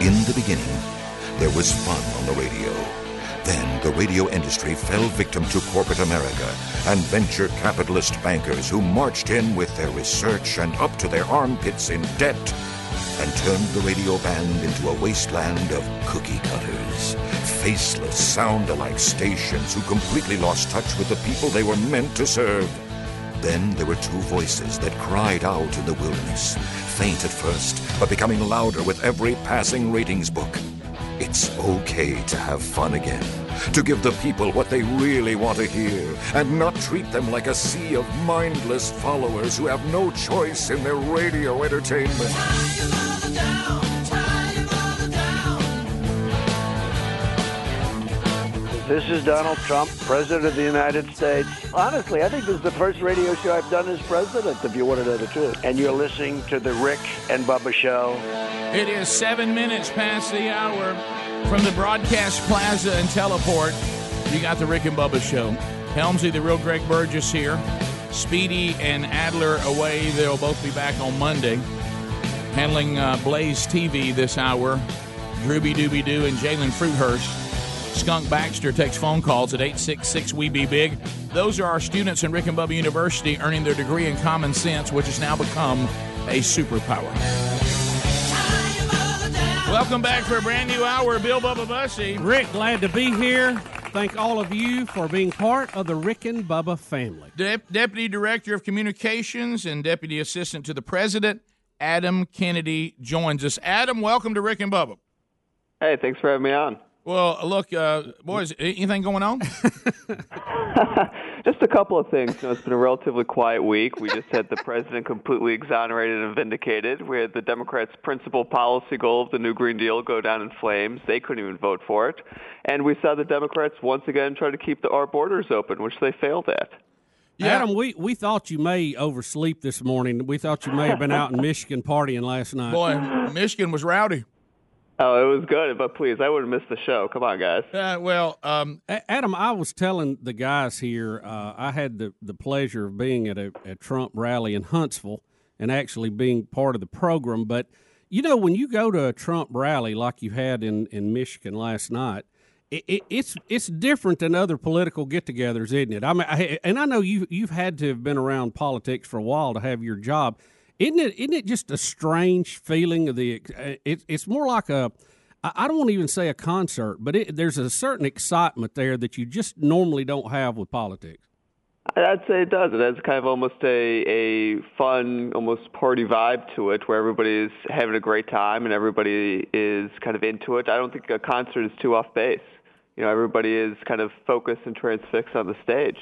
In the beginning, there was fun on the radio. Then the radio industry fell victim to corporate America and venture capitalist bankers who marched in with their research and up to their armpits in debt and turned the radio band into a wasteland of cookie cutters, faceless, sound alike stations who completely lost touch with the people they were meant to serve. Then there were two voices that cried out in the wilderness, faint at first, but becoming louder with every passing ratings book. It's okay to have fun again, to give the people what they really want to hear, and not treat them like a sea of mindless followers who have no choice in their radio entertainment. This is Donald Trump, President of the United States. Honestly, I think this is the first radio show I've done as president, if you want to know the truth. And you're listening to The Rick and Bubba Show. It is seven minutes past the hour from the broadcast plaza and teleport. You got The Rick and Bubba Show. Helmsy, the real Greg Burgess here. Speedy and Adler away. They'll both be back on Monday. Handling uh, Blaze TV this hour. Drooby Dooby Doo and Jalen Fruithurst. Skunk Baxter takes phone calls at 866 We Be Big. Those are our students in Rick and Bubba University earning their degree in common sense, which has now become a superpower. Welcome back for a brand new hour, Bill Bubba Bussey. Rick, glad to be here. Thank all of you for being part of the Rick and Bubba family. De- Deputy Director of Communications and Deputy Assistant to the President, Adam Kennedy, joins us. Adam, welcome to Rick and Bubba. Hey, thanks for having me on. Well, look, uh, boys, anything going on? just a couple of things. You know, it's been a relatively quiet week. We just had the president completely exonerated and vindicated. We had the Democrats' principal policy goal of the New Green Deal go down in flames. They couldn't even vote for it. And we saw the Democrats once again try to keep the, our borders open, which they failed at. Yeah. Adam, we, we thought you may oversleep this morning. We thought you may have been out in Michigan partying last night. Boy, Michigan was rowdy. Oh, it was good, but please, I would have missed the show. Come on, guys. Uh, well, um, Adam, I was telling the guys here, uh, I had the, the pleasure of being at a, a Trump rally in Huntsville and actually being part of the program. But you know, when you go to a Trump rally like you had in, in Michigan last night, it, it, it's it's different than other political get-togethers, isn't it? I mean, I, and I know you you've had to have been around politics for a while to have your job. Isn't it? Isn't it just a strange feeling of the? Uh, it, it's more like a. I don't want to even say a concert, but it, there's a certain excitement there that you just normally don't have with politics. I'd say it does. It has kind of almost a a fun, almost party vibe to it, where everybody's having a great time and everybody is kind of into it. I don't think a concert is too off base. You know, everybody is kind of focused and transfixed on the stage.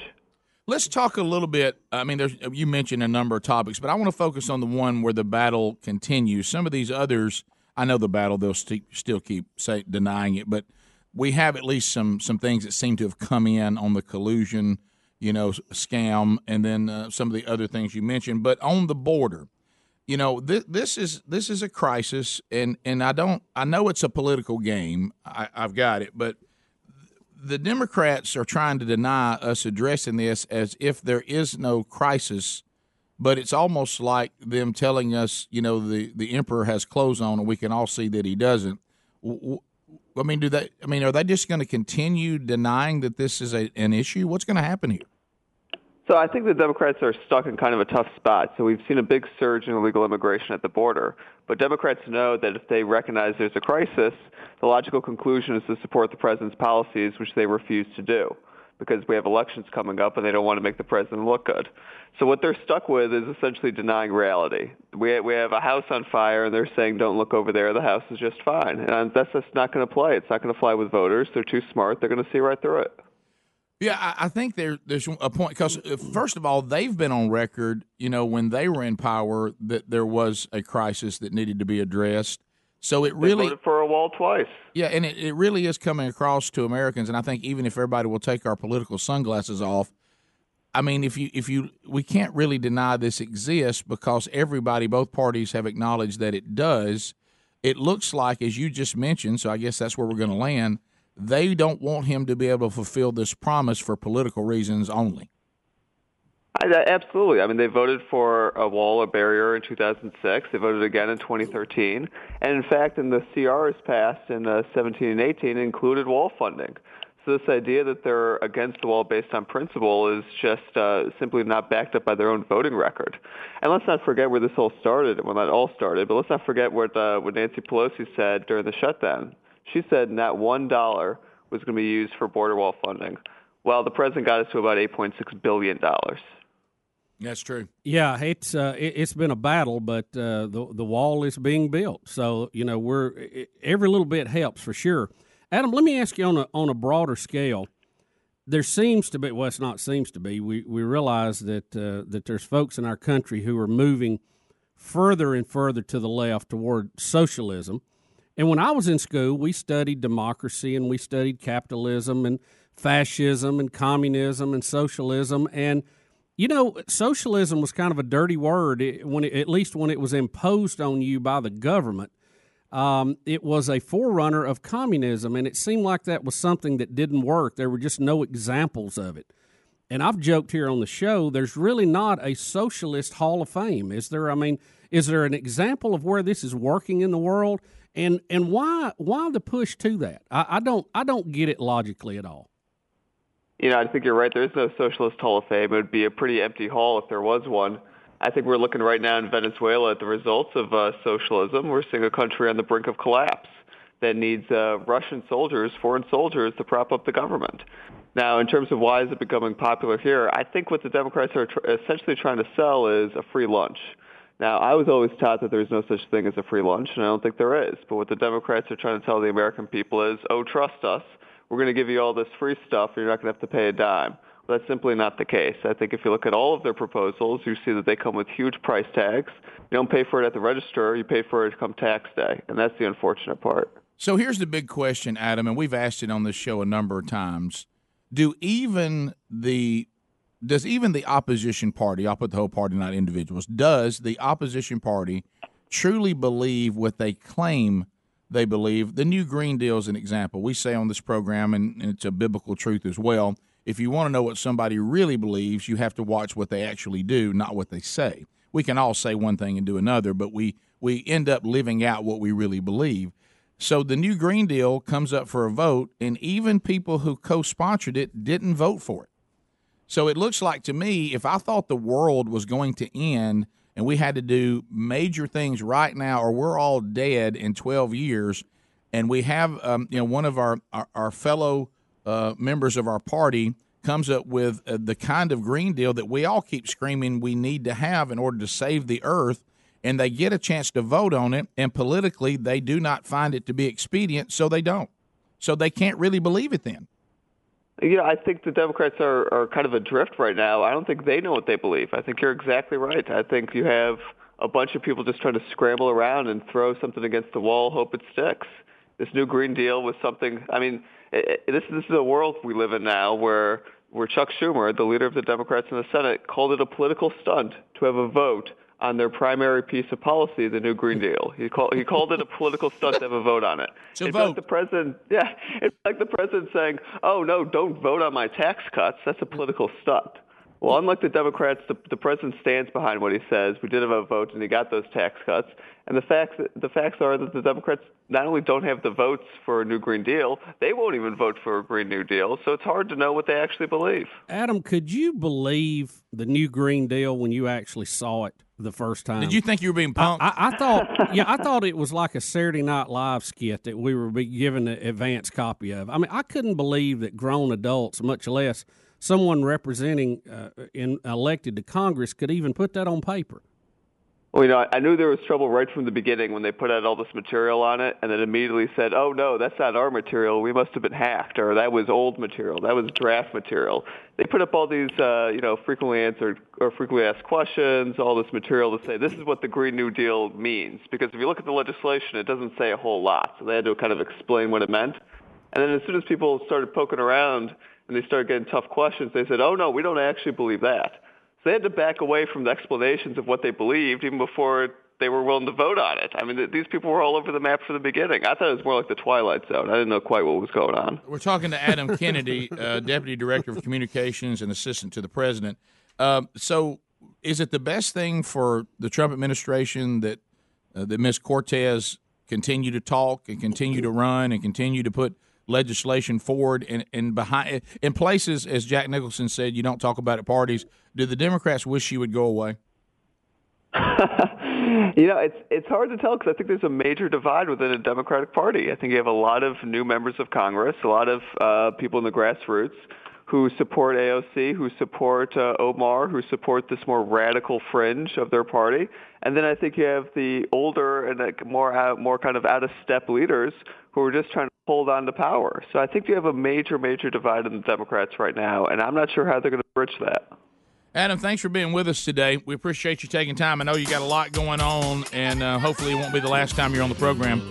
Let's talk a little bit. I mean, there's, you mentioned a number of topics, but I want to focus on the one where the battle continues. Some of these others, I know the battle; they'll st- still keep say, denying it, but we have at least some some things that seem to have come in on the collusion, you know, scam, and then uh, some of the other things you mentioned. But on the border, you know, th- this is this is a crisis, and and I don't, I know it's a political game. I, I've got it, but the Democrats are trying to deny us addressing this as if there is no crisis, but it's almost like them telling us, you know, the, the emperor has clothes on and we can all see that he doesn't. I mean, do they? I mean, are they just going to continue denying that this is a, an issue? What's going to happen here? So I think the Democrats are stuck in kind of a tough spot. So we've seen a big surge in illegal immigration at the border. But Democrats know that if they recognize there's a crisis, the logical conclusion is to support the president's policies, which they refuse to do because we have elections coming up and they don't want to make the president look good. So what they're stuck with is essentially denying reality. We we have a house on fire and they're saying don't look over there, the house is just fine. And that's just not going to play. It's not going to fly with voters. They're too smart. They're going to see right through it. Yeah, I, I think there, there's a point because uh, first of all, they've been on record, you know, when they were in power, that there was a crisis that needed to be addressed. So it really voted for a wall twice. Yeah, and it, it really is coming across to Americans, and I think even if everybody will take our political sunglasses off, I mean, if you if you we can't really deny this exists because everybody, both parties, have acknowledged that it does. It looks like, as you just mentioned, so I guess that's where we're going to land they don't want him to be able to fulfill this promise for political reasons only. Absolutely. I mean, they voted for a wall or barrier in 2006. They voted again in 2013. And in fact, in the CRs passed in uh, 17 and 18, included wall funding. So this idea that they're against the wall based on principle is just uh, simply not backed up by their own voting record. And let's not forget where this all started. Well, not all started, but let's not forget what, uh, what Nancy Pelosi said during the shutdown. She said not one dollar was going to be used for border wall funding. Well, the president got us to about 8.6 billion dollars. That's true. Yeah, it's uh, it, has been a battle, but uh, the the wall is being built. So you know, we're it, every little bit helps for sure. Adam, let me ask you on a on a broader scale. There seems to be well, it's not seems to be. We we realize that uh, that there's folks in our country who are moving further and further to the left toward socialism. And when I was in school, we studied democracy and we studied capitalism and fascism and communism and socialism and you know, socialism was kind of a dirty word when, it, at least when it was imposed on you by the government. Um, it was a forerunner of communism, and it seemed like that was something that didn't work. There were just no examples of it. And I've joked here on the show, there's really not a socialist hall of fame, is there? I mean, is there an example of where this is working in the world? And and why why the push to that? I, I don't I don't get it logically at all. You know, I think you're right. There is no socialist hall of fame. It would be a pretty empty hall if there was one. I think we're looking right now in Venezuela at the results of uh, socialism. We're seeing a country on the brink of collapse that needs uh, Russian soldiers, foreign soldiers, to prop up the government. Now, in terms of why is it becoming popular here, I think what the Democrats are tr- essentially trying to sell is a free lunch. Now, I was always taught that there's no such thing as a free lunch, and I don't think there is. But what the Democrats are trying to tell the American people is, oh, trust us we're going to give you all this free stuff and you're not going to have to pay a dime. Well, that's simply not the case. I think if you look at all of their proposals, you see that they come with huge price tags. You don't pay for it at the register, you pay for it come tax day. And that's the unfortunate part. So here's the big question, Adam, and we've asked it on this show a number of times. Do even the does even the opposition party, I'll put the whole party, not individuals, does the opposition party truly believe what they claim they believe. The new Green Deal is an example. We say on this program, and, and it's a biblical truth as well. If you want to know what somebody really believes, you have to watch what they actually do, not what they say. We can all say one thing and do another, but we, we end up living out what we really believe. So the new Green Deal comes up for a vote, and even people who co sponsored it didn't vote for it. So it looks like to me, if I thought the world was going to end and we had to do major things right now, or we're all dead in 12 years. And we have, um, you know, one of our our, our fellow uh, members of our party comes up with uh, the kind of Green Deal that we all keep screaming we need to have in order to save the earth. And they get a chance to vote on it, and politically, they do not find it to be expedient, so they don't. So they can't really believe it then. Yeah, I think the Democrats are, are kind of adrift right now. I don't think they know what they believe. I think you're exactly right. I think you have a bunch of people just trying to scramble around and throw something against the wall, hope it sticks. This new Green Deal was something. I mean, it, it, this this is a world we live in now where where Chuck Schumer, the leader of the Democrats in the Senate, called it a political stunt to have a vote on their primary piece of policy, the new Green Deal. He called he called it a political stunt to have a vote on it. So vote. Like the president, yeah, it's like the president saying, "Oh no, don't vote on my tax cuts." That's a political stunt. Well, unlike the Democrats, the, the president stands behind what he says. We did have a vote, and he got those tax cuts. And the facts the facts are that the Democrats not only don't have the votes for a new Green Deal, they won't even vote for a Green New Deal. So it's hard to know what they actually believe. Adam, could you believe the new Green Deal when you actually saw it the first time? Did you think you were being punked? I, I, I thought, yeah, I thought it was like a Saturday Night Live skit that we were given an advance copy of. I mean, I couldn't believe that grown adults, much less someone representing uh, in elected to Congress, could even put that on paper. Well, you know, I knew there was trouble right from the beginning when they put out all this material on it, and then immediately said, "Oh no, that's not our material. We must have been hacked, or that was old material. That was draft material." They put up all these, uh, you know, frequently answered or frequently asked questions, all this material to say this is what the Green New Deal means. Because if you look at the legislation, it doesn't say a whole lot, so they had to kind of explain what it meant. And then as soon as people started poking around and they started getting tough questions, they said, "Oh no, we don't actually believe that." They had to back away from the explanations of what they believed even before they were willing to vote on it. I mean, these people were all over the map from the beginning. I thought it was more like the Twilight Zone. I didn't know quite what was going on. We're talking to Adam Kennedy, uh, Deputy Director of Communications and Assistant to the President. Um, so, is it the best thing for the Trump administration that uh, that Ms. Cortez continue to talk and continue to run and continue to put legislation forward and, and behind in places, as Jack Nicholson said, you don't talk about at parties. Do the Democrats wish you would go away? you know, it's it's hard to tell because I think there's a major divide within the Democratic Party. I think you have a lot of new members of Congress, a lot of uh, people in the grassroots who support AOC, who support uh, Omar, who support this more radical fringe of their party, and then I think you have the older and like more out, more kind of out of step leaders who are just trying to hold on to power. So I think you have a major major divide in the Democrats right now, and I'm not sure how they're going to bridge that. Adam, thanks for being with us today. We appreciate you taking time. I know you got a lot going on, and uh, hopefully it won't be the last time you're on the program.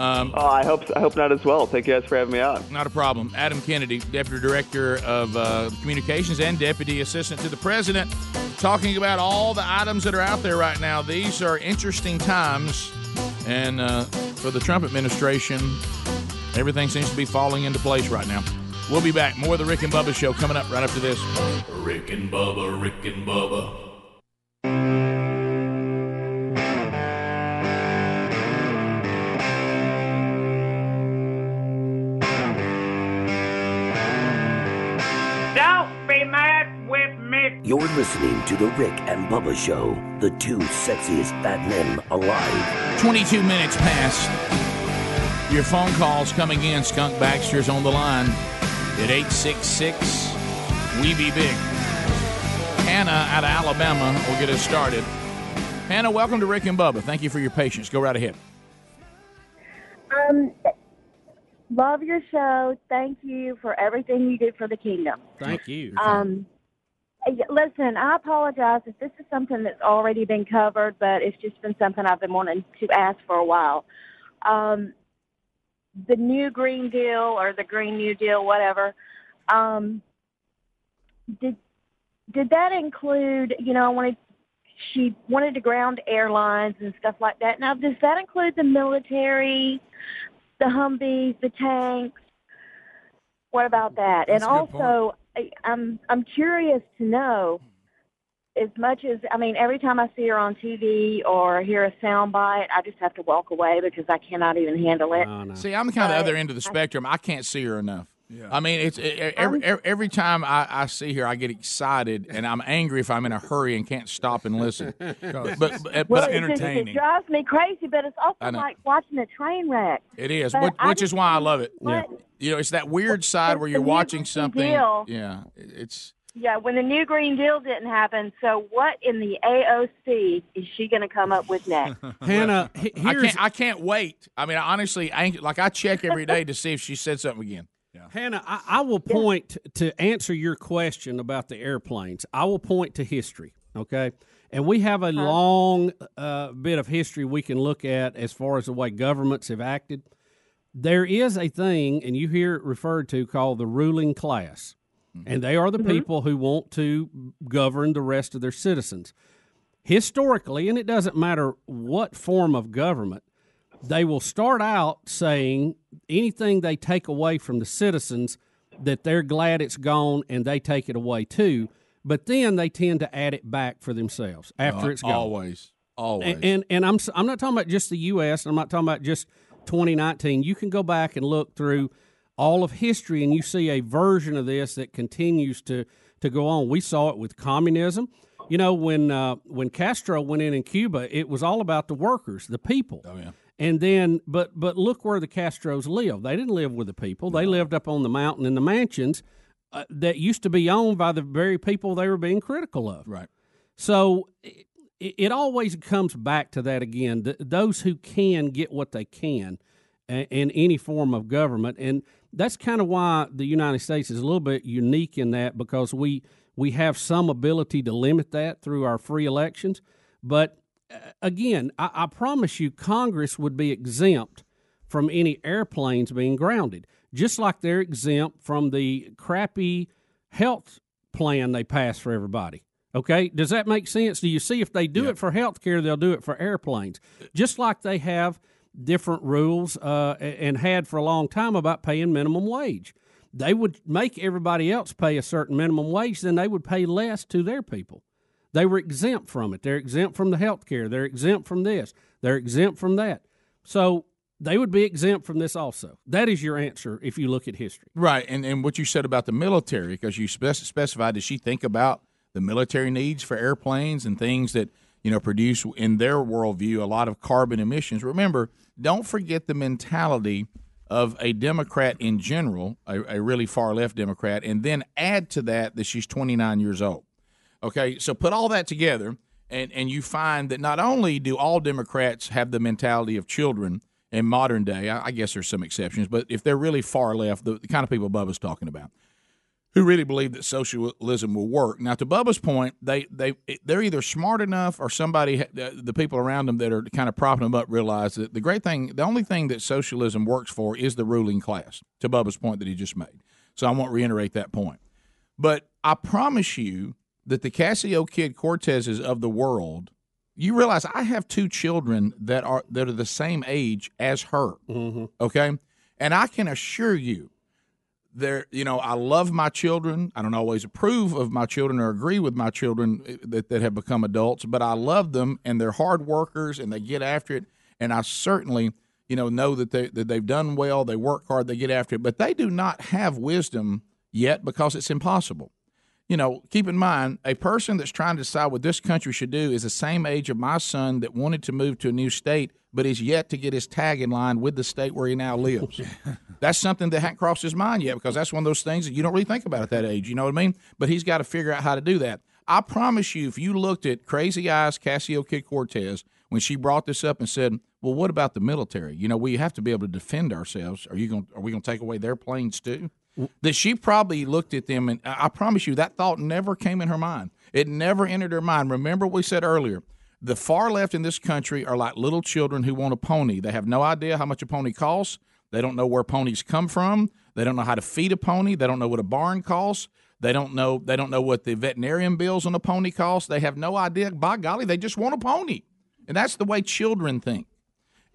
Um, oh, I hope I hope not as well. Thank you guys for having me on. Not a problem. Adam Kennedy, Deputy Director of uh, Communications and Deputy Assistant to the President, talking about all the items that are out there right now. These are interesting times, and uh, for the Trump administration, everything seems to be falling into place right now. We'll be back. More of the Rick and Bubba show coming up right after this. Rick and Bubba, Rick and Bubba. Listening to The Rick and Bubba Show, the two sexiest fat men alive. 22 minutes past. Your phone calls coming in. Skunk Baxter's on the line at 866 We Be Big. Hannah out of Alabama will get us started. Hannah, welcome to Rick and Bubba. Thank you for your patience. Go right ahead. Um, love your show. Thank you for everything you do for the kingdom. Thank you. Um, listen, I apologize if this is something that's already been covered, but it's just been something I've been wanting to ask for a while. Um, the new Green Deal or the Green New Deal, whatever. Um, did did that include? You know, I wanted she wanted to ground airlines and stuff like that. Now, does that include the military, the Humvees, the tanks? What about that? That's and also, I, I'm I'm curious to know as much as I mean, every time I see her on TV or hear a sound bite, I just have to walk away because I cannot even handle it. No, no. See, I'm kind of the other end of the spectrum. I can't see her enough. Yeah. I mean, it's it, every, um, every every time I, I see her, I get excited, and I'm angry if I'm in a hurry and can't stop and listen. but but, but Well, It's it, entertaining. it drives me crazy, but it's also like watching a train wreck. it is, But which, which is why I love it. what- You know, it's that weird side where you're new watching Green something. Deal- Yeah, it's Yeah, when the new Green Deal didn't happen, so what in the AOC is she going to come up with next? Hannah, he- I here's can't I can't wait. I mean, honestly, I, like I check every day to see if she said something again. Hannah, I, I will point to answer your question about the airplanes. I will point to history, okay? And we have a uh-huh. long uh, bit of history we can look at as far as the way governments have acted. There is a thing, and you hear it referred to, called the ruling class. Mm-hmm. And they are the mm-hmm. people who want to govern the rest of their citizens. Historically, and it doesn't matter what form of government, they will start out saying anything they take away from the citizens that they're glad it's gone and they take it away too. But then they tend to add it back for themselves after it's gone. Always, always. And, and and I'm I'm not talking about just the U.S. I'm not talking about just 2019. You can go back and look through all of history, and you see a version of this that continues to to go on. We saw it with communism. You know, when uh, when Castro went in in Cuba, it was all about the workers, the people. oh yeah. And then, but but look where the Castros lived. They didn't live with the people. They lived up on the mountain in the mansions uh, that used to be owned by the very people they were being critical of. Right. So it, it always comes back to that again. Th- those who can get what they can in, in any form of government, and that's kind of why the United States is a little bit unique in that because we we have some ability to limit that through our free elections. But again, I, I promise you, Congress would be exempt from any airplanes being grounded, just like they're exempt from the crappy health plan they pass for everybody. Okay, does that make sense? Do you see if they do it for health care, they'll do it for airplanes, just like they have different rules uh, and had for a long time about paying minimum wage. they would make everybody else pay a certain minimum wage, then they would pay less to their people. They were exempt from it. They're exempt from the health care. They're exempt from this. They're exempt from that. So they would be exempt from this also. That is your answer if you look at history. Right, and and what you said about the military, because you spec- specified, does she think about the military needs for airplanes and things that you know produce in their worldview a lot of carbon emissions? Remember, don't forget the mentality of a Democrat in general, a, a really far left Democrat, and then add to that that she's 29 years old. Okay, so put all that together, and and you find that not only do all Democrats have the mentality of children in modern day, I, I guess there's some exceptions, but if they're really far left, the, the kind of people Bubba's talking about, who really believe that socialism will work. Now, to Bubba's point, they they they're either smart enough or somebody, the people around them that are kind of propping them up, realize that the great thing, the only thing that socialism works for is the ruling class. To Bubba's point that he just made, so I won't reiterate that point. But I promise you that the Casio Kid Cortezes of the world, you realize I have two children that are that are the same age as her. Mm-hmm. Okay, and I can assure you there you know i love my children i don't always approve of my children or agree with my children eh, that, that have become adults but i love them and they're hard workers and they get after it and i certainly you know know that they that they've done well they work hard they get after it but they do not have wisdom yet because it's impossible you know keep in mind a person that's trying to decide what this country should do is the same age of my son that wanted to move to a new state but is yet to get his tag in line with the state where he now lives. that's something that hadn't crossed his mind yet because that's one of those things that you don't really think about at that age. You know what I mean? But he's got to figure out how to do that. I promise you, if you looked at Crazy Eyes Cassio Kid Cortez when she brought this up and said, "Well, what about the military? You know, we have to be able to defend ourselves. Are you going? Are we going to take away their planes too?" That she probably looked at them, and I promise you, that thought never came in her mind. It never entered her mind. Remember what we said earlier the far left in this country are like little children who want a pony. They have no idea how much a pony costs. They don't know where ponies come from. They don't know how to feed a pony. They don't know what a barn costs. They don't know they don't know what the veterinarian bills on a pony cost. They have no idea. By golly, they just want a pony. And that's the way children think.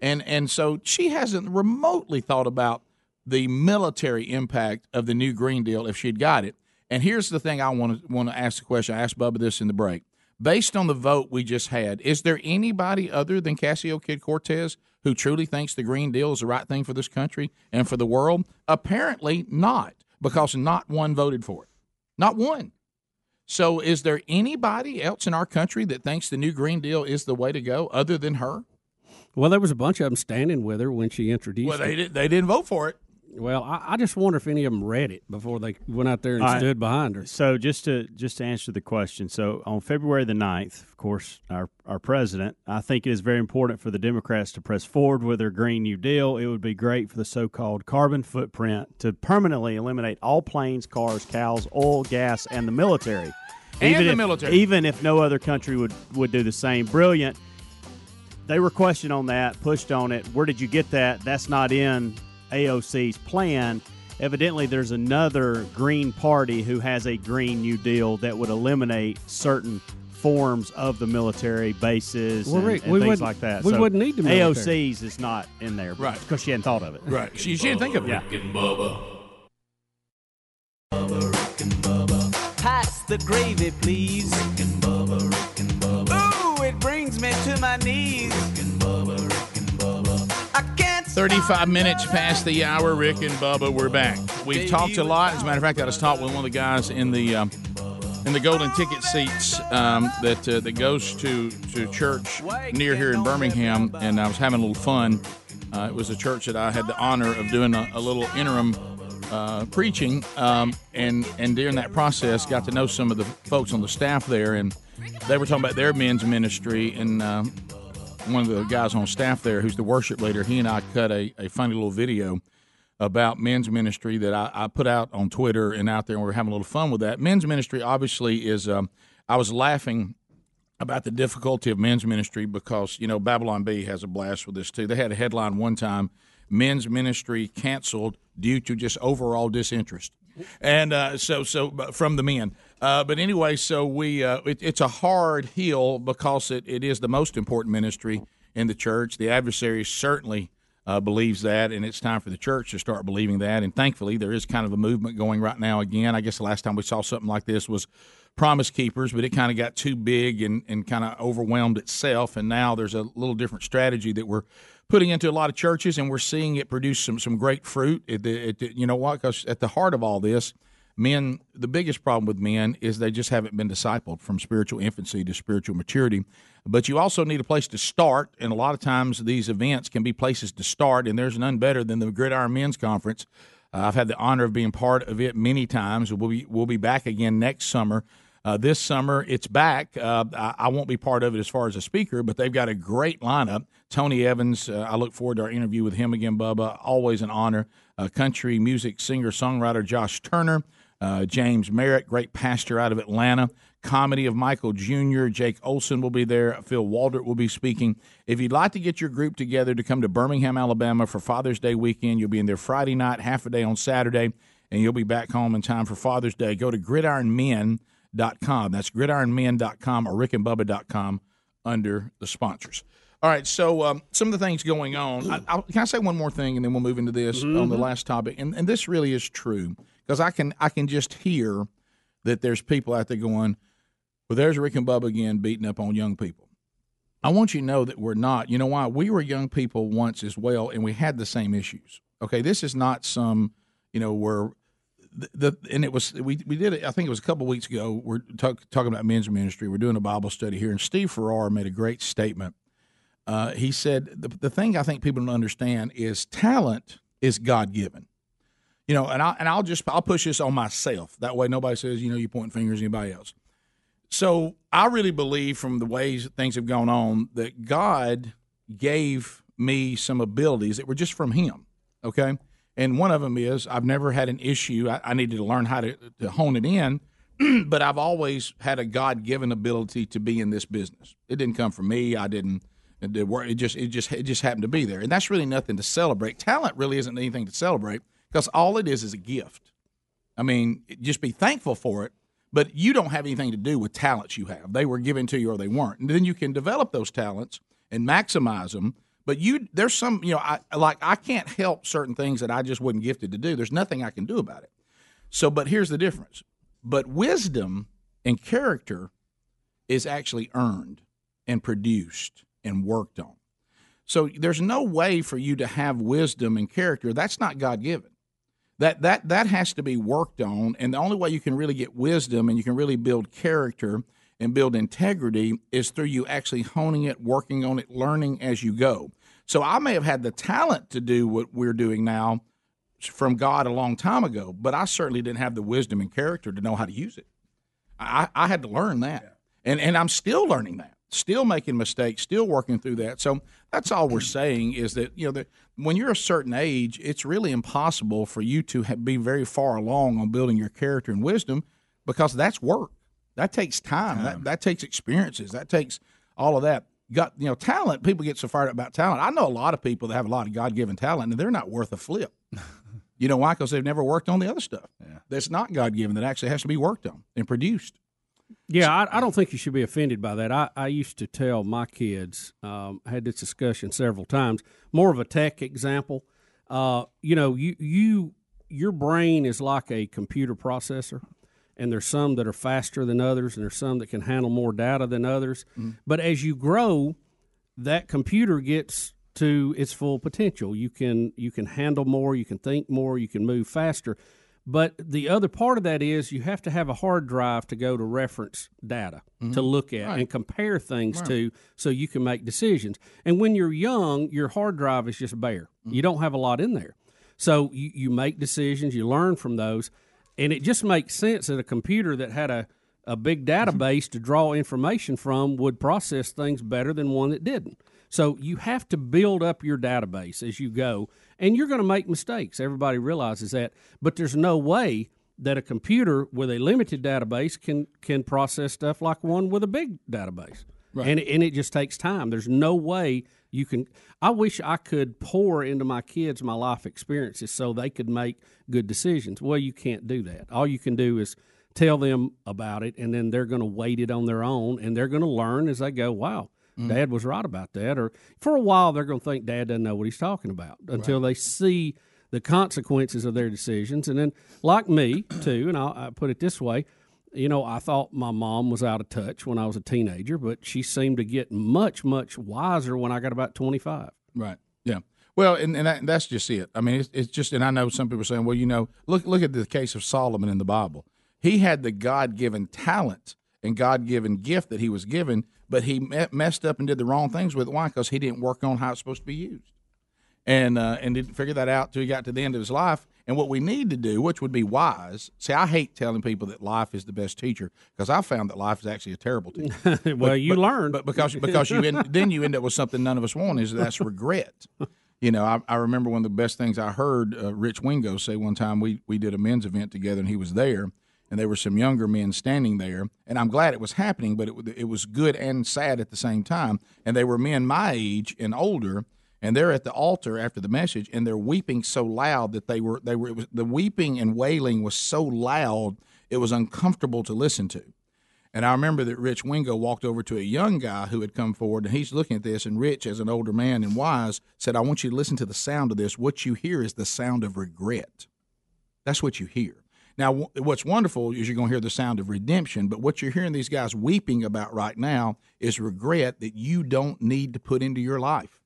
And and so she hasn't remotely thought about the military impact of the new Green Deal if she'd got it. And here's the thing I want to want to ask the question. I asked Bubba this in the break based on the vote we just had, is there anybody other than Cassio Kid Cortez who truly thinks the Green Deal is the right thing for this country and for the world? Apparently not, because not one voted for it. Not one. So, is there anybody else in our country that thinks the new Green Deal is the way to go other than her? Well, there was a bunch of them standing with her when she introduced well, they it. Did, they didn't vote for it. Well, I, I, just wonder if any of them read it before they went out there and right. stood behind her. So just to just to answer the question, so on February the 9th, of course, our our president, I think it is very important for the Democrats to press forward with their Green New Deal. It would be great for the so-called carbon footprint to permanently eliminate all planes, cars, cows, oil, gas, and the military. And even the if, military. Even if no other country would would do the same. Brilliant. They were questioned on that, pushed on it. Where did you get that? That's not in AOC's plan. Evidently, there's another Green Party who has a Green New Deal that would eliminate certain forms of the military bases well, and, Rick, and we things wouldn't- like that. we So wouldn't need the military. AOC's is not in there, Right. Because she hadn't thought of it. Right. She, she didn't think of it. Yeah. Rick and Bubba. Pass the gravy, please. Rick and Bubba, Rick and Bubba. Ooh, it brings me to my knees. 35 minutes past the hour. Rick and Bubba, we're back. We've talked a lot. As a matter of fact, I just talked with one of the guys in the um, in the golden ticket seats um, that uh, that goes to to church near here in Birmingham, and I was having a little fun. Uh, it was a church that I had the honor of doing a, a little interim uh, preaching, um, and and during that process, got to know some of the folks on the staff there, and they were talking about their men's ministry, and uh, one of the guys on staff there, who's the worship leader, he and I cut a, a funny little video about men's ministry that I, I put out on Twitter and out there, and we are having a little fun with that. Men's ministry obviously is. Um, I was laughing about the difficulty of men's ministry because you know Babylon Bee has a blast with this too. They had a headline one time: "Men's ministry canceled due to just overall disinterest," and uh, so so from the men. Uh, but anyway, so we uh, it, it's a hard hill because it, it is the most important ministry in the church. The adversary certainly uh, believes that, and it's time for the church to start believing that. And thankfully, there is kind of a movement going right now again. I guess the last time we saw something like this was Promise Keepers, but it kind of got too big and, and kind of overwhelmed itself. And now there's a little different strategy that we're putting into a lot of churches, and we're seeing it produce some some great fruit. It, it, you know what? Because at the heart of all this, men the biggest problem with men is they just haven't been discipled from spiritual infancy to spiritual maturity. But you also need a place to start and a lot of times these events can be places to start and there's none better than the gridiron men's conference. Uh, i've had the honor of being part of it many times. We'll be, we'll be back again next summer. Uh, this summer it's back. Uh, I, I, won't be part of it as far as a speaker but they've got a great lineup. Tony evans uh, i look forward to our interview with him again bubba. Always an honor. Uh, country music singer songwriter josh turner uh, James Merritt, great pastor out of Atlanta. Comedy of Michael Jr. Jake Olson will be there. Phil Waldrep will be speaking. If you'd like to get your group together to come to Birmingham, Alabama for Father's Day weekend, you'll be in there Friday night, half a day on Saturday, and you'll be back home in time for Father's Day. Go to gridironmen.com. That's gridironmen.com or rickandbubba.com under the sponsors. All right, so um, some of the things going on. I, I, can I say one more thing, and then we'll move into this mm-hmm. on the last topic? And, and this really is true because I can I can just hear that there's people out there going, well, there's Rick and Bubba again beating up on young people. I want you to know that we're not. You know why? We were young people once as well, and we had the same issues. Okay, this is not some, you know, where the, the and it was we we did it. I think it was a couple weeks ago. We're talk, talking about men's ministry. We're doing a Bible study here, and Steve Farrar made a great statement. Uh, he said the the thing I think people don't understand is talent is God given you know, and I and I'll just I'll push this on myself. That way, nobody says you know you point fingers at anybody else. So I really believe from the ways things have gone on that God gave me some abilities that were just from Him. Okay, and one of them is I've never had an issue. I, I needed to learn how to, to hone it in, but I've always had a God given ability to be in this business. It didn't come from me. I didn't. It, did work. it just it just it just happened to be there, and that's really nothing to celebrate. Talent really isn't anything to celebrate because all it is is a gift. I mean, just be thankful for it, but you don't have anything to do with talents you have. They were given to you or they weren't. And then you can develop those talents and maximize them. But you, there's some, you know, I like I can't help certain things that I just wasn't gifted to do. There's nothing I can do about it. So, but here's the difference. But wisdom and character is actually earned and produced and worked on. So there's no way for you to have wisdom and character. That's not God given that that that has to be worked on and the only way you can really get wisdom and you can really build character and build integrity is through you actually honing it working on it learning as you go. So i may have had the talent to do what we're doing now from god a long time ago but i certainly didn't have the wisdom and character to know how to use it. I, I had to learn that. And and i'm still learning that still making mistakes, still working through that. So that's all we're saying is that you know that when you're a certain age, it's really impossible for you to have, be very far along on building your character and wisdom because that's work. That takes time. time. That that takes experiences. That takes all of that. Got you know talent. People get so fired up about talent. I know a lot of people that have a lot of God given talent, and they're not worth a flip. you know why? Because they've never worked on the other stuff. Yeah. That's not God given. That actually has to be worked on and produced. Yeah, I, I, don't think you should be offended by that. I, I used to tell my kids, um, I had this discussion several times. More of a tech example. Uh, you know, you you your brain is like a computer processor, and there's some that are faster than others, and there's some that can handle more data than others. Mm-hmm. But as you grow, that computer gets to its full potential. You can you can handle more, you can think more, you can move faster. But the other part of that is you have to have a hard drive to go to reference data mm-hmm. to look at right. and compare things right. to so you can make decisions. And when you're young, your hard drive is just bare. Mm-hmm. You don't have a lot in there. So you, you make decisions, you learn from those. And it just makes sense that a computer that had a, a big mm-hmm. database to draw information from would process things better than one that didn't. So you have to build up your database as you go, and you're going to make mistakes. Everybody realizes that, but there's no way that a computer with a limited database can can process stuff like one with a big database. Right. And and it just takes time. There's no way you can I wish I could pour into my kids my life experiences so they could make good decisions. Well, you can't do that. All you can do is tell them about it and then they're going to weight it on their own and they're going to learn as they go, wow, Mm. Dad was right about that. Or for a while, they're going to think Dad doesn't know what he's talking about until they see the consequences of their decisions. And then, like me too, and I'll, I put it this way. You know, I thought my mom was out of touch when I was a teenager, but she seemed to get much, much wiser when I got about 25. Right. Yeah. Well, and, and that, that's just it. I mean, it's, it's just, and I know some people are saying, well, you know, look look at the case of Solomon in the Bible. He had the God given talent and God given gift that he was given, but he me- messed up and did the wrong things with it. Why? Because he didn't work on how it's supposed to be used, and uh, and didn't figure that out till he got to the end of his life. And what we need to do, which would be wise, see, I hate telling people that life is the best teacher because I found that life is actually a terrible teacher. well, you learned, but because because you end, then you end up with something none of us want is that's regret. You know, I, I remember one of the best things I heard uh, Rich Wingo say one time. We we did a men's event together, and he was there, and there were some younger men standing there, and I'm glad it was happening, but it it was good and sad at the same time. And they were men my age and older, and they're at the altar after the message, and they're weeping so loud that they were they were was, the weeping and wailing was so loud it was uncomfortable to listen to. And I remember that Rich Wingo walked over to a young guy who had come forward, and he's looking at this. And Rich, as an older man and wise, said, I want you to listen to the sound of this. What you hear is the sound of regret. That's what you hear. Now, what's wonderful is you're going to hear the sound of redemption, but what you're hearing these guys weeping about right now is regret that you don't need to put into your life.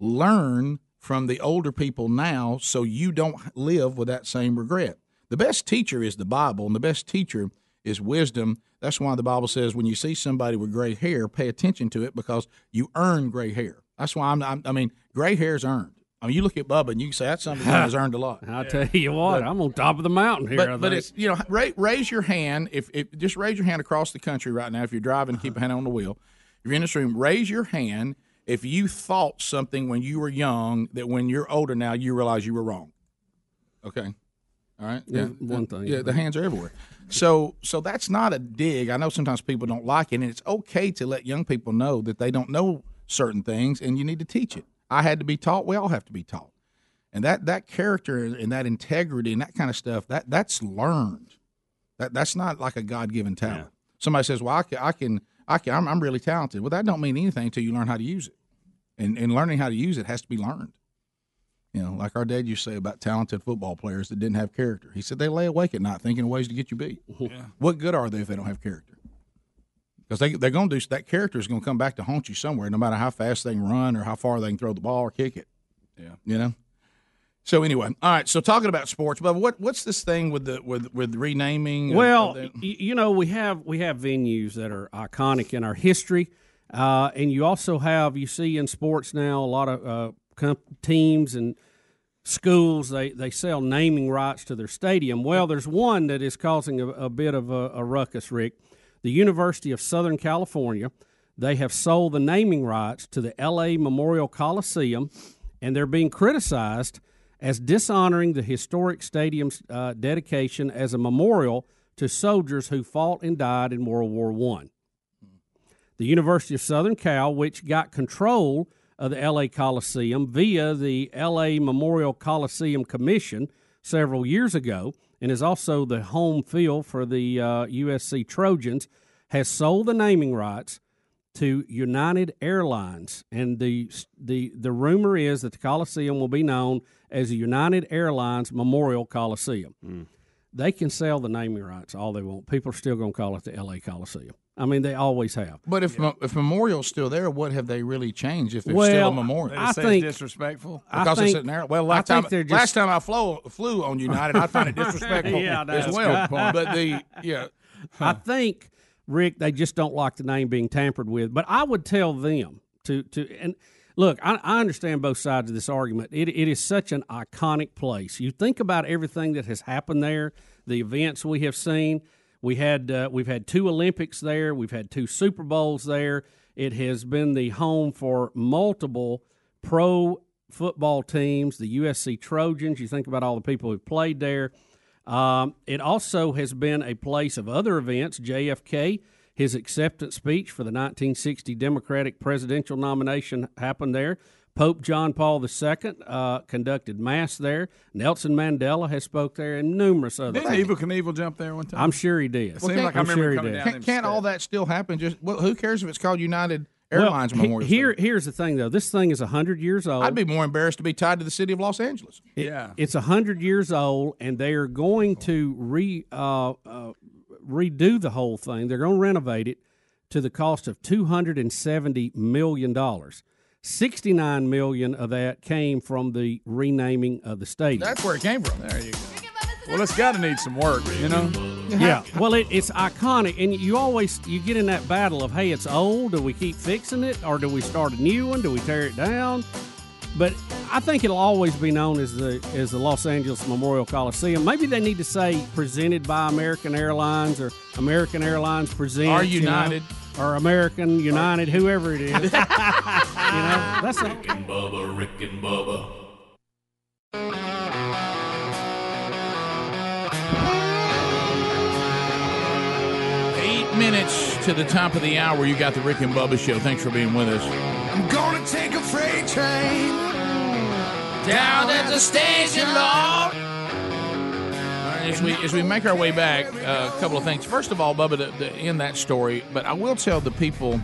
Learn from the older people now so you don't live with that same regret. The best teacher is the Bible, and the best teacher is wisdom. That's why the Bible says when you see somebody with gray hair, pay attention to it because you earn gray hair. That's why I'm, I'm I mean, gray hair is earned. I mean, you look at Bubba and you can say that's something that has earned a lot. I'll tell you what, I'm on top of the mountain here. But, but it's you know raise, raise your hand if, if just raise your hand across the country right now if you're driving keep a hand on the wheel. If you're in this room raise your hand if you thought something when you were young that when you're older now you realize you were wrong. Okay? All right? Yeah, one thing. yeah the hands are everywhere. So so that's not a dig. I know sometimes people don't like it and it's okay to let young people know that they don't know certain things and you need to teach it I had to be taught we all have to be taught. And that that character and that integrity and that kind of stuff that that's learned. That that's not like a god-given talent. Somebody says well i can i can, I can I'm, I'm really talented. Well that don't mean anything until you learn how to use it. And and learning how to use it has to be learned. You know like our dad used to say about talented football players that didn't have character. He said they lay awake at night thinking of ways to get you beat. What good are they if they don't have character because they, they're going to do that character is going to come back to haunt you somewhere no matter how fast they can run or how far they can throw the ball or kick it Yeah. you know. So anyway, all right. So talking about sports, but what what's this thing with the with with renaming? Well, the- you know, we have we have venues that are iconic in our history, uh, and you also have you see in sports now a lot of uh, com- teams and schools they they sell naming rights to their stadium. Well, there's one that is causing a, a bit of a, a ruckus, Rick. The University of Southern California, they have sold the naming rights to the L.A. Memorial Coliseum, and they're being criticized as dishonoring the historic stadium's uh, dedication as a memorial to soldiers who fought and died in World War One. The University of Southern Cal, which got control of the LA Coliseum via the LA Memorial Coliseum Commission several years ago, and is also the home field for the uh, USC Trojans, has sold the naming rights to United Airlines, and the the the rumor is that the Coliseum will be known as the United Airlines Memorial Coliseum. They can sell the naming rights all they want. People are still going to call it the L.A. Coliseum. I mean, they always have. but if Mo- if Memorial's still there, what have they really changed? If it's Well, still a memorial, I They say it's think- disrespectful I because think- it's sitting there. Well, last time think they're just- last time I flew flew on United, I found it disrespectful Yeah, as well. But the yeah, I think Rick, they just don't like the name being tampered with. But I would tell them to to and look, I, I understand both sides of this argument. It it is such an iconic place. You think about everything that has happened there, the events we have seen. We had uh, we've had two Olympics there. We've had two Super Bowls there. It has been the home for multiple pro football teams, the USC Trojans. You think about all the people who've played there. Um, it also has been a place of other events. JFK, his acceptance speech for the 1960 Democratic presidential nomination happened there. Pope John Paul II uh, conducted mass there. Nelson Mandela has spoke there, and numerous other. Didn't Evel Knievel jump there one time? I'm sure he did. It seems like I I'm remember sure he coming did. down can't, can't all that still happen? Just well, who cares if it's called United Airlines well, Memorial. Here, here's the thing though. This thing is hundred years old. I'd be more embarrassed to be tied to the city of Los Angeles. It- it's hundred years old, and they are going to re uh, uh, redo the whole thing. They're going to renovate it to the cost of two hundred and seventy million dollars. Sixty nine million of that came from the renaming of the stadium. That's where it came from. There you go. Well, it's got to need some work, you know. Yeah, well, it, it's iconic, and you always you get in that battle of, hey, it's old. Do we keep fixing it, or do we start a new one? Do we tear it down? But I think it'll always be known as the as the Los Angeles Memorial Coliseum. Maybe they need to say presented by American Airlines or American Airlines presents Or you know, United. Or American United, whoever it is. you know, that's a, Rick and Bubba, Rick and Bubba. Eight minutes to the top of the hour. You got the Rick and Bubba show. Thanks for being with us. I'm gonna take a freight train down at the station, Lord. As we as we make our way back, uh, a couple of things. First of all, Bubba, to, to end that story, but I will tell the people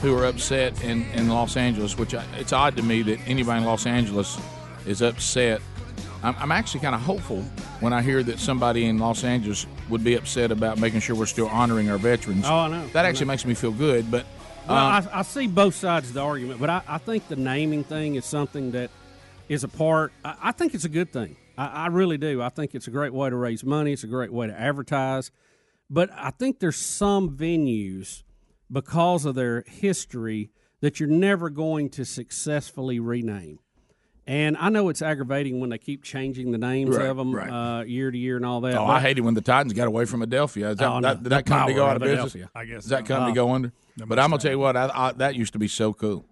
who are upset in, in Los Angeles, which I, it's odd to me that anybody in Los Angeles is upset. I'm, I'm actually kind of hopeful when I hear that somebody in Los Angeles would be upset about making sure we're still honoring our veterans. Oh, I know. That I actually know. makes me feel good. But Well, uh, I, I see both sides of the argument, but I, I think the naming thing is something that is a part. I, I think it's a good thing. I, I really do. I think it's a great way to raise money. It's a great way to advertise. But I think there's some venues because of their history that you're never going to successfully rename. And I know it's aggravating when they keep changing the names Right, of them right. uh, year to year and all that. Oh, but- I hated when the Titans got away from Adelphia. Is that, Oh, no. that, did that The company go power out of of business? Adelphia. I guess Does that so. company Uh, go under? But I'm gonna tell you what, I, I, that used to be so cool.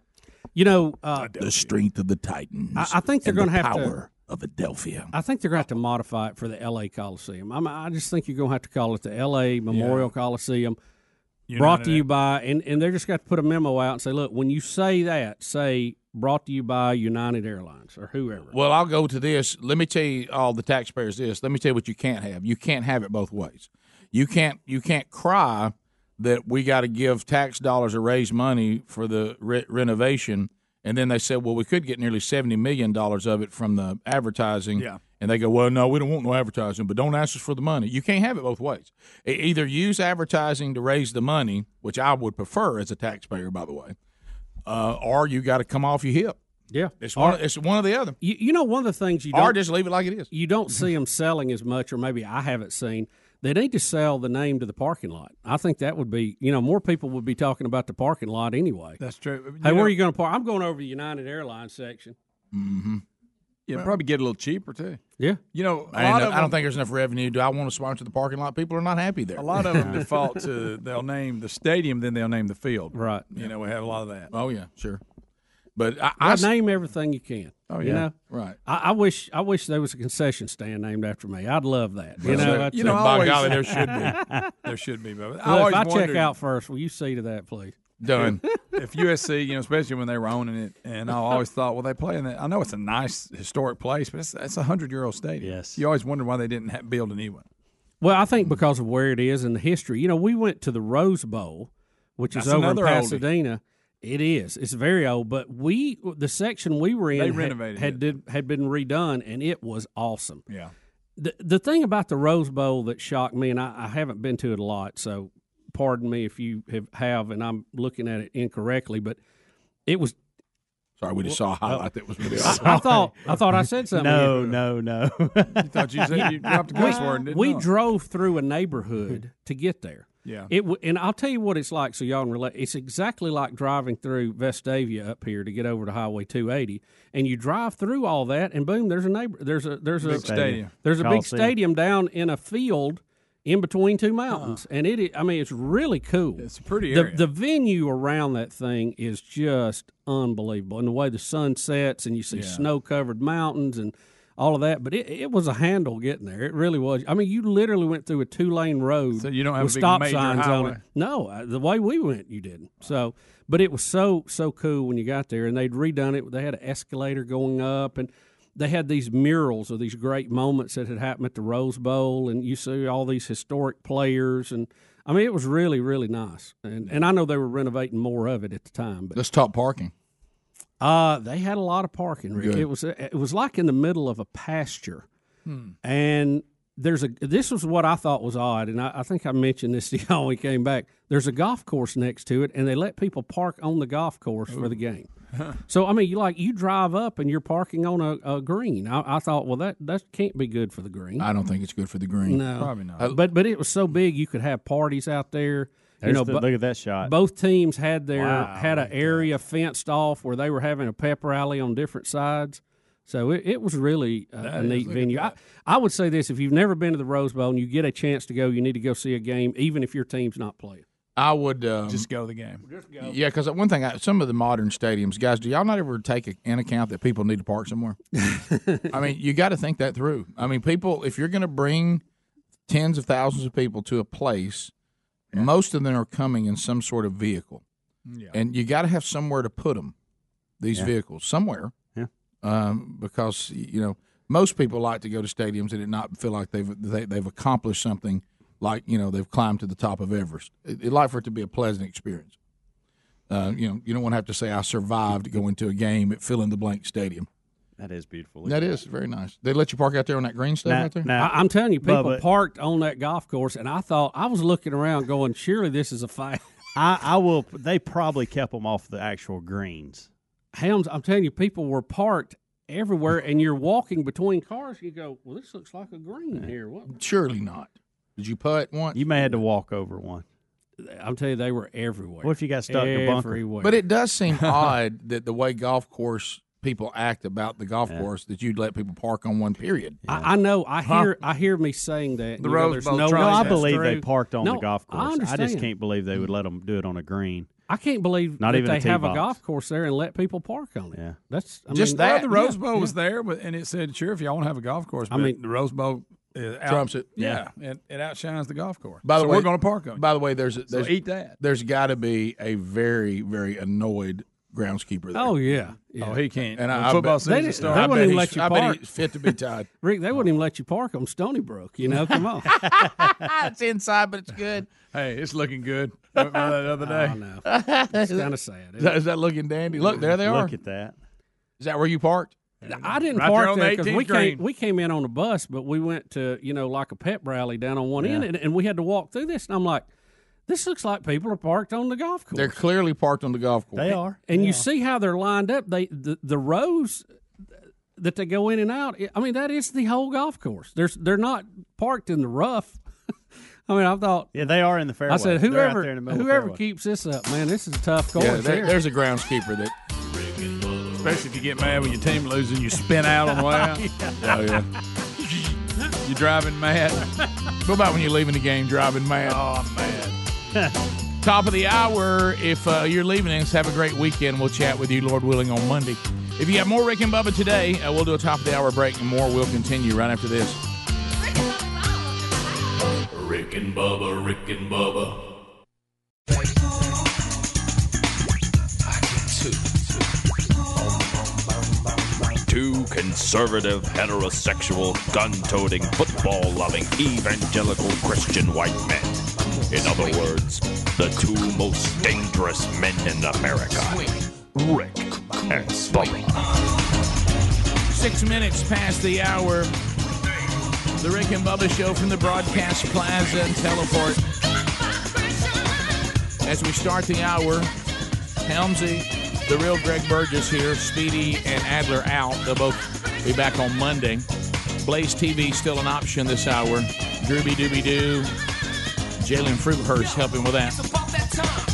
You know, uh, the strength of the Titans. I, I think they're and going to the have power to. Of Adelphia. I think they're going to have to modify it for the L.A. Coliseum. I'm, I just think you're going to have to call it the L.A. Memorial Coliseum. Brought to you by, and, and they're just got to put a memo out and say, look, when you say that, say brought to you by United Airlines or whoever. Well, I'll go to this. Let me tell you, all the taxpayers, this. Let me tell you what you can't have. You can't have it both ways. You can't. You can't cry that we got to give tax dollars or raise money for the re- renovation, and then they said, well, we could get nearly seventy million dollars of it from the advertising. Yeah. And they go, well, no, we don't want no advertising, but don't ask us for the money. You can't have it both ways. Either use advertising to raise the money, which I would prefer as a taxpayer, by the way, uh, or you got to come off your hip. Yeah, It's one. It's one or the other. You, you know, one of the things you Or don't just leave it like it is. You don't see them selling as much, or maybe I haven't seen. They need to sell the name to the parking lot. I think that would be, you know, more people would be talking about the parking lot anyway. That's true. Hey, You where know- are you going to park? I'm going over the United Airlines section. Mm-hmm. You'd probably get a little cheaper too. Yeah. You know, a I, lot don't- of I don't them- think there's enough revenue. Do I want to sponsor the parking lot? People are not happy there. A lot of them default to they'll name the stadium, then they'll name the field. Right. You know, we have a lot of that. Oh yeah, sure. But I, I I name everything you can. Oh, You yeah. know, right. I, I wish I wish there was a concession stand named after me. I'd love that. You know, that's you know, I always, there should be. There should be. But I Look, always if I check out first, will you see to that, please? Done. if USC, you know, especially when they were owning it, and I always thought, well, they play in that. I know it's a nice historic place, but it's, it's a hundred year old stadium. Yes, you always wonder why they didn't ha build a new one. Well, I think because of where it is and the history. You know, we went to the Rose Bowl, which That's is over in Pasadena. oldie. Pasadena. It is. It's very old, but we the section we were in They renovated had it. did, had been redone, and it was awesome. Yeah. The the thing about the Rose Bowl that shocked me, and I, I haven't been to it a lot, so pardon me if you have, have and I'm looking at it incorrectly, but it was. Sorry, we just saw a highlight that was really I, I thought I thought I said something. No, no, no. You thought you said you dropped a We- cuss word and didn't we know drove through a neighborhood to get there. Yeah. It w- and I'll tell you what it's like, so y'all can relate. It's exactly like driving through Vestavia up here to get over to Highway 280, and you drive through all that, and boom, there's a neighbor. There's a there's a Big stadium. There's a big stadium down in a field in between two mountains, uh-huh. and it. i- I mean, it's really cool. It's a pretty the, the venue around that thing is just unbelievable, and the way the sun sets, and you see Yeah. snow covered mountains and all of that. But it, it was a handle getting there. It really was. I mean, you literally went through a two lane road. So you don't have with a big stop major signs on it. No, uh, the way we went, you didn't. So, but it was so so cool when you got there, and they'd redone it. They had an escalator going up, and they had these murals of these great moments that had happened at the Rose Bowl, and you see all these historic players, and I mean, it was really, really nice, and and I know they were renovating more of it at the time. But Let's talk parking. Uh, they had a lot of parking. Rick. It was it was like in the middle of a pasture, Hmm. and there's a. This was what I thought was odd, and I, I think I mentioned this to y'all when we came back. There's a golf course next to it, and they let people park on the golf course for the game. So I mean, you like you drive up and you're parking on a, a green. I, I thought, well, that that can't be good for the green. I don't think it's good for the green. No, Probably not. Uh, but but it was so big you could have parties out there. There's you know, the- bo- look at that shot. Both teams had their Wow, had an area fenced off where they were having a pep rally on different sides. So it, it was really a, a That is- neat venue. I, I would say this: if you've never been to the Rose Bowl and you get a chance to go, you need to go see a game, even if your team's not playing. I would um, Just go to the game. Go. Yeah, because one thing, I, some of the modern stadiums, guys, do y'all not ever take a, in account that people need to park somewhere? I mean, you got to think that through. I mean, people, if you're going to bring tens of thousands of people to a place, most of them are coming in some sort of vehicle, Yeah. and you got to have somewhere to put them. These Yeah. vehicles somewhere, Yeah. um, because you know most people like to go to stadiums and it not feel like they've they, they've accomplished something like you know they've climbed to the top of Everest. It, would like for it to be a pleasant experience. Uh, you know, you don't want to have to say I survived going to a game at fill in the blank stadium. That is beautiful. That is very nice. They let you park out there on that green stuff Now- out there. now- I, I'm telling you, people Bubba- parked on that golf course, and I thought I was looking around, going, "Surely this is a fight." I, I will. They probably kept them off the actual greens. Helms, I'm telling you, people were parked everywhere, and you're walking between cars. You go, "Well, this looks like a green here." What? Surely not. Did you putt once? You may have to walk over one. I'm telling you, they were everywhere. What if you got stuck in a bunker? Everywhere. But it does seem odd that the way golf course people act about the golf course that you'd let people park on one period. I, I know. I hear. I hear me saying that. The you know, Rose Bowl no, No, I that. believe they parked on No, the golf course. I, just can't believe they would let them do it on a green. I can't believe Not that even they tee have a golf course there and let people park on it. Yeah. That's I Just mean, that. Well, the Rose yeah, Bowl was there, but and it said, "Sure, if y'all want to have a golf course." I mean- the Rose Bowl uh, out, Trumps it. Yeah, It, it outshines the golf course. By the so way, we're going to park on. By the way, there's So there's eat that. there's got to be a very very annoyed groundskeeper there. Oh yeah. Oh, yeah. Oh, he can't. And When I- I football bet- season They didn't- starts. they I wouldn't bet even let you I bet park. he's fit to be tied. Rick, they wouldn't even let you park on Stony Brook. You know, come on. it's inside, but it's good. Hey, it's looking good. Went by that other day. oh no, it's kind of sad. Is that, is that looking dandy? Look, there they are. Look at that. Is that where you parked? I didn't Right park there because 18th we green. came we came in on a bus, but we went to you know like a pep rally down on one end, and, and we had to walk through this, and I'm like, this looks like people are parked on the golf course. They're clearly parked on the golf course. They are. and They you are. see how they're lined up. They the, the rows that they go in and out. I mean, that is the whole golf course. There's they're not parked in the rough. I mean, I thought. Yeah, they are in the fairway. I said, They're out whoever there in the middle the whoever keeps this up, man, this is a tough course. Yeah, there- there's a groundskeeper that. Especially if you get mad when your team loses and you spin out on the way out. Oh yeah. You're driving mad. What about when you're leaving the game driving mad? Oh, man. Top of the hour. If uh, you're leaving us, have a great weekend. We'll chat with you, Lord willing, on Monday. If you got more Rick and Bubba today, uh, we'll do a top of the hour break, and more will continue right after this. Rick and Bubba, Rick and Bubba. Two conservative, heterosexual, gun toting, football loving, evangelical Christian white men. In other words, the two most dangerous men in America Rick and Bubba. Six minutes past the hour. The Rick and Bubba Show from the Broadcast Plaza and Teleport. As we start the hour, Helmsy, the real Greg Burgess here, Speedy and Adler out. They'll both be back on Monday. Blaze TV still an option this hour. Drooby Dooby Doo. Jalen Fruithurst helping with that.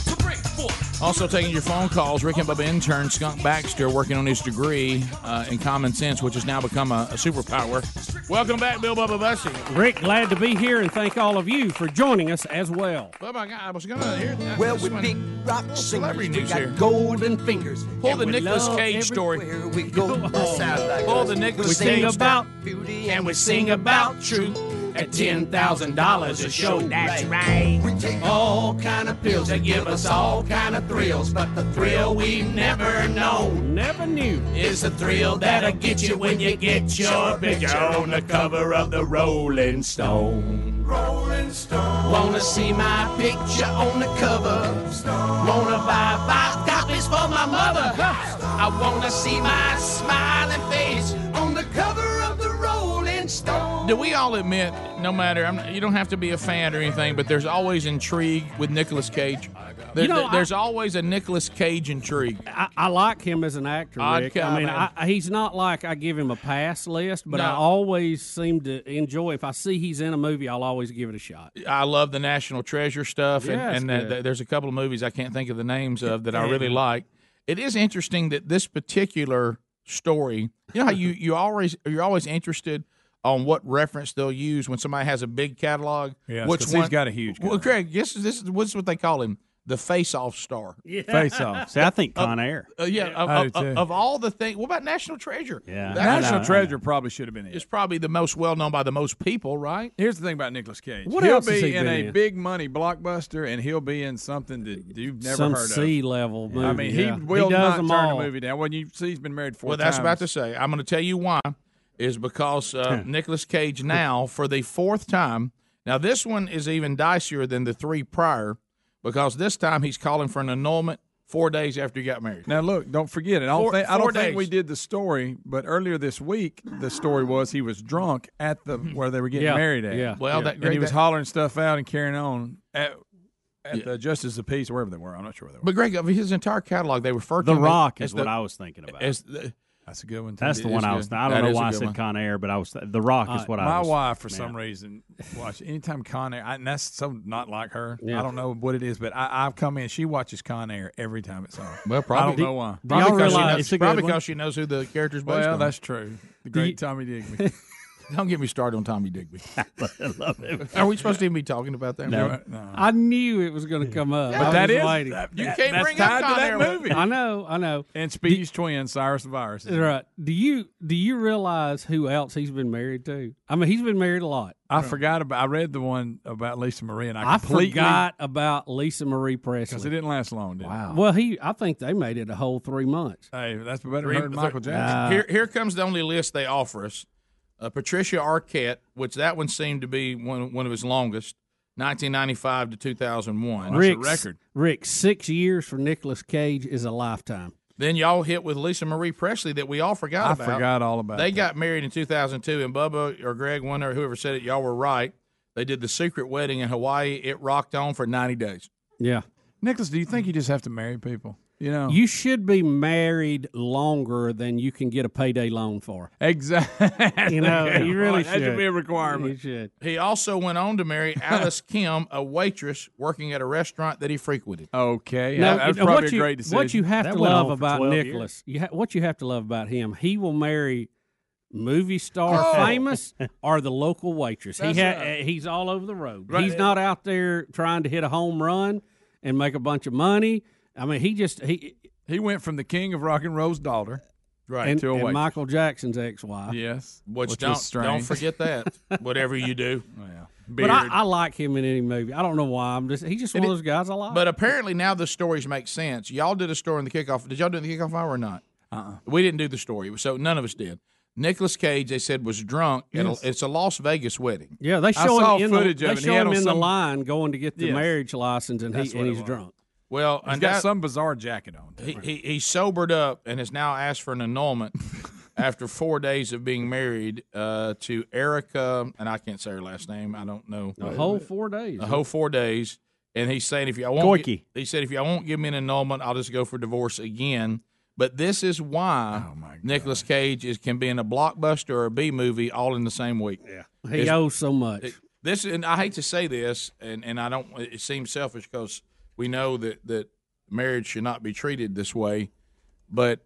Also taking your phone calls, Rick and Bubba intern Skunk Baxter working on his degree uh, in common sense, which has now become a, a superpower. Welcome back, Bill Bubba Bussey. Rick, glad to be here, and thank all of you for joining us as well. Bubba, I, I was going to hear that. Well, This with big rock celebrity singers, we got here. golden fingers. Pull the we Nicolas love Cage story. everywhere We go. That sounds like Pull us. the Nicolas We sing about beauty and we sing about truth at ten thousand dollars a show. That's right. We take All kind of pills that give us all kind of thrills, but the thrill we've never known Never knew. is the thrill that'll get you when you get your picture on the cover of the Rolling Stone. Rolling Stone. Wanna see my picture on the cover. Stone. Wanna buy five copies for my mother. I wanna see my smiling face Do we all admit, no matter, I'm, you don't have to be a fan or anything, but there's always intrigue with Nicolas Cage. There- You know, there- there's always a Nicolas Cage intrigue. I, I like him as an actor. Rick. I mean. I, he's not like I give him a pass list, but I always seem to enjoy. If I see he's in a movie, I'll always give it a shot. I love the National Treasure stuff, and, Yeah, and that- good. there's a couple of movies I can't think of the names of that I really like. It is interesting that this particular story, you know how you you always you're always interested on what reference they'll use when somebody has a big catalog. Yes, which 'cause he's got a huge Well, Craig, guess this is what's what they call him. The face-off star. Yeah. Face Off. See, I think Con Air. Uh, yeah, of, I of, do, too. of all the things, what about National Treasure? Yeah. That- National Treasure probably should have been in. is probably the most well known by the most people, right? Here's the thing about Nicolas Cage. What he'll else be he in a in? big money blockbuster, and he'll be in something that you've never Some heard of. sea level movie. I mean, yeah. he will does not them turn all. a movie down. When you see he's been married four Well, that's times. about to say. I'm going to tell you why. Is because uh, Nicolas Cage now for the fourth time. Now this one is even dicier than the three prior, because this time he's calling for an annulment four days after he got married. Now look, don't forget it. I don't, Four- think, I don't think we did the story, but earlier this week the story was he was drunk at the where they were getting Yeah, married at. yeah. Well, that and great- he was that- hollering stuff out and carrying on at, at the Justice of Peace, wherever they were. I'm not sure where they were. But Greg, of his entire catalog, they refer to The Rock as is what I was thinking about. as the- That's a good one. Too. That's the It one is I good. was. I don't know why I said one. Con Air, but I was. The Rock is Uh, what I My was. wife, for yeah. some reason, watch anytime Con Air, I, and that's so not like her. Yeah. I don't know what it is, but I, I've come in. She watches Con Air every time it's on. Well, I probably don't know why. Do Probably because she knows, It's a good probably one. because she knows who the character's based Well, on. that's true. The you- great Tommy Digby. Don't get me started on Tommy Digby. I love him. Are we supposed to even be talking about that? No. no. I knew it was going to come up. I But that was is waiting. that- You that- can't that's bring up to Con that Air. movie. I know. I know. And Speedy's twin, Cyrus the Virus. is. Right. Do you do you realize who else he's been married to? I mean, he's been married a lot. I forgot about. I read the one about Lisa Marie, and I, I forgot about Lisa Marie Presley because it didn't last long. Did it? Well, he I think they made it a whole three months. Hey, that's better than Michael Jackson. Uh, here, here comes the only list they offer us. Uh, Patricia Arquette, which that one seemed to be one, one of his longest, 1995 to 2001. Rick's- record. Rick, six years for Nicolas Cage is a lifetime. Then y'all hit with Lisa Marie Presley that we all forgot I about. forgot all about. They that. got married in 2002, and Bubba or Greg, one or whoever said it, y'all were right. They did the secret wedding in Hawaii. It rocked on for 90 days. Yeah. Nicolas. Do you think you just have to marry people? You know, You should be married longer than you can get a payday loan for. exactly. You know, you really should. that should be a You requirement. should. He also went on to marry Alice Kim, a waitress working at a restaurant that he frequented. Okay, Now, that, that's probably what a you, great decision. What you have That to love about Nicolas, you ha- what you have to love about him, he will marry movie star Oh. famous or the local waitress. He ha- right. he's all over the road. Right. He's not out there trying to hit a home run and make a bunch of money. I mean, he just he he went from the king of rock and roll's daughter, right, and, to and. Michael Jackson's ex-wife. yes, Which, was don't strange. don't forget that. Whatever you do, Well, But I, I like him in any movie. I don't know why. I'm just he's just one of those guys I like. But apparently now the stories make sense. Y'all did a story in the kickoff. Did y'all do the kickoff hour or not? Uh-uh. We didn't do the story, so none of us did. Nicolas Cage, they said, was drunk. at a- it's a Las Vegas wedding. yeah, they I show saw him in footage the, of they it. He show him on in the line going to get the Yes. marriage license, and he and he's drunk. Well, He's and got that- some bizarre jacket on. he, he he sobered up and has now asked for an annulment after four days of being married uh, to Erica, and I can't say her last name. I don't know. A whole four days. a whole four days, and he's saying if y'all won't, Koike. he said if y'all won't give me an annulment, I'll just go for divorce again. But this is why Oh, my God. Nicolas Cage is can be in a blockbuster or a B movie all in the same week. Yeah, He owes so much. this and I hate to say this, and, and I don't. It seems selfish because we know that that marriage should not be treated this way, but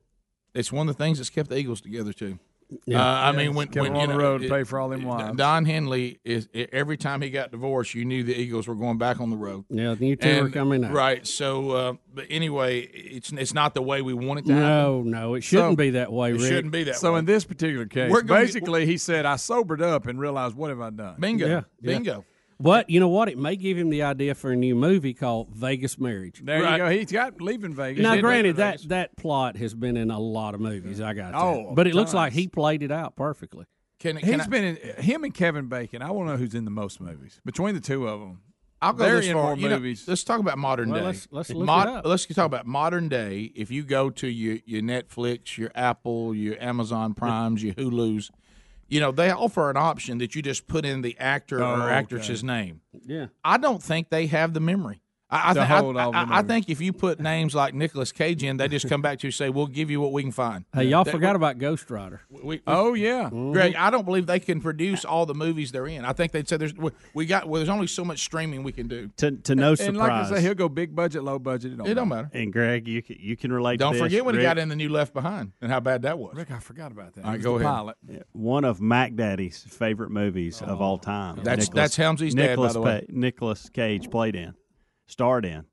it's one of the things that's kept the Eagles together too. Yeah. Uh, I mean, when, kept when on you the road it- pay for all them wives. Don Henley is every time he got divorced, you knew the Eagles were going back on the road. yeah, you two are And- coming out. Right. So, uh, but anyway, it's it's not the way we want it to happen. No, no, it shouldn't So- be that way, It Rick. shouldn't be that So way. in this particular case, We're gonna get- basically, he said, "I sobered up and realized what have I done." Bingo. Yeah, yeah. Bingo. But you know what? It may give him the idea for a new movie called Vegas Marriage. There Right. you go. He's got leaving Vegas. Now, Did granted, that Vegas. that plot has been in a lot of movies. I got Oh, that. but it looks like he played it out perfectly. Can, He's can I- been in him and Kevin Bacon. I want to know who's in the most movies between the two of them. I'll go They're this in far. more You know, movies. let's talk about modern Well, day. let's- let's look Mod- it up. Let's talk about modern day. If you go to your, your Netflix, your Apple, your Amazon Primes, your Hulu's, you know they offer an option that you just put in the actor Oh, or okay. actress's name. Yeah. I don't think they have the memory. I, I, To hold I, all I- I think if you put names like Nicolas Cage in, they just come back to you and say, "We'll give you what we can find." Hey, y'all That- forgot about Ghost Rider. we, we- Oh yeah, mm-hmm. Greg. I don't believe they can produce all the movies they're in. I think they'd say there's we- we got well. There's only so much streaming we can do. To, to no surprise. And like I say, he'll go big budget, low budget. It don't, It don't matter. And Greg, you can, you can relate. Don't to this. forget when he got in the new Left Behind and how bad that was. Rick, I forgot about that. All right, go ahead. Pilot. One of Mac Daddy's favorite movies of oh. all time. That's- that's Helmsley's dad, by Nicolas the way. Nicolas Cage played in, starred in,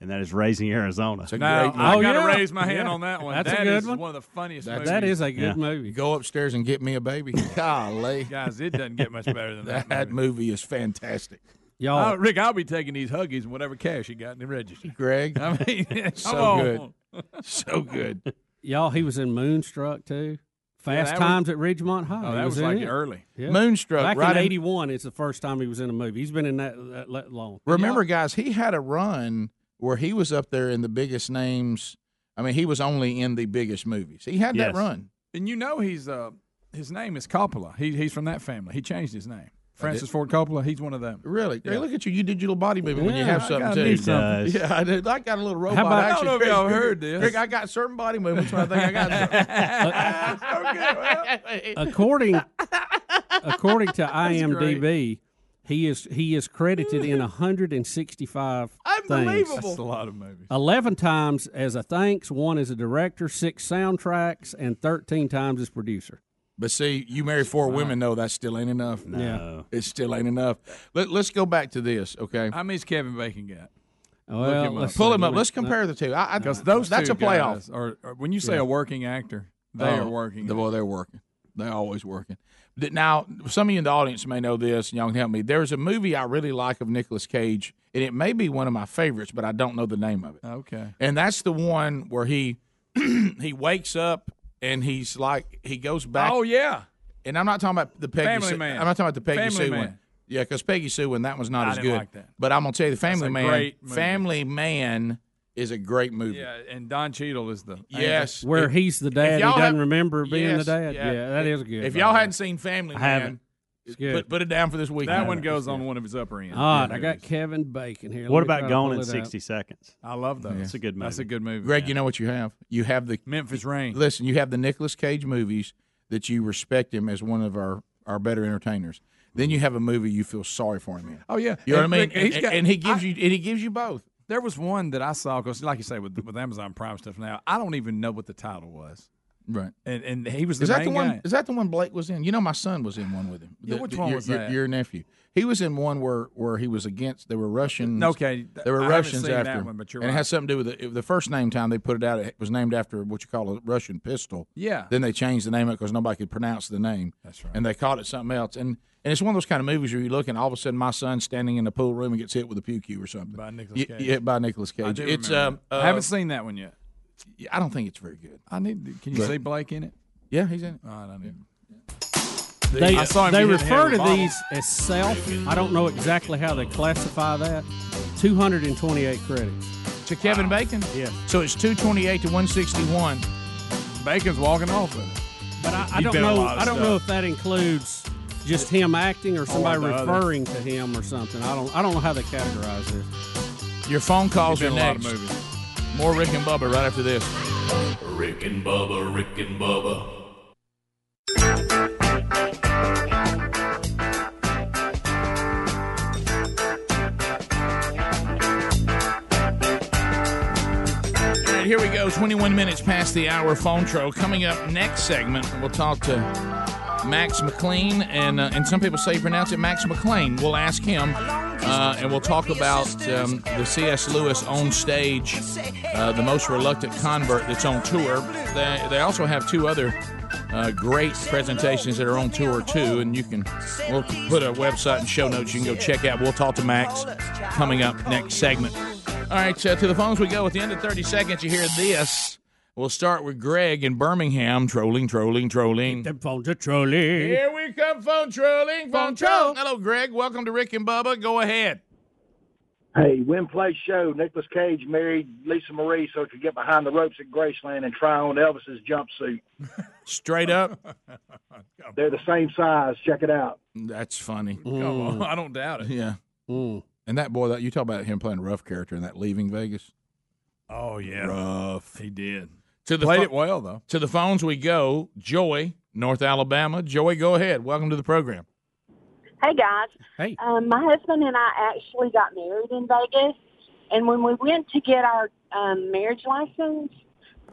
and that is Raising Arizona. Now great I movie. got to Oh, yeah. raise my hand Yeah. on that one. That's a good is one. one of the funniest. That's- movies. That is a good Yeah. movie. Go upstairs and get me a baby. Golly, guys. It doesn't get much better than that. that movie. movie is fantastic. Y'all, I'll- Rick, I'll be taking these huggies and whatever cash you got in the register. Greg, I mean, so on. good, so good. y'all, he was in Moonstruck too. Fast that was- Times at Ridgemont High. Oh, He that was in like it. early. Yeah. Moonstruck, Back right in in- '81, it's the first time he was in a movie. He's been in that, that, that long. Remember, guys, he had a run where he was up there in the biggest names. I mean, he was only in the biggest movies. He had that run. And you know he's uh his name is Coppola. He he's from that family. He changed his name. Francis Ford Coppola. He's one of them. Really? Hey, look at you. You did your little body movement when you have I something gotta too. do something. Does. Yeah, I did. I got a little robot about- I don't know if y'all Greg, heard this. Greg, I got certain body movements when I think I got something. Ah, according according to IMDb, he is he is credited in 165 things. That's a lot of movies. 11 times as a thanks, one as a director, six soundtracks, and 13 times as producer. But see, you marry four women, no, that still ain't enough. Yeah. It still ain't enough. Let, let's go back to this, okay? How many's Kevin Bacon got? Well, him let's Pull him up. Let me- Let's compare the two. I, I, Because those that's two a playoff. guys Are, are- when you say Yeah. a working actor, they Oh, are working. the- Well, they're working. They're always working. Now, some of you in the audience may know this, and y'all can help me. There's a movie I really like of Nicolas Cage, and it may be one of my favorites, but I don't know the name of it. okay. And that's the one where he he wakes up and he's like he goes back. Oh yeah. And I'm not talking about the Peggy Family Sue. Man. I'm not talking about the Peggy Family Sue Man. one. Yeah, because Peggy Sue one that one's not I as didn't good. like that. But I'm gonna tell you, the Family a Man. great movie. Family Man is a great movie. Yeah, and Don Cheadle is the Yes. Where If- he's the dad, he doesn't have- remember being Yes, the dad. yeah. Yeah, that is good. If y'all hadn't seen Family I Man, haven't. It's good. Put, put it down for this week. That one goes on one of his upper ends. All right, I got Kevin Bacon here. Let What me try about to Gone pull in it up. 60 Seconds? I love those. That's a good movie. That's a good movie. Greg, you know what you have? You have the Memphis Rain. Listen, you have the Nicolas Cage movies that you respect him as one of our, our better entertainers. Then you have a movie you feel sorry for him in. Oh yeah, You know what I mean? Rick, he's And, got- and he gives I- you and he gives you both. There was one that I saw because, like you say, with with Amazon Prime stuff now, I don't even know what the title was. Right. And and he was the Is that main the one? guy. Is that the one Blake was in? You know, my son was in one with him. Yeah, which one your, was your, that? Your nephew. He was in one where where he was against. There were Russians. Okay, there were I Russians seen that after. one, but you're and it right. has something to do with the, the first name time they put it out. It was named after what you call a Russian pistol. Yeah. Then they changed the name because nobody could pronounce the name. That's right. And they called it something else. And and it's one of those kind of movies where you look and all of a sudden my son's standing in the pool room and gets hit with a pew cue or something By Nicolas Y- Cage. Yeah, by Nicolas I Cage. do It's um. Uh, I haven't seen that one yet. I don't think it's very good. I need. Can you But- see Blake in it? Yeah, he's in it. All right, I need. They, I saw him they get hit in the head refer to bottle. these as self. I don't know exactly how they classify that. 228 credits. To Kevin Bacon. Yeah. So it's two twenty eight to one sixty one. Bacon's walking off with it. But I, I don't been in a know. I don't know if that includes just him acting or somebody the other. referring to him or something. I don't. I don't know how they categorize this. Your phone calls are been a lot of next. More Rick and Bubba right after this. Rick and Bubba, Rick and Bubba. All right, here we go. 21 minutes past the hour phone tro. Coming up next segment, we'll talk to Max McLean, and uh, and some people say pronounce it Max McLean. We'll ask him, uh, and we'll talk about um, the C.S. Lewis on stage, uh, the most reluctant convert that's on tour. They, they also have two other uh, great presentations that are on tour too, and you can we'll put a website and show notes you can go check out. We'll talk to Max coming up next segment. All right, uh, to the phones we go. At the end of 30 seconds, you hear this. We'll start with Greg in Birmingham. Trolling, trolling, trolling. Them phones are trolling. Here we come, phone trolling, phone troll. Hello, Greg. Welcome to Rick and Bubba. Go ahead. Hey, Win Play Show. Nicolas Cage married Lisa Marie so he could get behind the ropes at Graceland and try on Elvis's jumpsuit. Straight up. They're the same size. Check it out. That's funny. Come on, I don't doubt it. Yeah. And that boy, that you talk about him playing a rough character in that Leaving Vegas. Oh yeah, rough. He did. To the Played pho- it well though. To the phones we go. Joy, North Alabama. Joy, go ahead. Welcome to the program. Hey guys. Hey. Um, my husband and I actually got married in Vegas, and when we went to get our um, marriage license,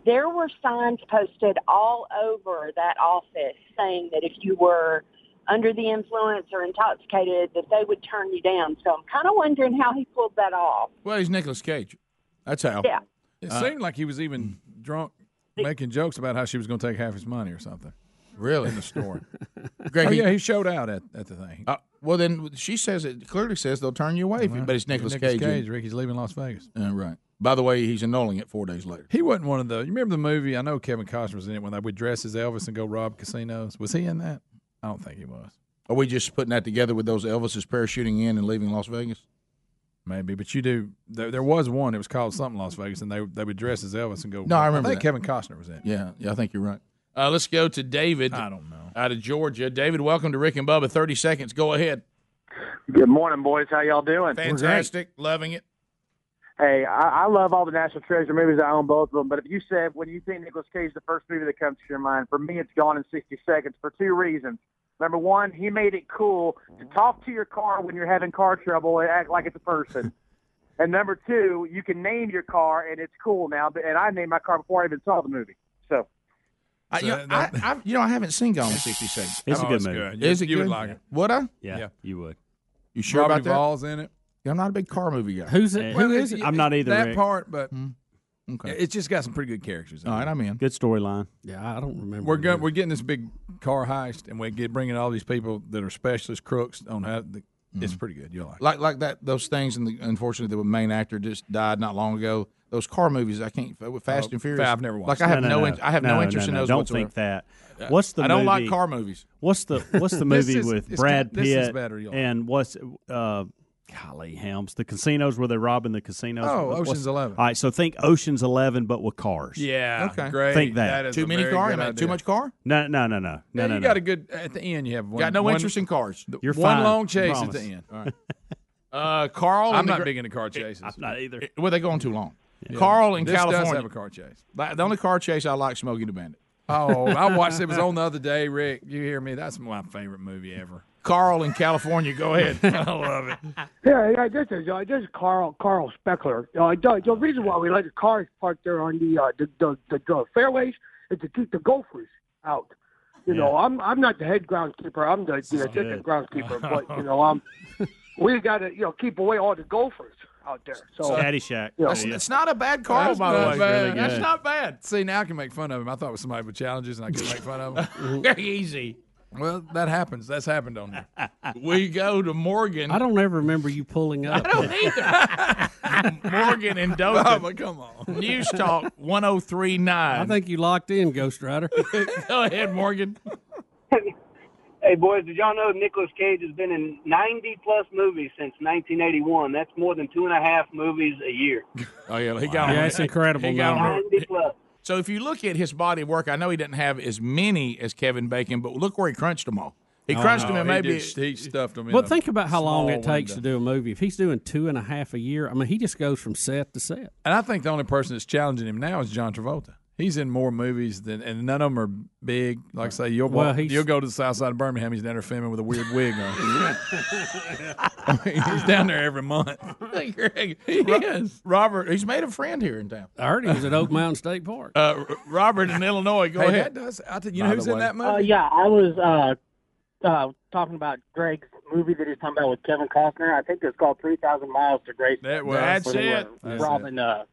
there were signs posted all over that office saying that if you were under the influence or intoxicated, that they would turn you down. So I'm kind of wondering how he pulled that off. Well, he's Nicolas Cage. That's how. Yeah. It Uh, seemed like he was even drunk, making jokes about how she was going to take half his money or something. Really? in the store. Greg, oh he- yeah, he showed out at, at the thing. Uh, well, then she says it clearly says they'll turn you away, if you, but it's Nicolas Nicolas Cage. Cage. Ricky's leaving Las Vegas. Uh, right. By the way, he's annulling it four days later. He wasn't one of the. You remember the movie? I know Kevin Costner was in it when they would dress as Elvis and go rob casinos. Was he in that? I don't think he was. Are we just putting that together with those Elvises parachuting in and leaving Las Vegas? Maybe, but you do. There, there was one. It was called something Las Vegas, and they they would dress as Elvis and go. No, I remember I think that. Kevin Costner was in. it. Yeah, yeah, I think you're right. Uh, let's go to David. I don't know. Out of Georgia. David, welcome to Rick and Bubba. 30 seconds. Go ahead. Good morning, boys. How y'all doing? Fantastic. Loving it. Hey, I, I love all the National Treasure movies. I own both of them. But if you said when you think Nicolas Cage, the first movie that comes to your mind, for me, it's Gone in 60 Seconds for two reasons. Number one, he made it cool to talk to your car when you're having car trouble and act like it's a person. and number two, you can name your car and it's cool now. But And I named my car before I even saw the movie. So I, you, know, I, I, you know, I haven't seen Gone in 60 Seconds. It's a Oh, good it's movie. good. Is it you would good? like it. Would I? Yeah, Yeah. you would. You sure Robbie about that? Duvall's in it. I'm not a big car movie guy. Who's it? Well, Who is it? I'm not either, That Rick. part, but hmm. Okay. it's just got some pretty good characters. in All it. right, I'm in. Good storyline. Yeah, I don't remember. We're go, we're getting this big car heist, and we get bringing all these people that are specialist crooks on how. The, It's pretty good. You'll like. Like like that those things and the unfortunately the main actor just died not long ago. Those car movies I can't with Fast Oh, and Furious. I've never watched Like I have No, no, no, in- I have no, interest in no. those Don't whatsoever. think that. What's the I don't like car movies. What's the What's the movie is- with Brad got- this is Pitt better, y'all. and what's uh, golly Helms? The casinos where they're robbing the casinos. Oh, What's- Ocean's Eleven. All right, so think Ocean's Eleven, but with cars. Yeah. Okay. Great. Think that. is Too a many very car? good Too much car? No, no, no, no, no, Yeah, no. you no. got a good at the end. You have one. Got no one- interest in cars. You're one fine. long chase Promise. at the end. All right. Uh, Carl. I'm and the not gr- big into car chases. I'm not either. Well, they're going too long. Carl in this California. does have a car chase. Like, The only car chase I like, Smokey the Bandit. Oh, I watched it. was on the other day, Rick. You hear me? That's my favorite movie ever. Carl in California. Go ahead. I love it. Yeah, yeah, this is uh, this is Carl Carl Spackler. Uh, the, the reason why we let the cars parked there on the uh, the, the, the, the fairways is to keep the gophers out. You know, I'm I'm not the head groundskeeper. I'm the, the assistant good. groundskeeper. But you know, um, we got to you know keep away all the gophers out there. So Caddyshack. Yeah. That's, it's not a bad Carl, That's by the not way. bad. Really That's not bad. See, now I can make fun of him. I thought it was somebody with challenges, and I could make fun of him. Very easy. Well, that happens. That's happened on there. We go to Morgan. I don't ever remember you pulling up. I don't either. Morgan and Dothan. Bubba, come on. News Talk 1039. I think you locked in, Ghost Rider. Go ahead, Morgan. Hey, boys, did y'all know Nicolas Cage has been in 90 plus movies since 1981? That's more than two and a half movies a year. Oh, yeah. He got Yeah, on- it's incredible He got 90 plus. So if you look at his body of work, I know he didn't have as many as Kevin Bacon, but look where he crunched them all. He oh, crunched them Oh, in he maybe. did- he stuffed them in. But think about how long it small takes to do a movie. If he's doing two and a half a year, I mean, he just goes from set to set. And I think the only person that's challenging him now is John Travolta. He's in more movies than, and none of them are big. Like I say, you'll Well, walk, you'll go to the south side of Birmingham. He's down there filming with a weird wig on. I mean, he's down there every month. Greg, he is. Robert, he's made a friend here in town. I heard he was at Oak Mountain State Park. Uh, Robert in Illinois, go Hey, ahead. that does. I think you By know who's in that movie? Uh, yeah, I was uh, uh, talking about Greg's movie that he's talking about with Kevin Costner. I think it's called 3,000 Miles to Grace. That was. That's it. were That's robbing, uh,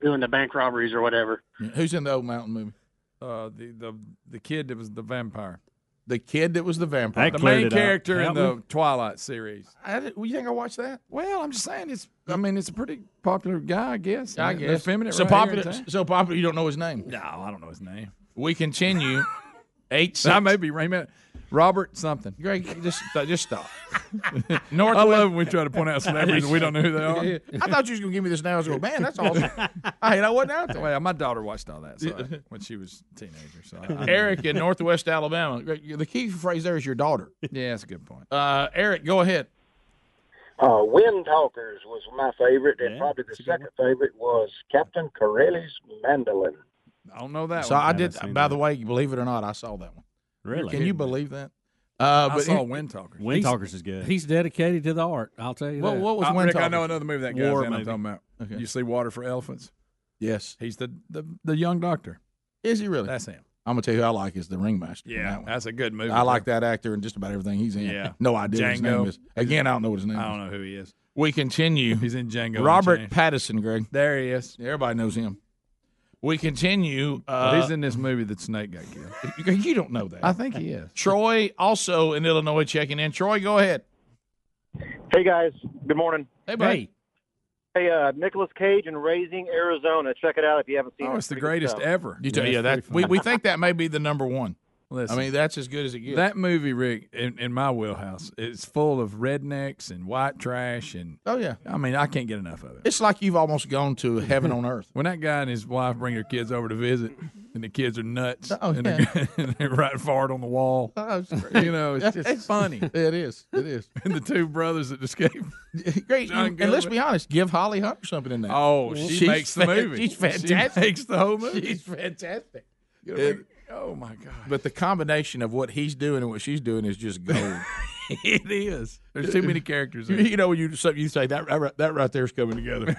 doing the bank robberies or whatever. Who's in the Oak Mountain movie? Uh, the the the kid that was the vampire. the kid that was the vampire, the main character in the Twilight series. I did, well, you think I watched that? Well, I'm just saying it's. I mean, it's a pretty popular guy, I guess. I They're guess. effeminate so right here in popular. town. So popular. You don't know his name. No, I don't know his name. We continue. Eight. I may be Raymond Robert something. Greg, just uh, just stop. I love when we try to point out celebrities and we don't know who they are. I thought you was gonna give me this now. I was going, man, that's awesome. I, I wasn't out there. Well, my daughter watched all that so I- when she was a teenager. So I, I Eric in Northwest Alabama. Greg, The key phrase there is your daughter. Yeah, that's a good point. Uh, Eric, go ahead. Uh, Wind Talkers was my favorite, and probably the second favorite was Captain Corelli's Mandolin. I don't know that So one. I did. By the way, believe it or not, I saw that one. Really? Can you believe that? Uh, I saw in- Windtalkers. Wind Talkers is good. He's dedicated to the art. I'll tell you What- that. what was Uh, Wind Rick, I know another movie that guy's War, in I'm talking about. Okay. You see Water for Elephants? Yes. He's the, the, the young doctor. Is he really? That's him. I'm gonna tell you who I like is the ringmaster. in Yeah, that that's a good movie. I like that actor and just about everything he's in. Yeah. no idea what his name is. Again, I don't know what his name is. I don't know who he is. We continue. He's in Django. Robert Pattinson, Greg. There he is. Everybody knows him. We continue. Well, Uh, he's in this movie that Snake got killed. you, you don't know that. I think he is. Troy, also in Illinois, checking in. Troy, go ahead. Hey guys, good morning. Hey, buddy. Hey, uh, Nicolas Cage in Raising Arizona. Check it out if you haven't seen it. Oh, it's the greatest stuff. ever. You tell, yeah, that we, we think that may be the number one. Listen, I mean, that's as good as it gets. that movie, Rick, in, in my wheelhouse, it's full of rednecks and white trash, and oh yeah, I mean, I can't get enough of it. it's like you've almost gone to heaven on earth. When that guy and his wife bring their kids over to visit, and the kids are nuts, Oh, and, yeah. they're, and they're fart on the wall. Oh. You know, it's just funny. It is. It is. And the two brothers that escaped. Great. And let's be honest. Give Holly Hunter something in there. Oh, she makes the movie. She's fantastic. She makes the whole movie. She's fantastic. It- oh my god! But the combination of what he's doing and what she's doing is just gold. it is. There's too many characters. It. you know, when you you say that that right- that right there is coming together.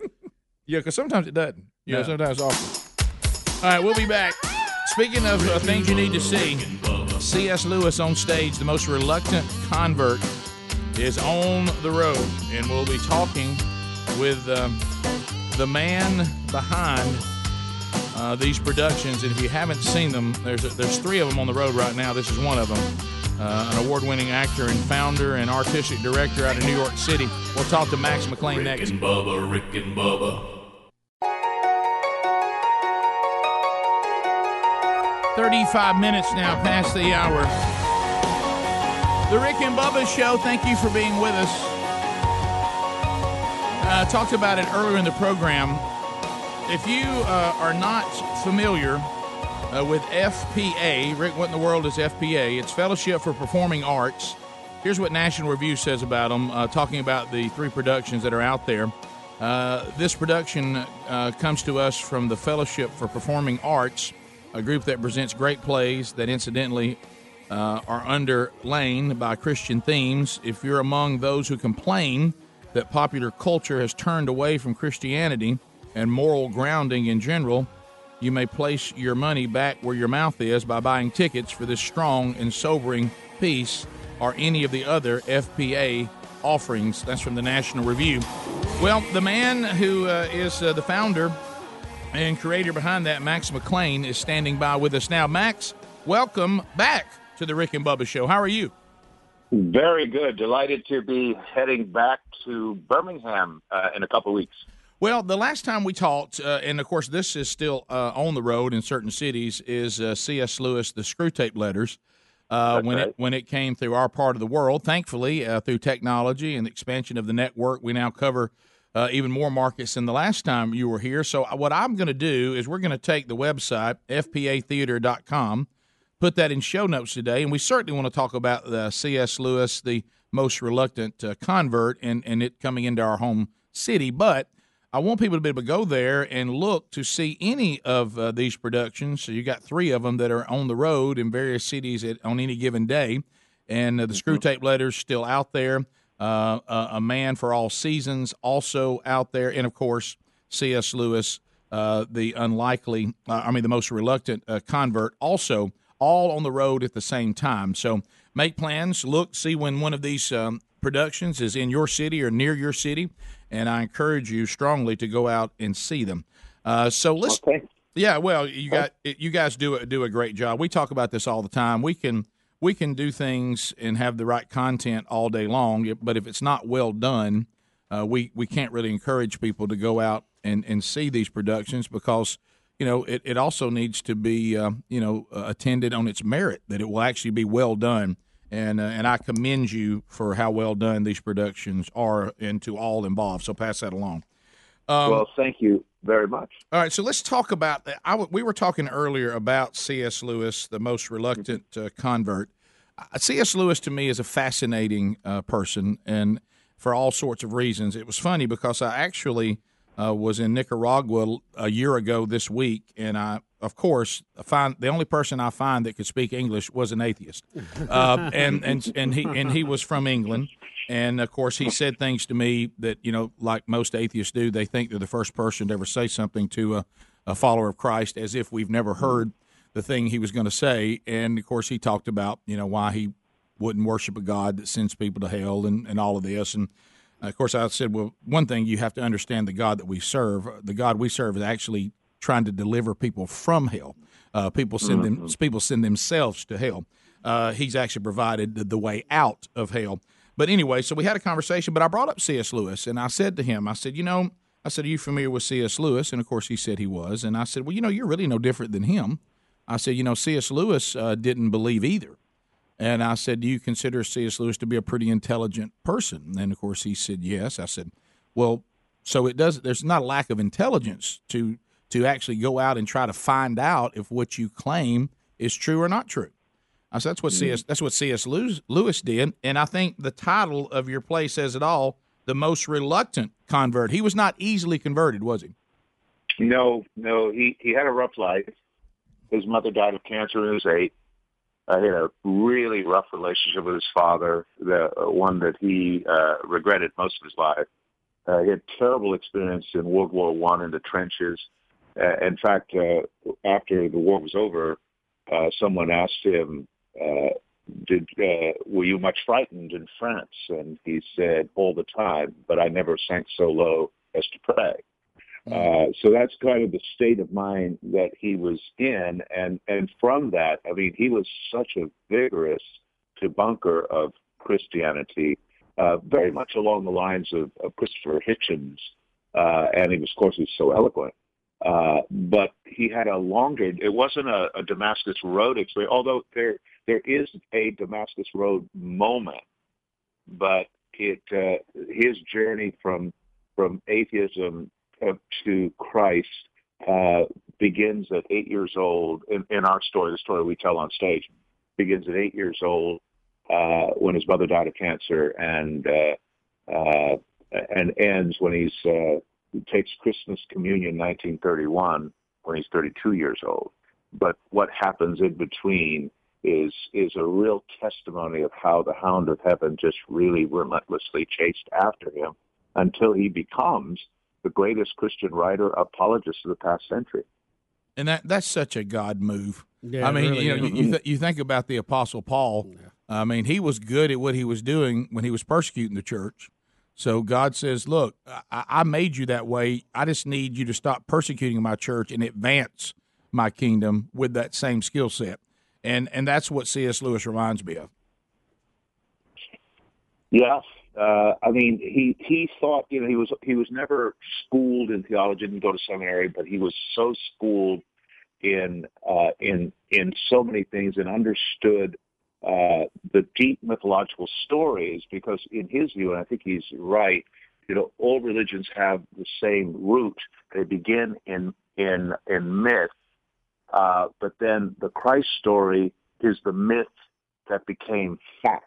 yeah, because sometimes it doesn't. You know, No. sometimes it's awful. All right, we'll be back. Speaking of uh, things you need to see, C.S. Lewis on stage, the most reluctant convert, is on the road, and we'll be talking with um, the man behind uh, these productions. And if you haven't seen them, there's there's three of them on the road right now. This is one of them. Uh, an award-winning actor and founder and artistic director out of New York City. We'll talk to Max McLean Rick next. and Bubba, Rick and Bubba. 35 minutes now past the hour. The Rick and Bubba Show, thank you for being with us. Uh, talked about it earlier in the program. If you uh, are not familiar uh, with FPA, Rick, what in the world is FPA? It's Fellowship for Performing Arts. Here's what National Review says about them, uh, talking about the three productions that are out there. Uh, this production uh, comes to us from the Fellowship for Performing Arts, a group that presents great plays that incidentally uh, are underlain by Christian themes. If you're among those who complain that popular culture has turned away from Christianity and moral grounding in general, you may place your money back where your mouth is by buying tickets for this strong and sobering piece or any of the other FPA offerings. That's from the National Review. Well, the man who uh, is uh, the founder and creator behind that, Max McLean, is standing by with us now. Max, welcome back to the Rick and Bubba Show. How are you? Very good. Delighted to be heading back to Birmingham uh, in a couple weeks. Well, the last time we talked, uh, and of course this is still uh, on the road in certain cities, is uh, C.S. Lewis, the Screwtape Letters. Uh, when right. it when it came through our part of the world, thankfully uh, through technology and the expansion of the network, we now cover uh, even more markets than the last time you were here. So what I'm going to do is we're going to take the website fpatheater.com, put that in show notes today, and we certainly want to talk about the C.S. Lewis, the most reluctant uh, convert, and and it coming into our home city, but. I want people to be able to go there and look to see any of uh, these productions. So you got three of them that are on the road in various cities at, on any given day, and uh, the Screwtape Letters still out there. Uh, uh, a Man for All Seasons also out there, and of course C.S. Lewis, uh, the unlikely, uh, I mean the most reluctant uh, convert, also all on the road at the same time. So make plans, look, see when one of these um, productions is in your city or near your city, and I encourage you strongly to go out and see them. Uh, so let's, yeah, well, you got you guys do a, do a great job. We talk about this all the time. We can we can do things and have the right content all day long, but if it's not well done, uh, we we can't really encourage people to go out and and see these productions because you know it, it also needs to be uh, you know uh, attended on its merit that it will actually be well done and uh, and I commend you for how well done these productions are and to all involved. So pass that along. Um, well, thank you very much. All right, so let's talk about that. I w- we were talking earlier about C.S. Lewis, the most reluctant uh, convert. Uh, C.S. Lewis to me is a fascinating uh, person, and for all sorts of reasons. It was funny because I actually uh, was in Nicaragua a year ago this week, and I, of course, find the only person I find that could speak English was an atheist, uh, and and and he and he was from England, and of course he said things to me that you know, like most atheists do, they think they're the first person to ever say something to a, a follower of Christ, as if we've never heard the thing he was going to say, and of course he talked about you know why he wouldn't worship a God that sends people to hell and, and all of this, and of course, I said, well, one thing you have to understand the God that we serve. The God we serve is actually trying to deliver people from hell. Uh, people send them. Mm-hmm. People send themselves to hell. Uh, he's actually provided the, the way out of hell. But anyway, so we had a conversation. But I brought up C.S. Lewis, and I said to him, I said, you know, I said, are you familiar with C.S. Lewis? And of course, he said he was. And I said, well, you know, you're really no different than him. I said, you know, C.S. Lewis uh, didn't believe either. And I said, Do you consider C.S. Lewis to be a pretty intelligent person? And of course, he said, Yes. I said, Well, so it does. There's not a lack of intelligence to to actually go out and try to find out if what you claim is true or not true. I said that's what C.S. That's what C.S. Lewis, did, and I think the title of your play says it all. The most reluctant convert. He was not easily converted, was he? No, no, he he had a rough life. His mother died of cancer when he was eight. He had a really rough relationship with his father, the uh, one that he uh, regretted most of his life. Uh, he had terrible experience in World War One in the trenches. Uh, in fact, uh, after the war was over, uh, someone asked him, uh, "Did uh, were you much frightened in France?" And he said, "All the time, but I never sank so low as to pray." Uh, so that's kind of the state of mind that he was in, and and from that, I mean, he was such a vigorous debunker of Christianity, uh, very much along the lines of, of Christopher Hitchens, uh, and he was, of course, he's so eloquent. Uh, but he had a longer. It wasn't a, a Damascus Road experience, although there there is a Damascus Road moment, but it uh, his journey from from atheism to Christ uh, begins at eight years old. In, in our story, the story we tell on stage, begins at eight years old uh, when his mother died of cancer, and uh, uh, and ends when he's he takes Christmas communion 1931 when he's 32 years old. But what happens in between is is a real testimony of how the Hound of Heaven just really relentlessly chased after him until he becomes the greatest Christian writer apologist of the past century. And that that's such a God move. Yeah, I mean, really you know, is. you, you, th- you think about the Apostle Paul. I mean, he was good at what he was doing when he was persecuting the church. So God says, "Look, I, I made you that way. I just need you to stop persecuting my church and advance my kingdom with that same skill set." And and that's what C.S. Lewis reminds me of. Yes, uh, I mean he he thought you know he was he was never schooled in theology, didn't go to seminary, but he was so schooled in uh, in in so many things and understood uh, the deep mythological stories because in his view, and I think he's right, you know, all religions have the same root. They begin in in in myth, uh, but then the Christ story is the myth that became fact.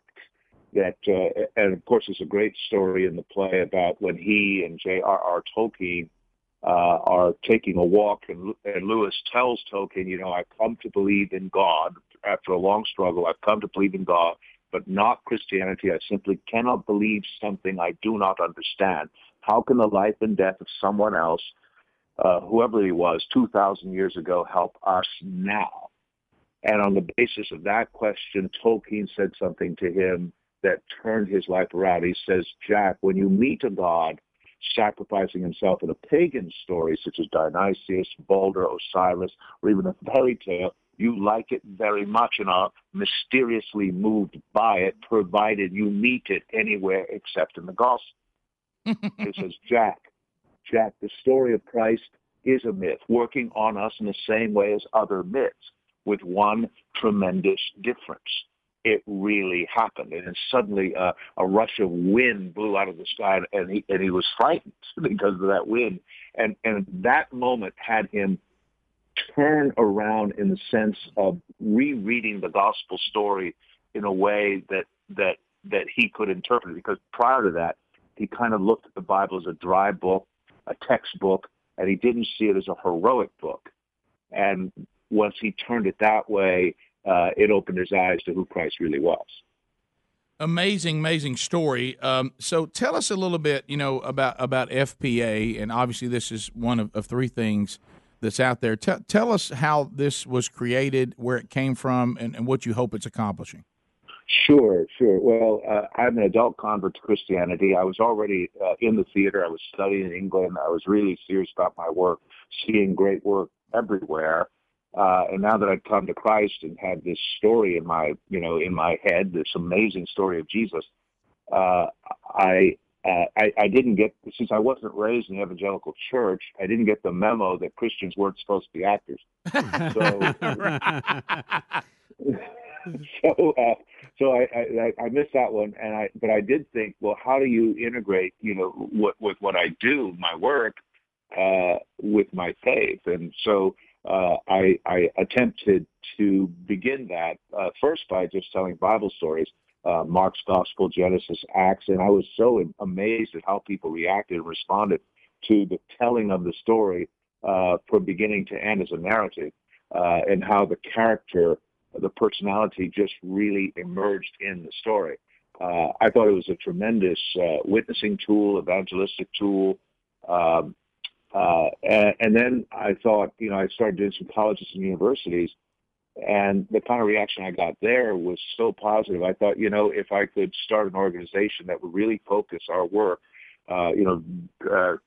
That uh, and of course, there's a great story in the play about when he and J.R.R. Tolkien uh, are taking a walk, and, and Lewis tells Tolkien, you know, I come to believe in God after a long struggle. I've come to believe in God, but not Christianity. I simply cannot believe something I do not understand. How can the life and death of someone else, uh, whoever he was, 2,000 years ago, help us now? And on the basis of that question, Tolkien said something to him that turned his life around. He says, Jack, when you meet a God sacrificing himself in a pagan story such as Dionysius, Balder, Osiris, or even a fairy tale, you like it very much and are mysteriously moved by it, provided you meet it anywhere except in the gospel. it says, Jack, Jack, the story of Christ is a myth, working on us in the same way as other myths, with one tremendous difference. It really happened, and then suddenly uh, a rush of wind blew out of the sky, and he and he was frightened because of that wind, and and that moment had him turn around in the sense of rereading the gospel story in a way that that that he could interpret it. Because prior to that, he kind of looked at the Bible as a dry book, a textbook, and he didn't see it as a heroic book. And once he turned it that way, uh, it opened his eyes to who Christ really was. Amazing, amazing story. Um, so tell us a little bit, you know, about about FPA, and obviously this is one of, of three things that's out there. Tell tell us how this was created, where it came from, and, and what you hope it's accomplishing. Sure, sure. Well, uh, I'm an adult convert to Christianity. I was already uh, in the theater. I was studying in England. I was really serious about my work, seeing great work everywhere. Uh, and now that I've come to Christ and had this story in my, you know, in my head, this amazing story of Jesus, uh, I, uh, I, I didn't get, since I wasn't raised in the evangelical church, I didn't get the memo that Christians weren't supposed to be actors. So, so, uh, so I, I, I missed that one, and I, but I did think, well, how do you integrate, you know, what with what I do, my work, uh, with my faith, and so uh, I, I attempted to begin that uh, first by just telling Bible stories, uh, Mark's Gospel, Genesis, Acts, and I was so amazed at how people reacted and responded to the telling of the story uh, from beginning to end as a narrative, uh, and how the character the personality just really emerged in the story. Uh, I thought it was a tremendous uh, witnessing tool, evangelistic tool. Um, uh, and, and, then I thought, you know, I started doing some colleges and universities, and the kind of reaction I got there was so positive. I thought, you know, if I could start an organization that would really focus our work, uh, you know, uh,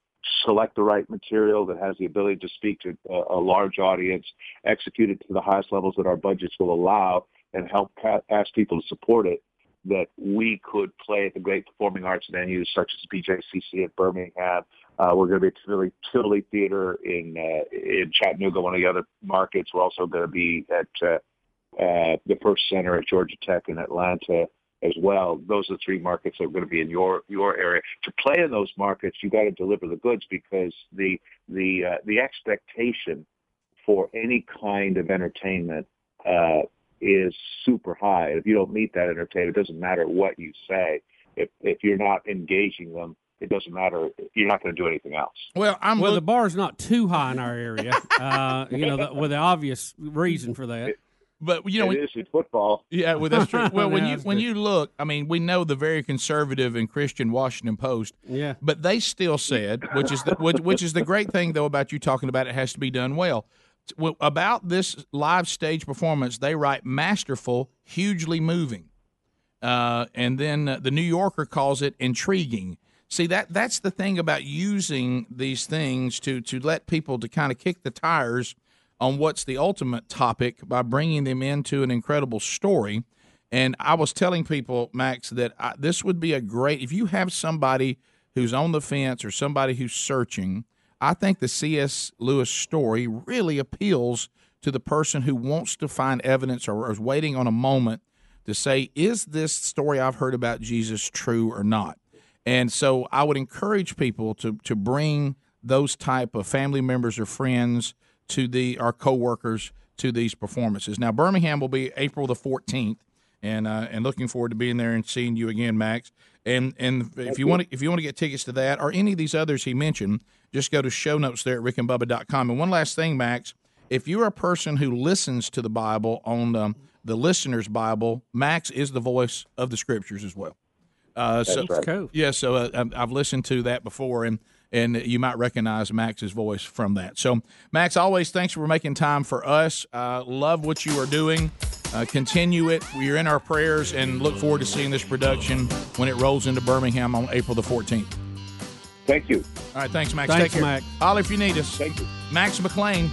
select the right material that has the ability to speak to a, a large audience, execute it to the highest levels that our budgets will allow, and help ask people to support it, that we could play at the great performing arts venues such as BJCC at Birmingham. Uh, we're going to be at Tivoli, Tivoli Theater in uh, in Chattanooga, one of the other markets. We're also going to be at uh, uh, the Ferst Center at Georgia Tech in Atlanta as well. Those are the three markets that are going to be in your your area. To play in those markets, you got to deliver the goods because the the uh, the expectation for any kind of entertainment uh, is super high. If you don't meet that entertainment, it doesn't matter what you say. If if you're not engaging them, it doesn't matter. You're not going to do anything else. Well, I'm well. Look- the bar's not too high in our area. uh, you know, the, with the obvious reason for that. It, but you know, it is in football. Yeah, well, that's true. Well, when Yeah, you when good. you look, I mean, we know the very conservative and Christian Washington Post. Yeah. But they still said, which is the which, which is the great thing though about you talking about it has to be done well. Well, About this live stage performance, they write masterful, hugely moving, uh, and then uh, the New Yorker calls it intriguing. See that that's the thing about using these things to to let people to kind of kick the tires on what's the ultimate topic by bringing them into an incredible story. And I was telling people, Max, that I, this would be a great if you have somebody who's on the fence or somebody who's searching. I think the C.S. Lewis story really appeals to the person who wants to find evidence or is waiting on a moment to say, is this story I've heard about Jesus true or not? And so I would encourage people to to bring those type of family members or friends to the our coworkers to these performances. Now Birmingham will be April the 14th and uh, and looking forward to being there and seeing you again Max. And and if you want to if you want to get tickets to that or any of these others he mentioned, just go to show notes there at rickandbubba.com. And one last thing Max, if you're a person who listens to the Bible on um, the listener's Bible, Max is the voice of the scriptures as well. Uh, so, That's right. Cool. Yeah, so uh, I've- I've listened to that before, and and you might recognize Max's voice from that. So, Max, always thanks for making time for us. Uh, love what you are doing. Uh, continue it. We're in our prayers, and look forward to seeing this production when it rolls into Birmingham on April the 14th. Thank you. All right, thanks, Max. Thanks, Take care. Max. Holler if you need us. Thank you. Max McLean.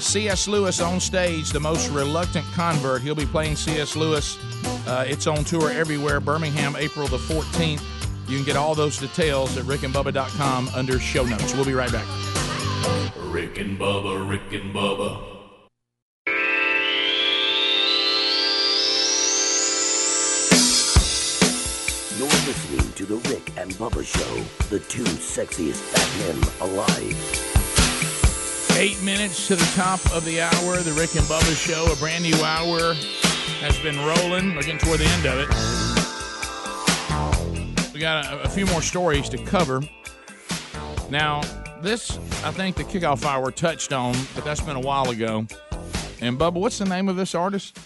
C.S. Lewis on stage, the most reluctant convert. He'll be playing C.S. Lewis. Uh, it's on tour everywhere. Birmingham, April the 14th. You can get all those details at rickandbubba.com under show notes. We'll be right back. Rick and Bubba, Rick and Bubba. You're listening to The Rick and Bubba Show, the two sexiest fat men alive. Eight minutes to the top of the hour, the Rick and Bubba Show. A brand new hour has been rolling. We're getting toward the end of it. We got a, a few more stories to cover. Now, this, I think the kickoff hour touched on, but that's been a while ago. And Bubba, what's the name of this artist?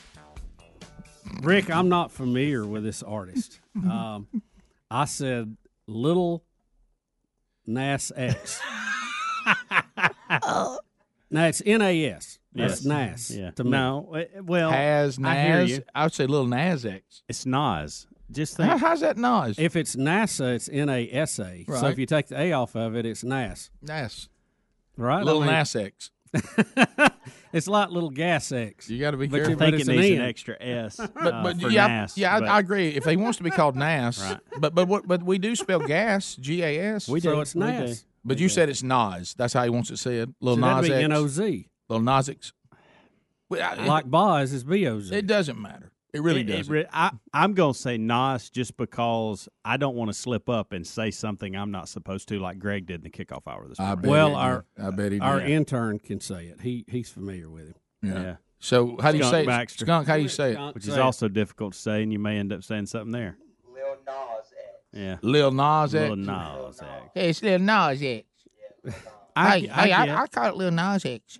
Rick, I'm not familiar with this artist. Um, I said Little Nas X. now it's N A S. That's Yes. Nas. Yeah. To me. No, uh, well, Has I hear Nas? you. I would say little Nas X. It's Nas. Just How- think. how's that Nas? If it's NASA, it's N A S A. So Right. if you take the A off of it, it's Nas. Nas. Right? Little I mean- Nas X. it's like little gas X. You got to be But careful. you- but it's an needs an N. extra S. But uh, but for yeah, Nas, yeah, but- I, I agree. If he wants to be called Nas, Right. but but what but we do spell gas, G A S. We do. So it's we Nas. do. But you said it's Nas. That's how he wants it said. Little So that'd Nas be X. N O Z. Little Nas X. Well, I- Like Boz is B O Z. it doesn't matter. It really It- it doesn't. re- I, I'm going to say Nas just because I don't want to slip up and say something I'm not supposed to, like Greg did in the kickoff hour this morning. bet Well, our. I bet he did. our Yeah. intern can say it. He he's familiar with him. yeah. yeah. So how do you Skunk say it? Baxter. Skunk? How do you say it? Skunk. Which is it. also difficult to say, and you may end up saying something there. Lil Nas X. Yeah. Lil Nas X. Little Nas X. Hey, it's Lil Nas X. I, hey, I, hey, get- I, I call it Lil Nas X.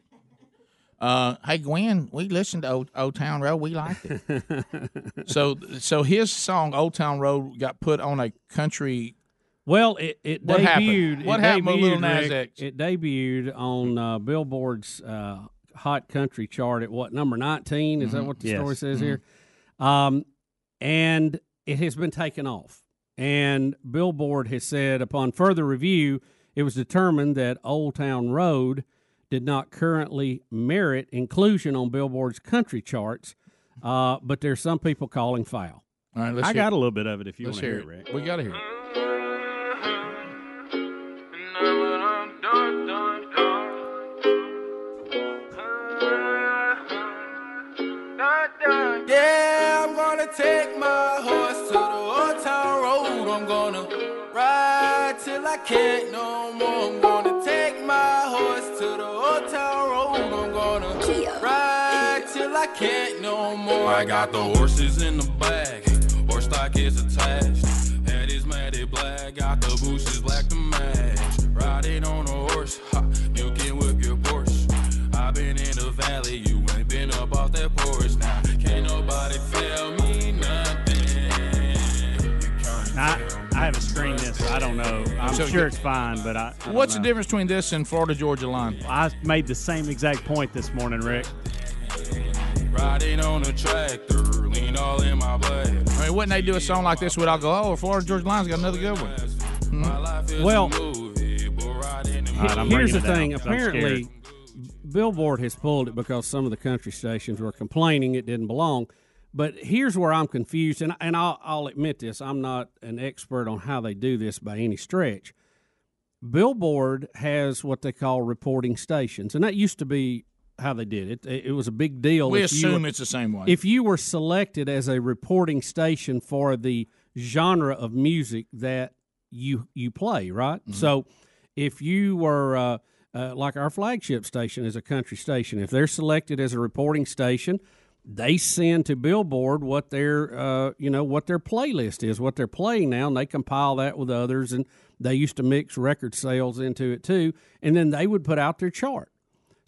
Uh, hey Gwen, we listened to Old, Old Town Road. We liked it. so, so his song Old Town Road got put on a country. Well, it, it What debuted. happened? What it happened debuted, Lil Nas Rick, X? It debuted on uh, Billboard's uh, Hot Country chart at what number nineteen? Is that what the Yes. story says here? Um, and it has been taken off. And Billboard has said, upon further review, it was determined that Old Town Road did not currently merit inclusion on Billboard's country charts. Uh, but there's some people calling foul. All right, let's I hear got it. a little bit of it if you Let's want to hear hear it, it. Rick. We got to hear it. Yeah, I'm gonna take my horse to the old town road. I'm gonna ride till I can't no more. I'm gonna take my horse to the till I can't no more. I got the horses in the bag, horse stock is attached. Head is matted black, got the bushes black to match. Riding on a horse, ha, you can whip your Porsche. I've been in the valley, you ain't been up off that porch. Now, can't nobody tell me nothing. I, I haven't screened this. so I don't know. I'm So- sure it's fine, but I. I don't What's the difference between this and Florida Georgia line? I made the same exact point this morning, Rick. Riding on a tractor, lean all in my blood. I mean, wouldn't they do a song like this? Would I go, oh, Florida Georgia line's got another good one? Hmm. My life Well, a movie, but riding in All right, I'm Here's the thing. down 'cause Apparently. Billboard has pulled it because some of the country stations were complaining it didn't belong. But here's where I'm confused, and and I'll, I'll admit this: I'm not an expert on how they do this by any stretch. Billboard has what they call reporting stations, and that used to be how they did it. It, it was a big deal. We if you assume were- it's the same way. if you were selected as a reporting station for the genre of music that you you play, right? Mm-hmm. So, if you were uh, uh, like our flagship station is a country station, if they're selected as a reporting station, they send to Billboard what their uh, you know what their playlist is, what they're playing now, and they compile that with others, and they used to mix record sales into it too, and then they would put out their chart.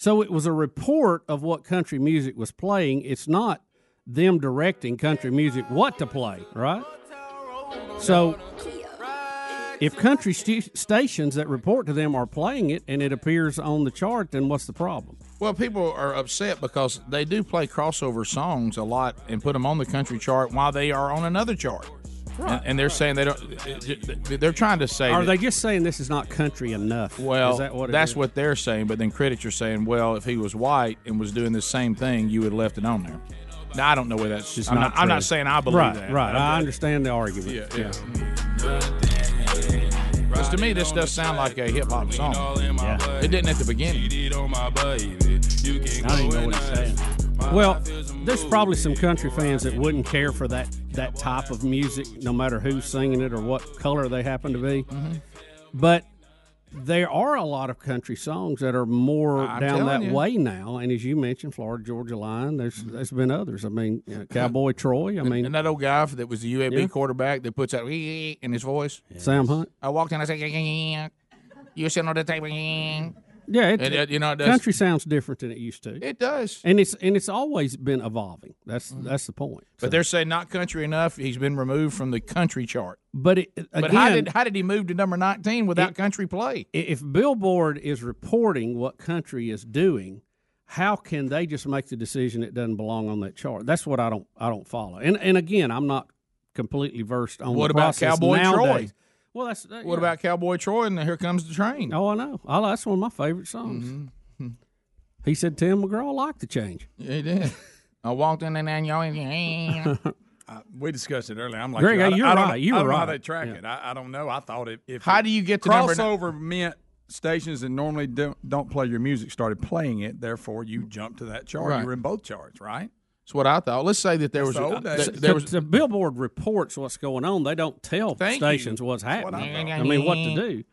So it was a report of what country music was playing. It's not them directing country music what to play, right? So if country st- stations that report to them are playing it and it appears on the chart, then what's the problem? Well, people are upset because they do play crossover songs a lot and put them on the country chart while they are on another chart. And, and they're saying they don't. They're trying to say. Are that- they just saying this is not country enough? Well, is that what that's is? what they're saying, but then critics are saying, well, if he was white and was doing the same thing, you would have left it on there. Now, I don't know whether that's just. I'm not, I'm not saying I believe right, that. Right, but I I'm- understand the argument. Yeah, yeah. Because to me, this does sound like a hip hop song. Yeah. It didn't at the beginning. I don't even know what he's saying. Well, there's probably some country fans that wouldn't care for that that type of music, no matter who's singing it or what color they happen to be. Mm-hmm. But there are a lot of country songs that are more I'm down that you. way now. And as you mentioned, Florida Georgia Line. There's there's been others. I mean, you know, Cowboy Troy. I mean, and that old guy that was the UAB Yeah. quarterback that puts out in his voice. Sam Hunt. I walked in, and I said, "You sitting on the table." Yeah, it, And, uh, you know, it does- country sounds different than it used to. It does, and it's and it's always been evolving. That's that's the point. But they're saying not country enough. He's been removed from the country chart. But it, but how did how did he move to number nineteen without It- country play? if Billboard is reporting what country is doing, how can they just make the decision it doesn't belong on that chart? That's what I don't I don't follow. And and again, I'm not completely versed on What the about Cowboy Troy? Nowadays. Well, that's that, What yeah. about Cowboy Troy and Here Comes the Train? Oh, I know. I, that's one of my favorite songs. Mm-hmm. He said Tim McGraw liked the change. Yeah, he did. I walked in and then y'all. Uh, we discussed it earlier. I'm like, Greg, I, you're I don't, right. You I were don't how right. they track Yeah. it. I, I don't know. I thought it. if How do you get to number ni- crossover meant stations that normally don't, don't play your music started playing it. Therefore, you jumped to that chart. Right. You were in both charts, right? That's what I thought. Let's say that there That's was the old days. th- there was the Billboard reports what's going on. They don't tell Thank you. stations what's That's what happening. I I, mean, what to do.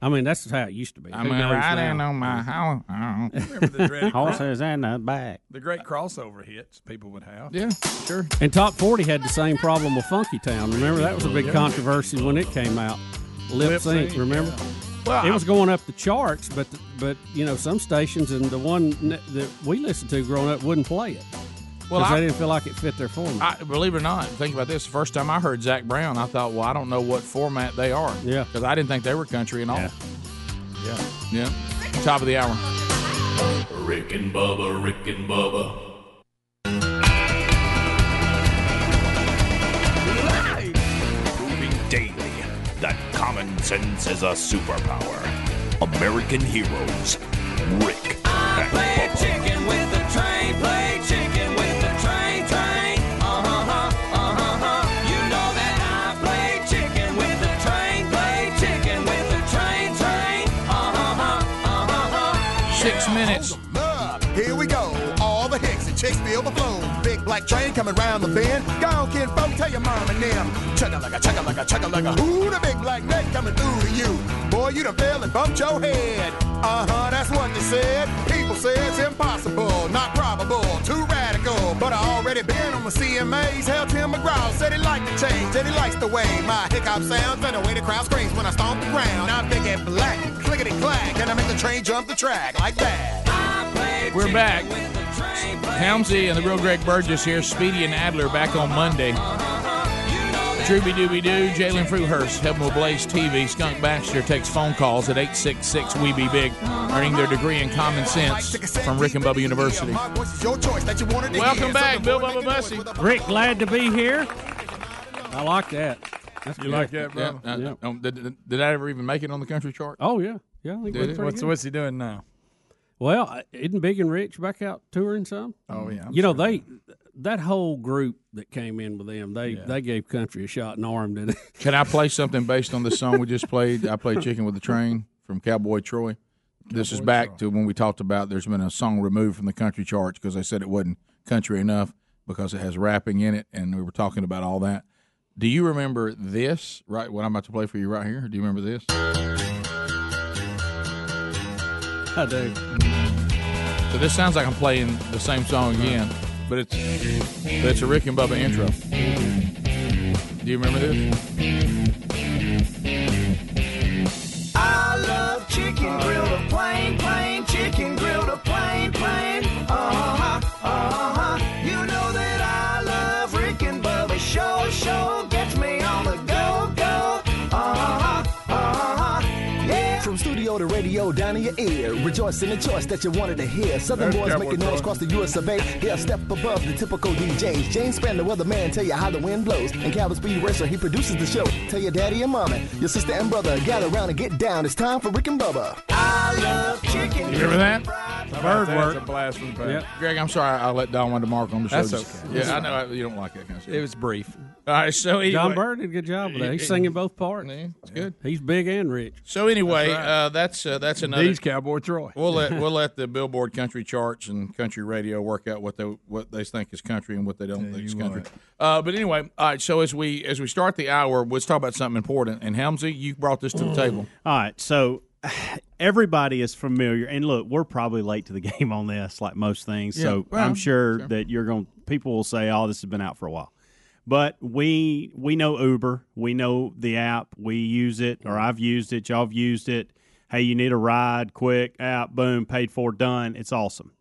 I mean, that's how it used to be. I'm Who a knows riding now? on my house. Remember the dreaded cro- Horses in the back. the great crossover hits people would have. Yeah, sure. And Top 40 had the same problem with Funky Town. Remember that was a big controversy when it came out. Lip, Lip sync, sync, remember? Well, it was going up the charts, but but you know some stations and the one that we listened to growing up wouldn't play it Well, I- they didn't feel like it fit their format. I, believe it or not, think about this. The first time I heard Zac Brown, I thought, well, I don't know what format they are. Yeah. Because I didn't think they were country and all. Yeah. Yeah. Yeah. Top of the hour. Rick and Bubba, Rick and Bubba. Proving daily that common sense is a superpower. American heroes, Rick I and Bubba. Six minutes. Here we go. All the hicks and chicks feel the flow. Black train coming round the bend. Go on, kid, folk, tell your mom and them. Chugga like a chugga like a chugga like a. Ooh, the big black neck coming through to you. Boy, you done fell and bumped your head. Uh huh, that's what they said. People say it's impossible, not probable, too radical. But I already been on the CMAs. Hell, Tim McGraw said he liked the change, that he likes the way my hiccup sounds and the way the crowd screams when I stomp the ground. I'm big and black, clickety clack, and I make the train jump the track like that. We're back. Helmsy and the real Greg Burgess here. Speedy and Adler back on Monday. Drooby Dooby Doo, Jalen Fruithurst, helping with Blaze TV. Skunk Baxter takes phone calls at 866 We Be Big, earning their degree in common sense from Rick and Bubba University. Your choice that you wanted to Welcome back, Bill boy Bubba Bussey. Rick, glad to be here. I like that. That's You good. like that, Yeah, bro? uh, Yeah. um, did, did, did I ever even make it on the country chart? Oh yeah, yeah. I think Did it? What's, good. what's he doing now? Well, isn't Big and Rich back out touring some? Oh, yeah, I'm you know they that whole group that came in with them, they they gave country a shot and armed it. Can I play something based on the song we just played? I played Chicken with the Train from Cowboy Troy. this is back to when we talked about there's been a song removed from the country charts because they said it wasn't country enough because it has rapping in it, and we were talking about all that. Do you remember this, right? What I'm about to play for you right here? Do you remember this? I do. So this sounds like I'm playing the same song again, but it's but it's a Rick and Bubba intro. Do you remember this? I love chicken grilled a plain, your ear. Rejoice in the choice that you wanted to hear. Southern That's boys Cowboy making noise across the US of A. They're a step above the typical DJs. James Spann, the weatherman, tell you how the wind blows. And Calvin Speed Racer, he produces the show. Tell your daddy and mama, your sister and brother, gather around and get down. It's time for Rick and Bubba. I love chicken. You remember that? Bird work. That's a blast from the past. Yep. Greg, I'm sorry I let Don DeMarco on the show. That's okay. Yeah, I know I- you don't like that kind of stuff. It was brief. All right, so anyway, John Bird did a good job with that. He's singing both parts. it's good. He's big and rich. So anyway, That's right. uh, that's uh, that's another. These Cowboy Troy. We'll let we'll let the Billboard country charts and country radio work out what they what they think is country and what they don't think is country. Uh, but anyway, all right. So as we as we start the hour, let's talk about something important. And Helmsy, you brought this to the table. All right, so everybody is familiar, and look, we're probably late to the game on this, like most things. Yeah, so well, I'm sure, sure. that you're going. People will say, "Oh, this has been out for a while," but we we know Uber, we know the app, we use it, or I've used it, y'all have used it. Hey, you need a ride, quick app, boom, paid for, done. It's awesome.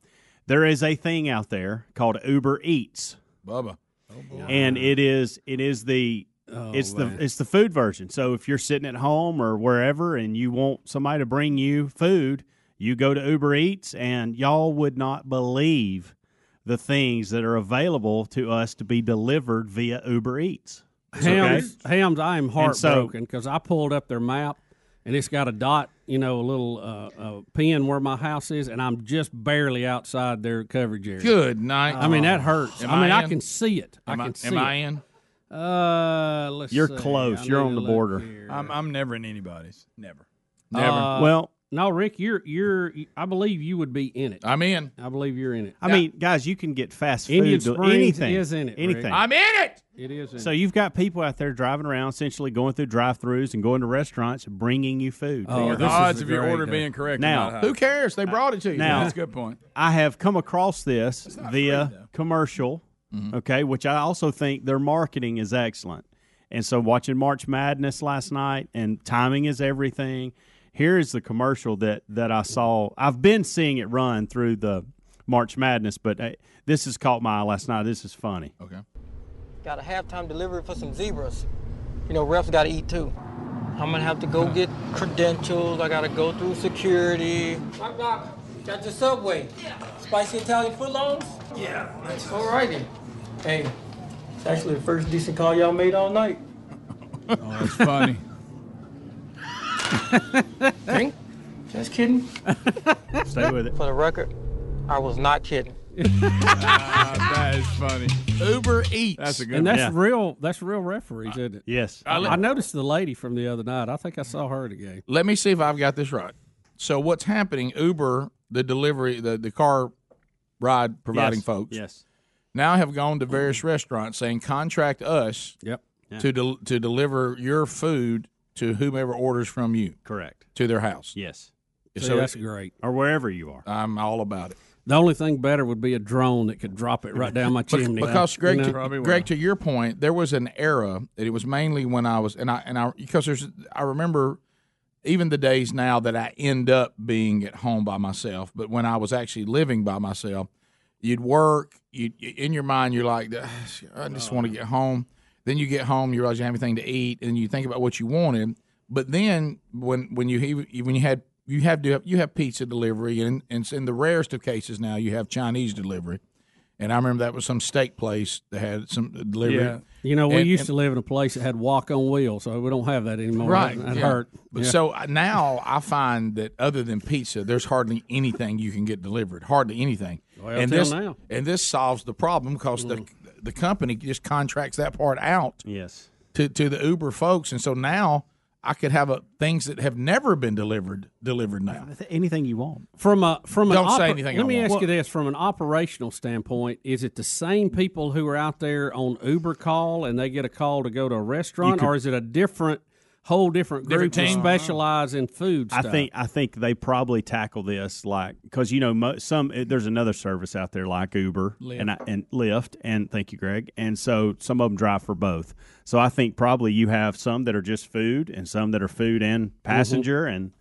There is a thing out there called Uber Eats Bubba. Oh, and it is it is the oh, it's man. the it's the food version. So if you're sitting at home or wherever and you want somebody to bring you food, you go to Uber Eats and y'all would not believe the things that are available to us to be delivered via Uber Eats. Hams, Hams, I am heartbroken because I pulled up their map and it's got a dot, you know, a little uh, uh, pin where my house is, and I'm just barely outside their coverage area. Good night. I mean, that hurts. Am I mean, I I, can see it. Am I I- can see am I it. in? Uh, let's You're see. close. I You're on the border. I'm, I'm never in anybody's. Never. Uh, well, no, Rick, you're you're. I believe you would be in it. I'm in. I believe you're in it. I mean, guys, you can get fast food. Indian to- Springs anything is in it, Rick. Anything. I'm in it. It is. In So it. you've got people out there driving around, essentially going through drive-throughs and going to restaurants, bringing you food. Oh, your the house. odds of your order being correct. are Now- not high. Who cares? They brought it to you. Now- that's a good point. I have come across this via commercial, Mm-hmm. okay, which I also think their marketing is excellent. And so watching March Madness last night, and timing is everything. Here is the commercial that that I saw. I've been seeing it run through the March Madness, but uh, this has caught my eye last night. This is funny. Okay. Got a halftime delivery for some zebras. You know, refs got to eat too. I'm gonna have to go get credentials. I gotta go through security. Knock knock. Got your subway. Yeah. Spicy Italian footlongs. Yeah. All righty. Hey, it's actually the first decent call y'all made all night. Oh, that's funny. Hey, just kidding. Stay with it. For the record, I was not kidding. Ah, that is funny. Uber Eats. That's a good and that's one. real. That's real referees, isn't it? Yes. I, I noticed the lady from the other night. I think I saw her at the game. Let me see if I've got this right. So what's happening? Uber, the delivery, the the car ride providing Yes. folks, Yes. now have gone to various restaurants saying contract us Yep. to del- to deliver your food to whomever orders from you Correct. to their house. Yes. See, So that's great. Or wherever you are. I'm all about it. The only thing better would be a drone that could drop it right down my Bec- chimney. Because Greg, You know? to, Greg, to your point, there was an era that it was mainly when I was and I and I because there's I remember even the days now that I end up being at home by myself, but when I was actually living by myself, you'd work. You in your mind, you're like, ah, I just oh, want to get home. Then you get home, you realize you have anything to eat, and you think about what you wanted. But then when when you when you had you have to have, you have pizza delivery, and, and in the rarest of cases now you have Chinese delivery. And I remember that was some steak place that had some delivery. Yeah. You know, we And- used and- to live in a place that had walk on wheels, so we don't have that anymore. Right. That, that yeah. hurt. But Yeah. so uh, now I find that other than pizza, there's hardly anything you can get delivered. Hardly anything. Well, and this now. and this solves the problem because the the company just contracts that part out. Yes. To to the Uber folks, and so now I could have a, things that have never been delivered delivered now. Anything you want. From a from an Don't say oper- anything Let I me won't. ask you this: from an operational standpoint, is it the same people who are out there on Uber call and they get a call to go to a restaurant, could- or is it a different, whole different group Different team? specialize in food? I think I think they probably tackle this like because you know mo- some there's another service out there like Uber Lyft. and I, and Lyft and thank you Greg and so some of them drive for both. So I think probably you have some that are just food and some that are food and mm-hmm. passenger and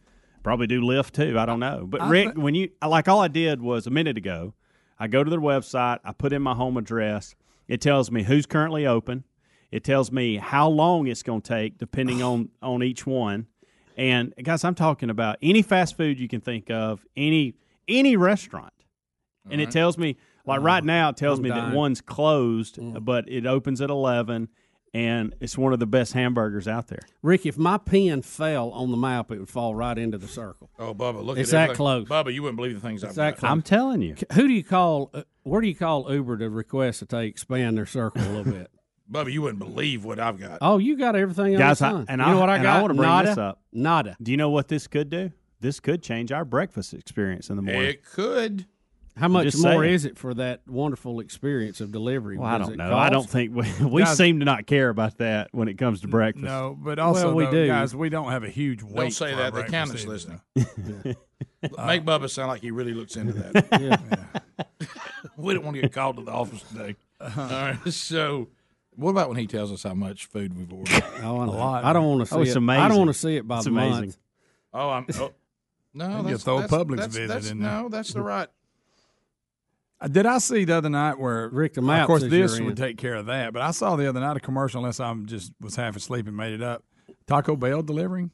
probably do Lyft too. I don't know, but I Rick, thi- when you like all I did was a minute ago, I go to their website, I put in my home address, it tells me who's currently open. It tells me how long it's going to take, depending on on each one, And guys, I'm talking about any fast food you can think of, any any restaurant, and it tells me like right now it tells I'm me that one's closed, but it opens at eleven, and it's one of the best hamburgers out there. Rick, if my pen fell on the map, it would fall right into the circle. Oh, Bubba, look it's at that close. Bubba, you wouldn't believe the things It's I've that got. close. I'm telling you. Who do you call? Uh, where do you call Uber to request that they expand their circle a little bit? Bubba, you wouldn't believe what I've got. Oh, you got everything Guys, on I, the sun. and you I, know what I got? I want to bring Nada, this up. Nada. Do you know what this could do? This could change our breakfast experience in the morning. It could. How much more saying. is it for that wonderful experience of delivery? Well, I don't it know. I don't think we, we Guys- seem to not care about that when it comes to breakfast. No, but also, Well, we though, do. guys, we don't have a huge weight. Don't say for that. our The accountant's breakfast listening. Make Bubba sound like he really looks into that. Yeah. we don't want to get called to the office today. Uh-huh. All right. So, what about when he tells us how much food we've ordered? Oh, I, know. lot. I don't want to see Oh, it's it. I don't want to see it by It's the amazing. month. Oh, I'm. Oh, no, You that's, throw a that's, Publix that's, visit that's, in there. No, that's the right. Uh, Did I see the other night where Rick, the Of course, this would in. take care of that. But I saw the other night a commercial, unless I am just was half asleep and made it up. Taco Bell delivering.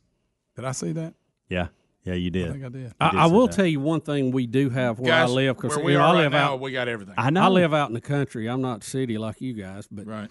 Did I see that? Yeah, yeah, you did. I think I did. I, did I will that. tell you one thing we do have where Guys, I live because where we are I right live now, out. we got everything. I know. I live out in the country. I'm not city like you guys, but Right.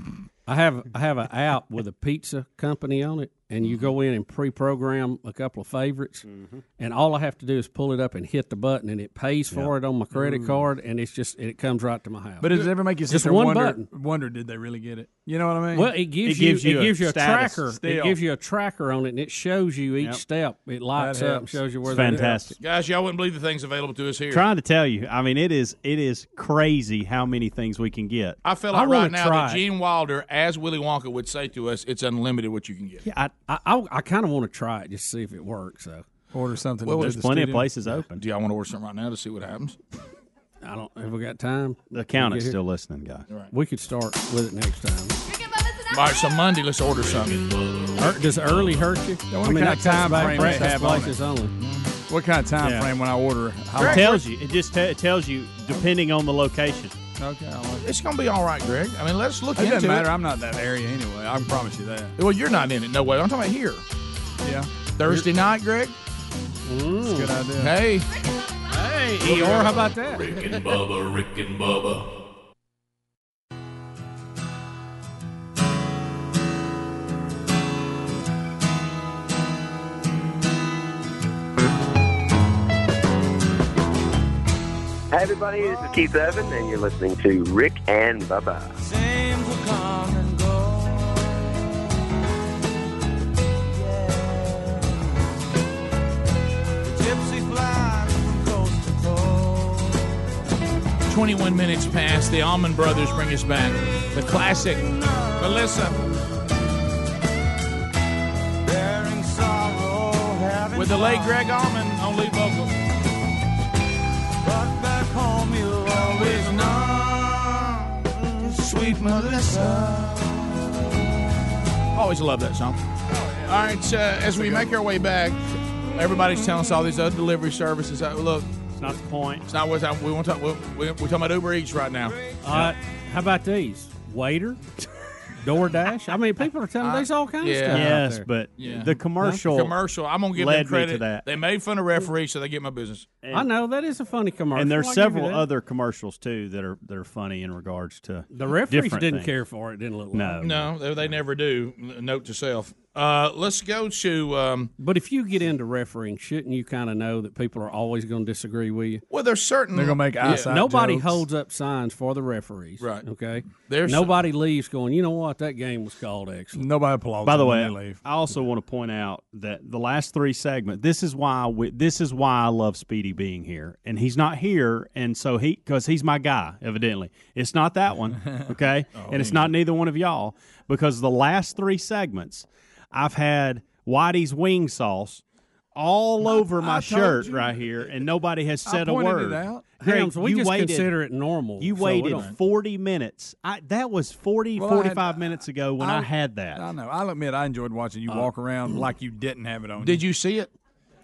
I have I have an app with a pizza company on it, and you go in and pre-program a couple of favorites, mm-hmm. and all I have to do is pull it up and hit the button, and it pays for it on my credit mm. card, and it's just it comes right to my house. But does it ever make you sit Just there one wonder, button. wonder did they really get it? You know what I mean? Well, it gives, It gives you, you it a gives you a status tracker. It gives you a tracker on it, and it shows you each Yep. step. It lights That up helps. shows you where It's they're at. fantastic. Guys, y'all wouldn't believe the things available to us here. Trying to tell you, I mean, it is it is crazy how many things we can get. I feel like wanna right now try that. Gene Wilder, as Willy Wonka would say to us, it's unlimited what you can get. Yeah, I I, I, I kind of want to try it just to see if it works. So Order something. Well, to There's the plenty of studio. places open. Do y'all want to order something right now to see what happens? I don't. Have we got time? The accountant's Get still listening, guys. Right. We could start with it next time. All right, so Monday, let's order something. Er, does early hurt you? what I mean, kind of time frame they breakfast have on places only. What kind of time Yeah. frame when I order? How It tells you. It just te- it tells you depending on the location. Okay, I'll look. It's going to be all right, Greg. I mean, let's look at It into doesn't matter. it. I'm not that area anyway. I can promise you that. Well, you're not in it. No way. I'm talking about here. Yeah, Thursday night, Greg. it's a good idea. Hey, Hey, Eeyore, how about that? Rick and Bubba, Rick and Bubba. Hi, everybody. This is Keith Evan, and you're listening to Rick and Bubba. Seems to come and go. Yeah. Gypsy flies 21 minutes past. The Allman Brothers bring us back. The classic. Melissa sorrow, with the late. Gregg Allman on lead vocals. But back home you'll always know. Sweet Melissa. Always love that song. All right, uh, as we make our way back, everybody's telling us all these other delivery services. Uh, look, not the point. it's not what I- we want to talk. We, we, we're talking about Uber Eats right now. Uh, how about these? Waitr, DoorDash. I mean, people are telling there's all kinds Yeah. of stuff. Yes, but Yeah. the commercial. Commercial. I'm gonna give led them me credit. to that. They made fun of referees, so they get my business. I know that is a funny commercial. And there's several other commercials too that are that are funny in regards to The referees different didn't things. care for it. Didn't look like. No, No, they, they never do. Note to self. Uh, let's go to. Um, But if you get into refereeing, shouldn't you kind of know that people are always going to disagree with you? well, there's certain. They're gonna make Yeah. Nobody jokes. holds up signs for the referees. Right. Okay. There's Nobody leaves going. You know what? That game was called excellent. Nobody applauds. By the way, when they leave. I also want to point out that the last three segments. This is why we, this is why I love Speedy being here, and he's not here, and so he because he's my guy. Evidently, it's not that one, okay, Oh, and it's not neither one of y'all because the last three segments, I've had Whitey's wing sauce all over my I shirt you. right here, and nobody has said a word. it out. Greg, Hams, we you just waited, consider it normal. You so waited don't- 40 minutes. I, that was 40, Well, I had- 45 minutes ago when I, I- had that. I know. I'll admit I enjoyed watching you uh, walk around mm. like you didn't have it on. Did you see it?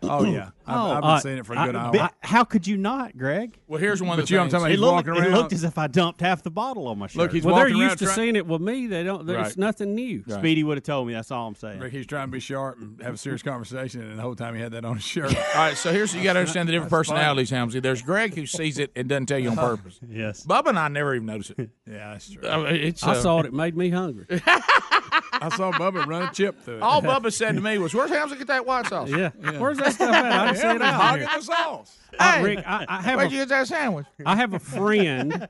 Oh yeah, I've, Oh, I've been uh, seeing it for a I- good hour. bi- how could you not, Greg? Well, here's one of But the you know what I'm things. talking about? It He's looked, walking it looked as if I dumped half the bottle on my shirt. Look, he's well, they're walking used around to try- seeing it with me. They don't. There's Right. nothing new. Speedy would have told me. That's all I'm saying. Rick, he's trying to be sharp and have a serious conversation, and the whole time he had that on his shirt. All right, so here's you got to understand the different That's funny. personalities, Helmsy. There's Greg who sees it and doesn't tell you on purpose. Yes. Bubba and I never even notice it. Yeah, that's true. I, mean, it's, I uh, saw it. It made me hungry. I saw Bubba run a chip through it. All Bubba said to me was, "Where's Helmsy get that white sauce?" Yeah. Where's that stuff at? I didn't see it out hogging here. the sauce. Uh, Hey, Rick, I, I have Where'd a, you get that sandwich? I have a friend.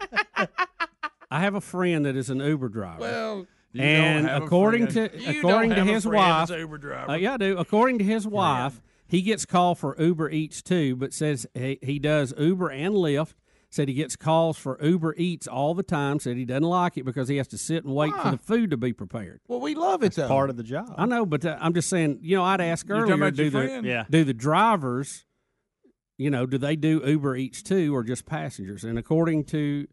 I have a friend that is an Uber driver. Well, You and don't have according friend. to You according don't to have a his wife, Uber driver. Uh, yeah, I do. According to his wife, he gets called for Uber Eats too, but says he, he does Uber and Lyft. Said he gets calls for Uber Eats all the time. Said he doesn't like it because he has to sit and wait for the food to be prepared. Well, we love it though. Part of the job. I know, but uh, I'm just saying. You know, I'd ask You talking earlier. about Do your the? Yeah. do the drivers, you know, do they do Uber Eats too, or just passengers? And according to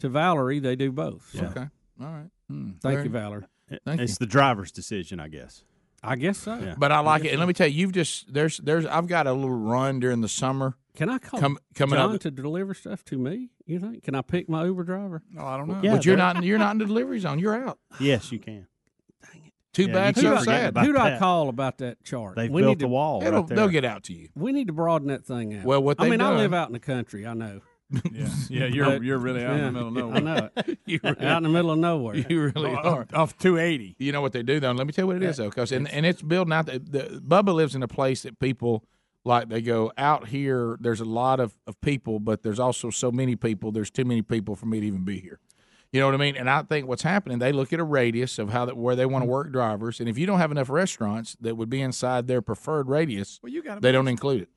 to Valerie, they do both. So, Okay. All right. Thank Very- you, Valerie. Thank it's you. the driver's decision, I guess. I guess so. Yeah. But I like it, and let me tell you, you've just there's there's I've got a little run during the summer. Can I call Come- coming John up- to deliver stuff to me? You think? Can I pick my Uber driver? No, I don't know. Yeah, but you're not you're not in the delivery zone. You're out. Yes, you can. Dang it. Too Yeah, bad. you So sad. Who do I call about that chart? They've we built need the to, wall It'll, right there. they'll get out to you. We need to broaden that thing out. Well, what I they've mean, I live out in the country. I know. Yeah, yeah, you're But- you're really out yeah, in the middle of nowhere. I nowhere. know it. You really, out in the middle of nowhere. you really Oh, are. Oh. off, off 280. You know what they do though. Let me tell you what it is though, because and, and it's building out. The, the Bubba lives in a place that people like. They go out here. There's a lot of, of people, but there's also so many people. There's too many people for me to even be here. You know what I mean? And I think what's happening, they look at a radius of how that where they want to mm-hmm. work drivers, and if you don't have enough restaurants that would be inside their preferred radius, Well, you got they don't include it.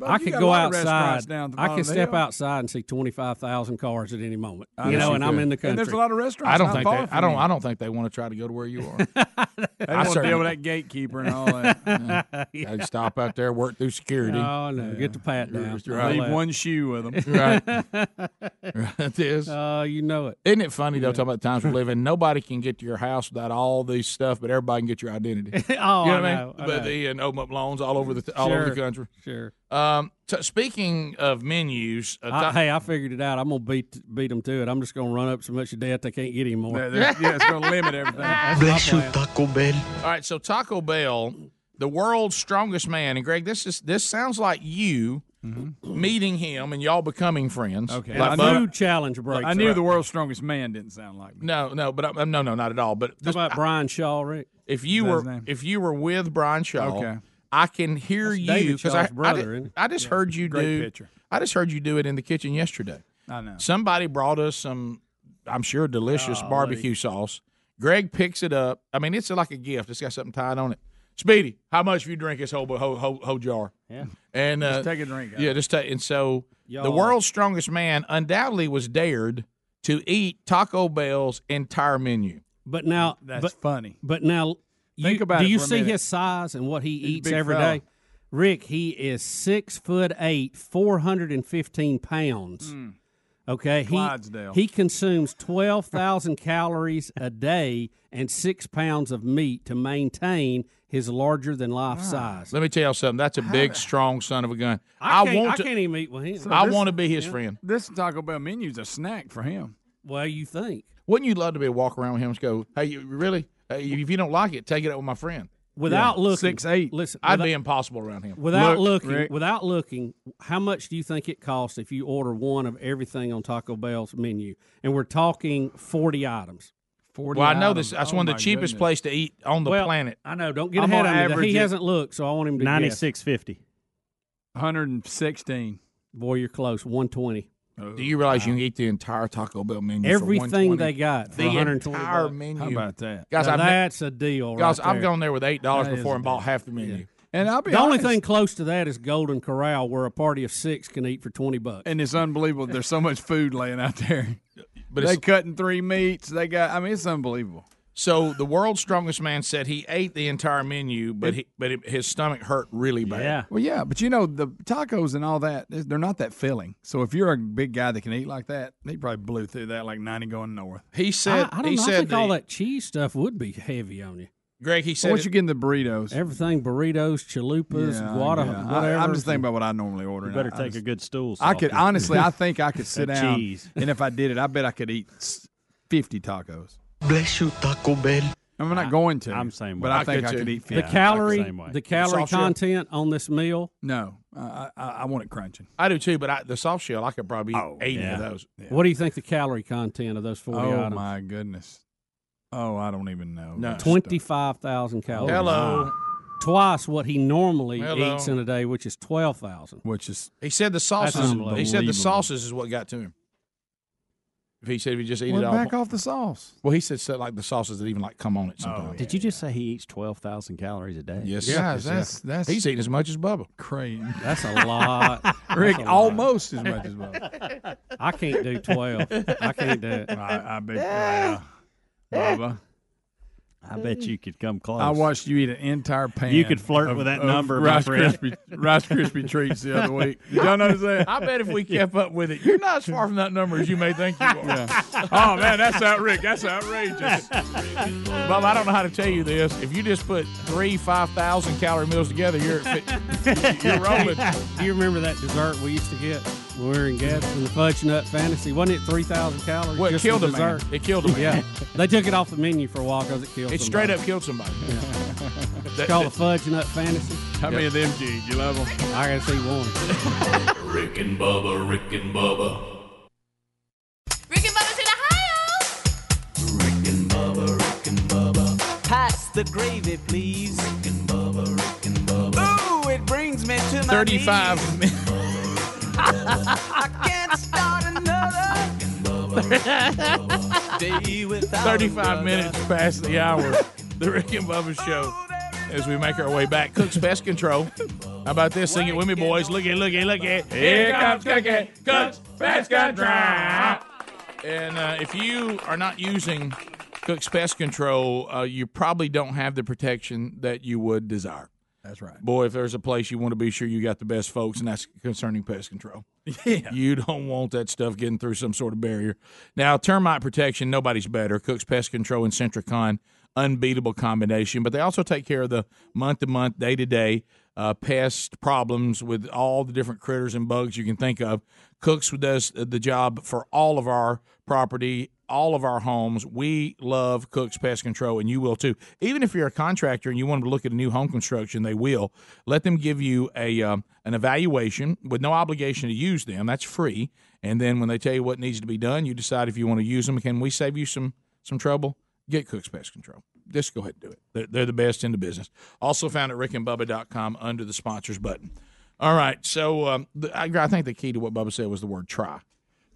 I you could go lot of restaurants outside. down the I bottom could step hill. outside and see twenty five thousand cars at any moment. I you know know, you and I'm in the country. And there's a lot of restaurants. I don't think they. I don't. you. I don't think they want to try to go to where you are. They I want to deal with that gatekeeper and all that. They stop out there, work through security. Oh no, get the pat down. Right. Leave one shoe with them. right. right. It is. that. Uh, you know it. Isn't it funny though? Talking about the times we live in, nobody can get to your house without all these stuff, but everybody can get your identity. oh, you know I what I know. mean? I But know. the and open up loans all over the all over the country. Sure. Um, so speaking of menus, uh, I, hey, I figured it out. I'm gonna beat beat them to it. I'm just gonna run up so much debt they can't get anymore. Yeah, yeah, it's going to limit everything. That's my plan. Taco Bell. all right. So Taco Bell, the world's strongest man, and Greg, this is this sounds like you meeting him and y'all becoming friends. Mm-hmm. Okay. Like I Bubba- knew- challenge breaks. I knew out. the world's strongest man didn't sound like me. no, no, but I, no, no, not at all. But Talk about Brian Shaw, Rick. if you Is were if you were with Brian Shaw, Okay. I can hear That's you because I, Shaw's I, did- I just heard you do. picture. I just heard you do it in the kitchen yesterday. I know. Somebody brought us some, I'm sure, delicious Golly. barbecue sauce. Greg picks it up. I mean, it's like a gift. It's got something tied on it. Speedy, how much if you drink this whole whole, whole, whole jar? Yeah. And uh, Just take a drink. yeah, just take. And so the Y'all- world's strongest man undoubtedly was dared to eat Taco Bell's entire menu. But now, That's but funny. but now, Think you, about do it you for a see minute. his size and what he He's eats big every fella. day? Rick, he is six foot eight, four hundred and fifteen pounds. Mm. Okay, he. Clydesdale. he consumes twelve thousand calories a day and six pounds of meat to maintain his larger than life ah. size. Let me tell you something. That's a big, strong son of a gun. I, can't, want I to. can't even eat with him. I this- want to be his yeah. friend. This Taco Bell menu is a snack for him. well, you think Wouldn't you love to be able to walk around with him and go, "Hey, you really? Hey, if you don't like it, take it up with my friend." without Yeah, looking six, eight. Listen, I'd without- be impossible around him. Without Look, looking, Rick. without looking, how much do you think it costs if you order one of everything on Taco Bell's menu? And we're talking forty items. Forty. Well, I know items. this. That's Oh, one of the cheapest goodness. place to eat on the Well, planet. I know. Don't get I'm ahead of me. He it- hasn't looked, so I want him to Ninety guess. six fifty. 116. Boy, you're close. One twenty. Oh, Do you realize you can eat the entire Taco Bell menu? Everything 120? they got for the 120 entire bucks. menu. How about that? guys? Now that's a deal, guys, right I've gone there with eight dollars before and bought half the menu. And I'll be The only thing close to that is Golden Corral, where a party of six can eat for twenty bucks. and it's unbelievable. There's so much food laying out there. But they it's, cutting three meats. They got. I mean, it's unbelievable. So the world's strongest man said he ate the entire menu, but he, but it, his stomach hurt really bad. Yeah. Well, yeah, but you know the tacos and all that, they're not that filling. So if you're a big guy that can eat like that, he probably blew through that like 90 going north. He said. I, I don't he know. I said think all that cheese stuff would be heavy on you. Greg, he said Once it- you get in the burritos, Everything burritos, chalupas, Yeah, guada, yeah. I- whatever. I'm just thinking about what I normally order. You better I- I take just- a good stool. I could honestly, I think I could sit down, cheese. and if I did it, I bet I could eat fifty tacos. Bless you, Taco Bell. I'm not going to. I'm same but way. I, I think I could too. eat the calorie, same way. the calorie Soft shell? content on this meal. No, I, I, I want it crunching. I do too, but I, the soft shell, I could probably eat Oh, 80 yeah. of those. What do you think the calorie content of those forty Oh items? Oh my goodness. Oh, I don't even know. No. Twenty-five thousand calories. Oh, Hello. Twice what he normally Hello. eats in a day, which is twelve thousand. Which is He said the sauces. He said the sauces is what got to him. If he said if he just eat well, it all, back off the sauce. well, he said so, like the sauces that even like come on it oh, sometimes. Did you just say he eats twelve thousand calories a day? Yes, Guys, yes, that's that's He's eating as much as Bubba. crazy. That's a lot. Rick, That's a lot. almost as much as well. I can't do twelve. I can't do it. I, I bet. Yeah. Bubba, I bet you could come close. I watched you eat an entire pan. You could flirt of- with that of number, my Rice friend. Krispie, Rice Krispie treats the other week. Did y'all notice that? I bet if we kept up with it, you're not as far from that number as you may think you are. oh man, that's out, Rick. That's outrageous. Bubba, I don't know how to tell you this. If you just put three five thousand calorie meals together, you're you're rolling. Do you remember that dessert we used to get when we were in Gadsden, the fudge nut fantasy? Wasn't it three thousand calories? Well, it just killed the a man. It killed a man. Yeah, they took it off the menu for a while because it killed. It somebody. straight up killed somebody. It's called the fudge nut fantasy. How many of them do you, you love them? I gotta see one. Rick and Bubba, Rick and Bubba. Rick and Bubba's in Ohio. Rick and Bubba, Rick and Bubba. Pass the gravy, please. Rick and Bubba, Rick and Bubba. Ooh, it brings me to my Thirty-five minutes. I can't start another 35 minutes past the hour. The Rick and Bubba Show. As we make our way back, Cook's Pest Control. How about this? Sing it with me, boys. Looky, looky, looky. Here comes Cookie. Cook's Pest Control. And uh, if you are not using Cook's Pest Control, uh, you probably don't have the protection that you would desire. That's right. Boy, if there's a place you want to be sure you got the best folks, and that's concerning pest control. Yeah. You don't want that stuff getting through some sort of barrier. Now, termite protection, nobody's better. Cook's Pest Control and Sentricon, unbeatable combination. But they also take care of the month to month, day to day uh, pest problems with all the different critters and bugs you can think of. Cooks does the job for all of our property, all of our homes. We love Cook's Pest Control, and you will too. Even if you're a contractor and you want to look at a new home construction, they will. Let them give you a um, an evaluation with no obligation to use them. That's free. And then when they tell you what needs to be done, you decide if you want to use them. Can we save you some some trouble? Get Cook's Pest Control. Just go ahead and do it. They're, they're the best in the business. Also found at rickandbubba.com under the sponsors button. All right. So um, I, I think the key to what Bubba said was the word try.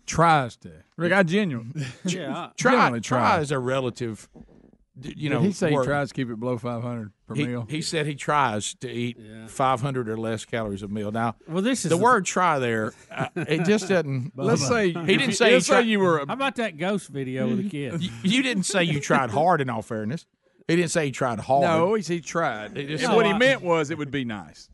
Tries to. Rick, I genuine. Yeah, Try, Generally try. try. is a relative. You know, Did he say word. he tries to keep it below 500 per He, meal. he said he tries to eat 500 or less calories a meal. Now, Well, this is the word "try" there. Uh, it just doesn't. Let's say he didn't say he let's say you were. How about that ghost video with the kid? You, you didn't say you tried hard. In all fairness, he didn't say he tried hard. No, he, he tried. He just And said- what he meant was it would be nice.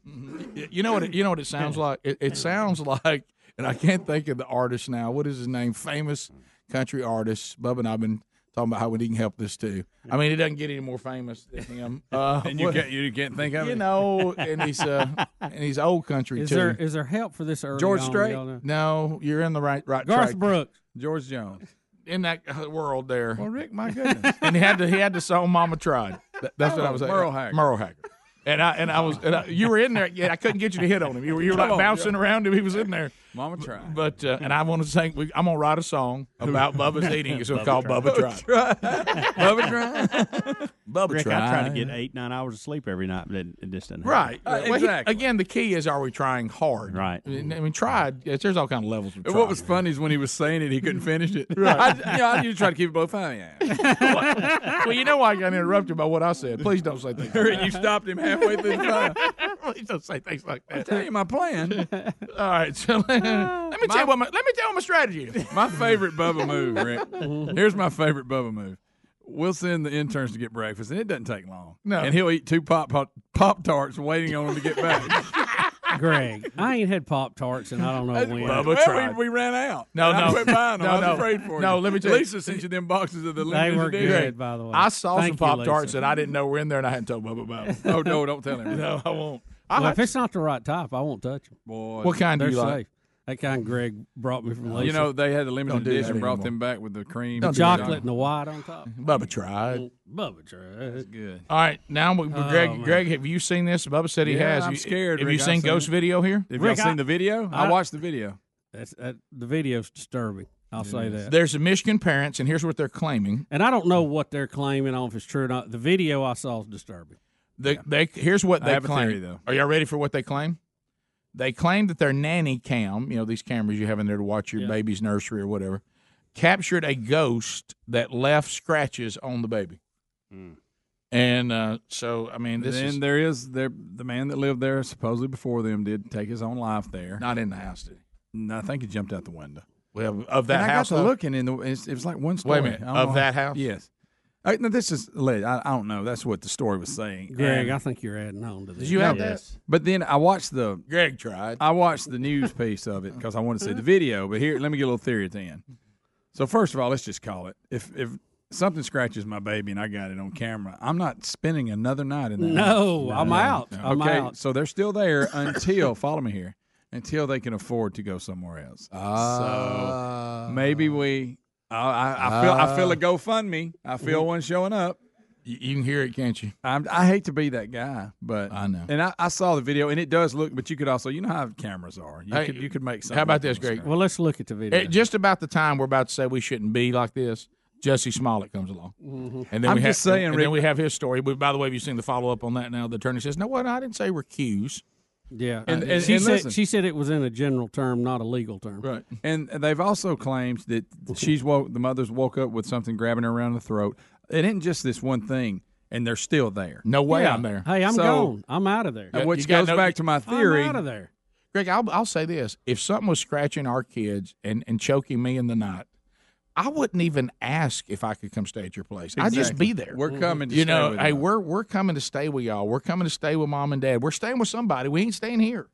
You know what? It, you know what it sounds like. It, it sounds like, and I can't think of the artist now. What is his name? Famous country artist. Bubba and I've been talking about how we can help this too. I mean, he doesn't get any more famous than him. Uh, And you what- can't you can't think of it. you it. know, and he's uh, and he's old country Is too. there is there help for this early George on, Strait? no, you're in the right right Garth track. Brooks. George Jones. in that uh, world there. Well, Rick, my goodness. and he had to he had the song "Mama Tried." That- that's what I Oh, was saying. Merle Haggard. Merle Haggard. And I and I was and I, you were in there. Yeah, I couldn't get you to hit on him. You were you were Come like on, bouncing around him. He was in there. Mama tried. But uh, and I want to sing. we- I'm gonna write a song about Bubba's eating. It's gonna call Bubba Tried. Bubba tried. Bubba Rick, Tried. I try to get eight, nine hours of sleep every night, but it, it just doesn't. Right. happen. Well, he- exactly. again, the key is: Are we trying hard? Right. I mean, I mean, tried. yes, There's all kind of levels of And what was funny is when he was saying it, he couldn't finish it. I, you know, I usually try to keep it both fine. Yeah. well, you know why I got interrupted by what I said. Please don't say things. Like you stopped him halfway through the time. that. Please don't say things like I that. tell you my plan. All right, so let, let me tell you what my, let me tell you my strategy is. My favorite Bubba move, Rick. Mm-hmm. Here's my favorite Bubba move. We'll send the interns to get breakfast, and it doesn't take long. No. and he'll eat two pop pop, pop tarts, waiting on them to get back. Greg, I ain't had Pop Tarts and I don't know when. Well, we, we ran out. No, And I quit buying them. No, I was no. afraid for you. No, let me tell you- Lisa sent you them boxes of the They were edition. good, by the way. I saw Thank some Pop Tarts Lisa. that I didn't know were in there, and I hadn't told Bubba about them. Oh no, don't tell him. no, I won't. I Well, like if it's not the right type, I won't touch them. Boy, What kind do They're you like? safe. That kind Greg brought me from Lisa. You know they had the limited Don't do that edition. Brought anymore. them back with the cream, the chocolate and the white on top. Bubba tried. Mm, Bubba tried. It's good. All right, now we- Oh, Greg. man. Greg, have you seen this? Bubba said he Yeah, has. I'm You- scared, Have Rick. you I've seen seen Ghost it. video here? Have Rick, y'all seen I- the video? I, I- watched the video. That's that, the video's disturbing. I'll say that. There's a Michigan parents, and here's what they're claiming. And I don't know what they're claiming on if it's true or not. The video I saw is disturbing. They, they here's what I they have a claim. theory, though. Are y'all ready for what they claim? They claim that their nanny cam, you know, these cameras you have in there to watch your Yeah. baby's nursery or whatever, captured a ghost that left scratches on the baby. And uh, so, I mean, this then is there is there the man that lived there supposedly before them did take his own life there. not in the house. Did he? No, I think he jumped out the window. Well, of that and I house. got to though? looking in the. It was like one Wait story. a minute, of know that house? Yes. I, no, this is alleged. I, I don't know. That's what the story was saying. Greg, And- I think you're adding on to this. Did you have Yes. but then I watched the Greg tried. I watched the news piece of it because I wanted to see the video. But here, let me get a little theory at the end. So first of all, let's just call it. If if something scratches my baby and I got it on camera, I'm not spending another night in that. No, house. I'm out. I'm okay, out. so they're still there until follow me here until they can afford to go somewhere else. Ah. so maybe we. I, I, I feel I feel a GoFundMe. I Mm-hmm. feel one showing up. You, you can hear it, can't you? I'm, I hate to be that guy, but I know. And I, I saw the video, and it does look. But you could also, you know how cameras are. You Hey, could you could make something. How about up on this, the Greg? screen. Well, let's look at the video. At just about the time we're about to say we shouldn't be like this, Jussie Smollett comes along, Mhm. and then I'm we have, just saying, and Rick- then we have his story. But by the way, have you seen the follow up on that? Now the attorney says, "No, what? I didn't say recuse." Yeah, And- and- she and said listen. she said it was in a general term, not a legal term. Right. And they've also claimed that she's woke. The mother's woke up with something grabbing her around the throat. It isn't just this one thing, and they're still there. No way, Yeah. I'm there. Hey, I'm So- gone. I'm out of there. Uh, Which goes no- back to my theory. I'm out of there. Greg, I'll, I'll say this: if something was scratching our kids and, and choking me in the night, I wouldn't even ask if I could come stay at your place. I'd just be there. We're coming to you stay know, with hey, you. we're we're coming to stay with y'all. We're coming to stay with mom and dad. We're staying with somebody. We ain't staying here.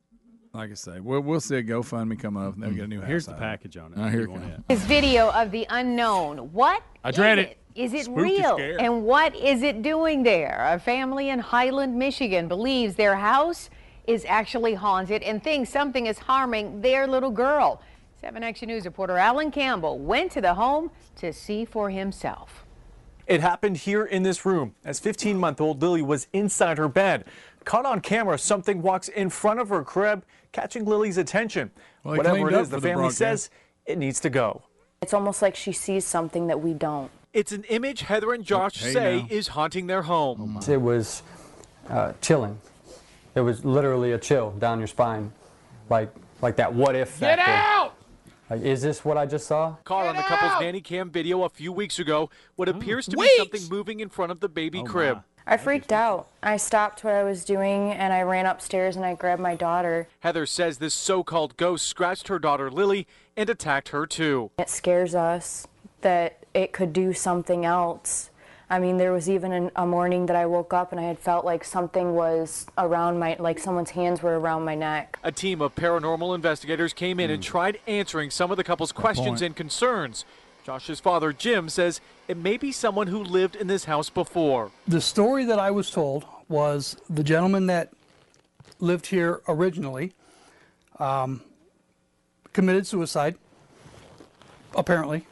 Like I say, we'll we'll see a GoFundMe come up, and they'll get a new house. Here's the out of package on it. Uh, here You it comes. This video of the unknown. What? I dread it? it. Is it Spooky real? scare. And what is it doing there? A family in Highland, Michigan believes their house is actually haunted and thinks something is harming their little girl. 7 Action News reporter Alan Campbell went to the home to see for himself. It happened here in this room as 15 month old Lily was inside her bed. Caught on camera, something walks in front of her crib, catching Lily's attention. Well, Whatever cleaned it up is, for the the family broadcast. says it needs to go. It's almost like she sees something that we don't. It's an image Heather and Josh Hey, say now. is haunting their home. It was uh, chilling. It was literally a chill down your spine, like like that. What if? Get factor. out! Like, is this what I just saw? Caught on the couple's nanny cam video a few weeks ago, what appears to be something moving in front of the baby oh, crib. I freaked out. I stopped what I was doing and I ran upstairs and I grabbed my daughter. Heather says this so-called ghost scratched her daughter Lily and attacked her too. It scares us that it could do something else. I mean, there was even an, a morning that I woke up and I had felt like something was around my, like someone's hands were around my neck. A team of paranormal investigators came in and tried answering some of the couple's questions point. and concerns. Josh's father, Jim, says it may be someone who lived in this house before. The story that I was told was the gentleman that lived here originally um, committed suicide, apparently,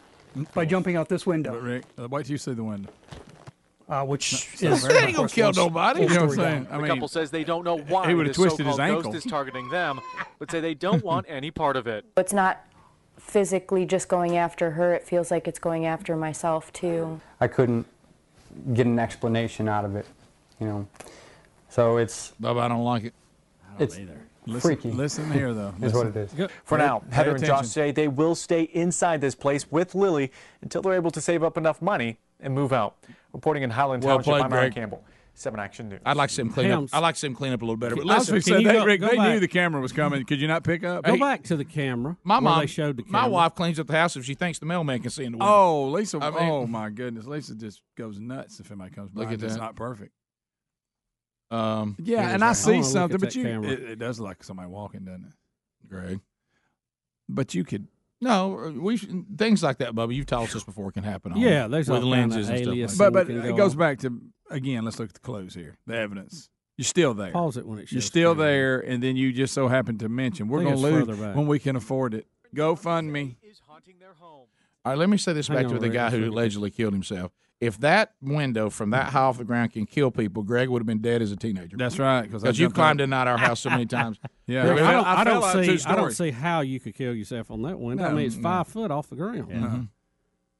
by jumping out this window, Rick, wait till you say the window. Uh, which So is very of ain't gonna kill nobody. You know what I'm story saying? down. I the couple says they don't know why he would've twisted his so-called ankle. ghost is targeting them, but say they don't want any part of it. It's not physically just going after her, it feels like it's going after myself too. I couldn't get an explanation out of it, you know. So it's Bubba, I don't like it. I it's listen, freaky. Listen here, though. is what Listen. it is. For Pay- now, pay Heather and. Josh say they will stay inside this place with Lily until they're able to save up enough money and move out. Reporting in Highland Well Township, played, I'm Aaron Greg. Campbell. 7 Action News. I'd like to see him clean Hams. up. I like to see him clean up a little better. But I was listen, fixing Can to you go- Rick, go they knew the camera was coming. Could you not pick up? Go Hey, back to the camera. my where mom, they showed the my wife cleans up the house if she thinks the mailman can see in the window. Oh, Lisa! I mean- oh my goodness, Lisa just goes nuts if anybody comes by. Look at and It's not perfect. Um, Yeah, and is I see wanna something, but you it, it does look like somebody walking, doesn't it, Greg? But you could No, uh, we sh- things like that, Bubba. You've told us before can happen. On, Yeah, there's with all kinda lenses and stuff. Like that. But but it goes back to again. Let's look at the clues here. The evidence. You're still there. Pause it when it You're shows still there, and then you just so happen to mention we're going to it's lose when we can afford it. GoFundMe. All right, let me say this Hang back on, to the Rick, guy who allegedly killed himself. If that window from that high off the ground can kill people, Greg would have been dead as a teenager. That's right, 'cause because you've climbed out. in and out our house so many times. Yeah, Greg, I don't, I I don't fell see. I don't see how you could kill yourself on that window. I mean, it's no. five foot off the ground. Yeah. Uh-huh.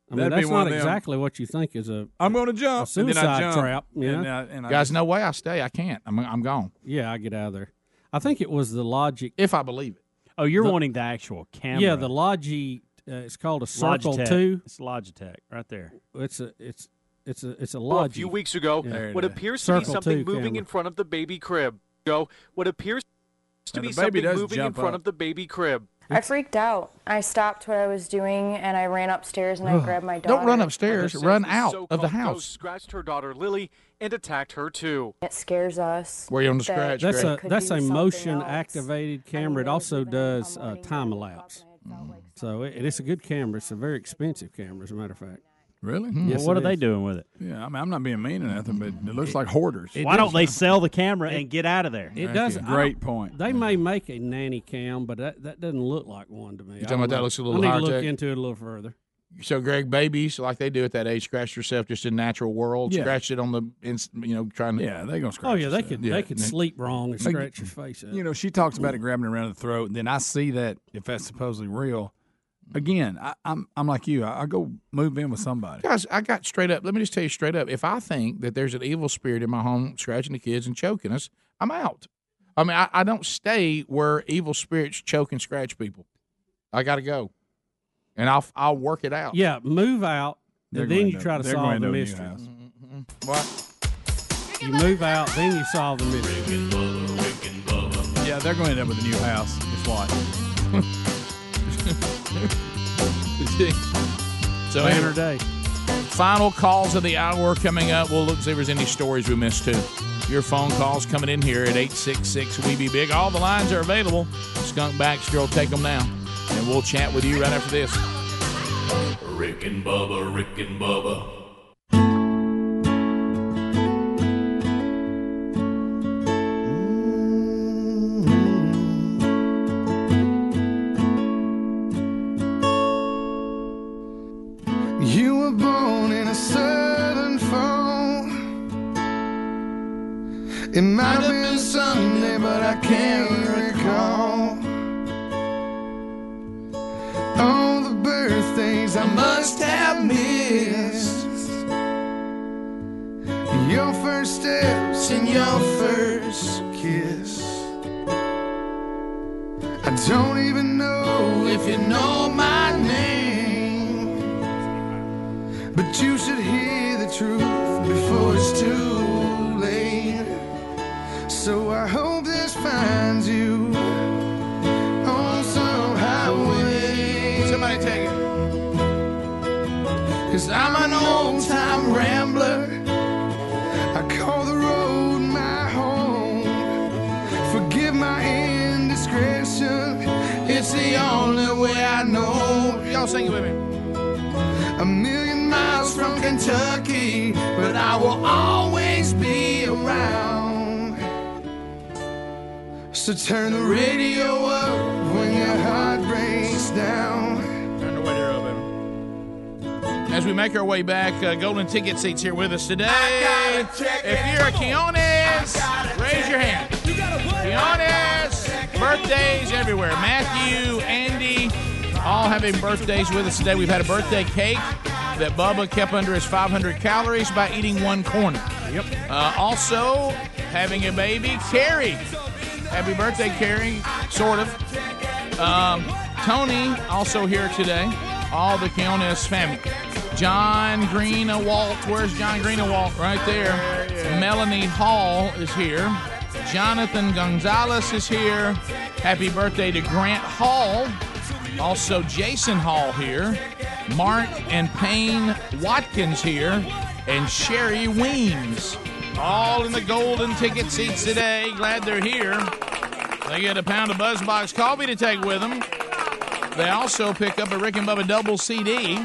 I mean, That'd that's not exactly what you think is a. I'm going to jump. A and then I suicide jump, trap. You know? and I- and I Guys, just- no way I stay. I can't. I'm I'm gone. Yeah, I get out of there. I think it was the logic. If I believe it. Oh, you're The- wanting the actual camera. Yeah, the Logi. Uh, it's called a Circle Logitech. Two. It's Logitech right there. It's a. It's. It's a. It's a Well, a few weeks ago, Yeah. what appears to be something moving camera. in front of the baby crib. Go. What appears to Now, be something moving in front up. of the baby crib. I freaked out. I stopped what I was doing and I ran upstairs and I grabbed my daughter. Don't run upstairs. Run says the out of so-called the house. Scratched her daughter Lily and attacked her too. It scares us. Were you on the that scratch, That's a that's a motion else. activated camera. It also does uh, time lapse. So it, it's a good camera. It's a very expensive camera, as a matter of fact. Really? Hmm. Yes, well, what it are they doing with it? Yeah, I mean, I'm not being mean or nothing, but it looks like hoarders. Why does- don't they sell the camera and get out of there? It Thank does. you. Great point. They may make a nanny cam, but that, that doesn't look like one to me. You I talking don't about that looks a little I need to look tech? into it a little further. So, Greg, babies like they do at that age, scratch yourself just in natural world. Yeah. Scratch it on the, ins- you know, trying to. Yeah, they gonna scratch. Oh yeah, they yourself. could Yeah. they could sleep wrong and Like, scratch your face up. You know, she talks about it grabbing around the throat, and then I see that if that's supposedly real. Again, I, I'm I'm like you. I, I go move in with somebody. Guys, I got straight up. Let me just tell you straight up. If I think that there's an evil spirit in my home scratching the kids and choking us, I'm out. I mean, I, I don't stay where evil spirits choke and scratch people. I got to go, and I'll I'll work it out. Yeah, move out, They're and then you to- try to solve the to a new mystery. Mm-hmm. What? You move out, then you solve the mystery. Yeah, they're going to end up with a new house. Just watch. so Banner anyway, day. final calls of the hour coming up. We'll look see if there's any stories we missed too. Your phone calls coming in here at 866 We Be Big. All the lines are available. Skunk Baxter will take them now. And we'll chat with you right after this. Rick and Bubba, Rick and Bubba. Finds you on some highway. Somebody take it. Cause I'm an old time rambler. I call the road my home. Forgive my indiscretion. It's the only way I know. Y'all sing it with me. A million miles from Kentucky, but I will always So turn the radio up when your heart breaks down. Turn the radio up. As we make our way back, uh, golden ticket seats here with us today. If you're a Keonis, raise your hand. Keonis, birthdays everywhere. Matthew, Andy, all having birthdays with us today. We've had a birthday cake that Bubba kept under his 500 calories by eating one corner. Yep. Uh, also, having a baby, Carrie. Happy birthday, Carrie. Sort of. Um, Tony, also here today. All the Keonis family. John Greenawalt. Where's John Greenawalt? Right there. Melanie Hall is here. Jonathan Gonzalez is here. Happy birthday to Grant Hall. Also, Jason Hall here. Mark and Payne Watkins here. And Sherry Weems. All in the golden ticket seats today. Glad they're here. They get a pound of BuzzBox coffee to take with them. They also pick up a Rick and Bubba double CD.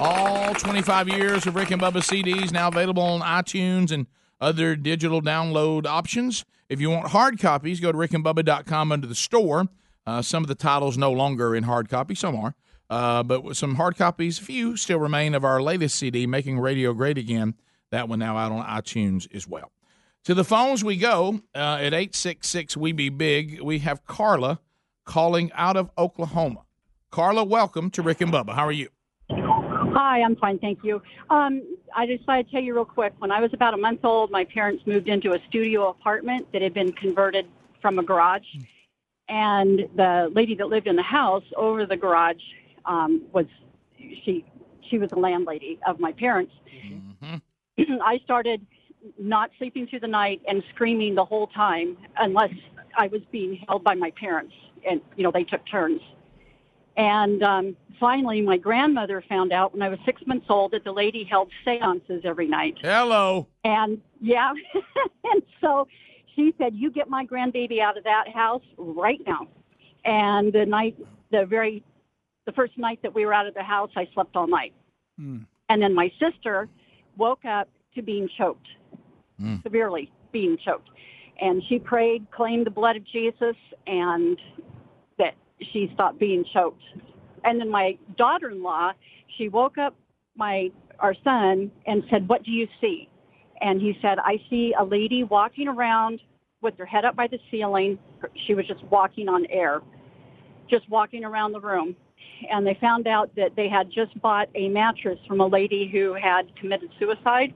All 25 years of Rick and Bubba CDs now available on iTunes and other digital download options. If you want hard copies, go to rickandbubba.com under the store. Uh, some of the titles no longer in hard copy, some are. Uh, but with some hard copies, a few still remain of our latest CD, Making Radio Great Again. That one now out on iTunes as well. To the phones we go uh, at 866 We Be Big. We have Carla calling out of Oklahoma. Carla, welcome to Rick and Bubba. How are you? Hi, I'm fine, thank you. Um, I just wanted to tell you real quick. When I was about a month old, my parents moved into a studio apartment that had been converted from a garage, and the lady that lived in the house over the garage um, was she she was the landlady of my parents. I started not sleeping through the night and screaming the whole time unless I was being held by my parents, and you know they took turns. And um, finally, my grandmother found out when I was six months old that the lady held seances every night. Hello. And yeah, and so she said, "You get my grandbaby out of that house right now." And the night, the very, the first night that we were out of the house, I slept all night. And then my sister woke up to being choked, hmm. severely being choked. And she prayed, claimed the blood of Jesus, and that she stopped being choked. And then my daughter-in-law, she woke up my our son and said, "What do you see?" And he said, "I see a lady walking around with her head up by the ceiling. She was just walking on air, just walking around the room." And they found out that they had just bought a mattress from a lady who had committed suicide.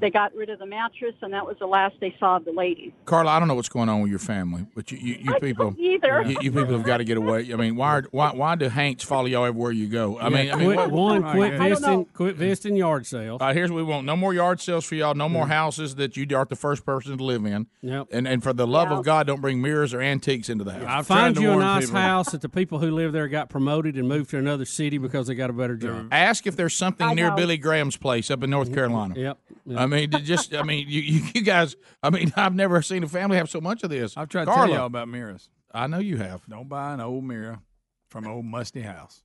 They got rid of the mattress, and that was the last they saw of the lady. Carla, I don't know what's going on with your family, but you, you, you people, either. You, you people have got to get away. I mean, why, why, why do haints follow y'all everywhere you go? I mean, I mean, quit, what- one, what- quit visiting, quit visiting yard sales. All right, here's what we want: no more yard sales for y'all. No more houses that you aren't the first person to live in. Yep. And and for the love of God, don't bring mirrors or antiques into the house. I Find you a nice house that the people who live there got promoted and moved to another city because they got a better job. Ask if there's something I near know. Billy Graham's place up in North mm-hmm. Carolina. Yep. Uh, I mean, just I mean, you, you guys. I mean, I've never seen a family have so much of this. I've tried to tell y'all about mirrors. I know you have. Don't buy an old mirror from an old musty house,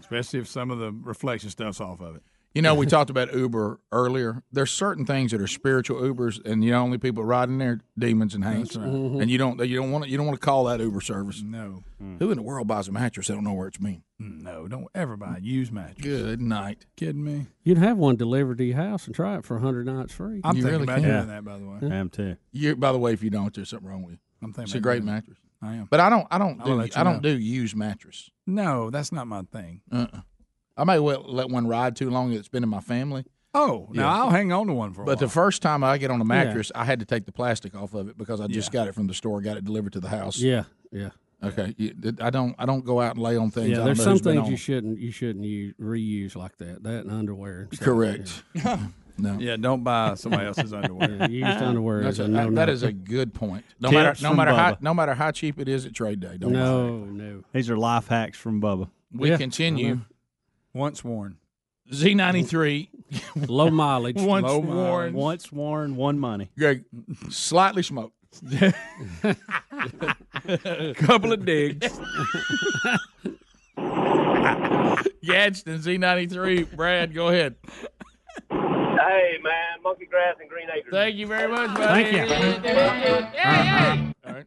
especially if some of the reflection stuff's off of it. You know, we talked about Uber earlier. There's certain things that are spiritual Ubers, and the only people riding there demons and haints. Right. Mhm. And you don't you don't want to you don't want to call that Uber service. No. Who in the world buys a mattress? They don't know where it's mean. No, don't ever buy a used mattress. Good night. Kidding me? You'd have one delivered to your house and try it for 100 nights free. I'm You thinking really about can. doing that, by the way. Yeah. am too. You, by the way, if you don't, there's something wrong with you. I'm thinking It's a about great doing that. mattress. I am. But I don't I don't I'll do let you I don't know. do used mattress. No, that's not my thing. Uh-uh. I may well let one ride too long. It's been in my family. Oh, now I'll hang on to one for a But the first time I get on a mattress, I had to take the plastic off of it because I just Yeah. got it from the store, got it delivered to the house. Yeah, yeah. Okay. I don't. I don't go out and lay on things. Yeah, there's some things you shouldn't you shouldn't use, reuse like that. That and underwear. And stuff. Correct. no. Yeah, don't buy somebody else's underwear. Yeah, used underwear That's is a a- no. that is a good point. No Tips matter no from matter how no matter how cheap it is at trade day. Don't no, no. These are life hacks from Bubba. We Yeah, continue. Uh-huh. Once worn. Z ninety three. Low mileage. Once Low worn. Once worn, one money. Greg, slightly smoked. Couple of digs. Gadsden Z ninety three. Brad, go ahead. Hey, man, Monkey Grass and Green Acres. Thank you very much, buddy. Thank you. All right.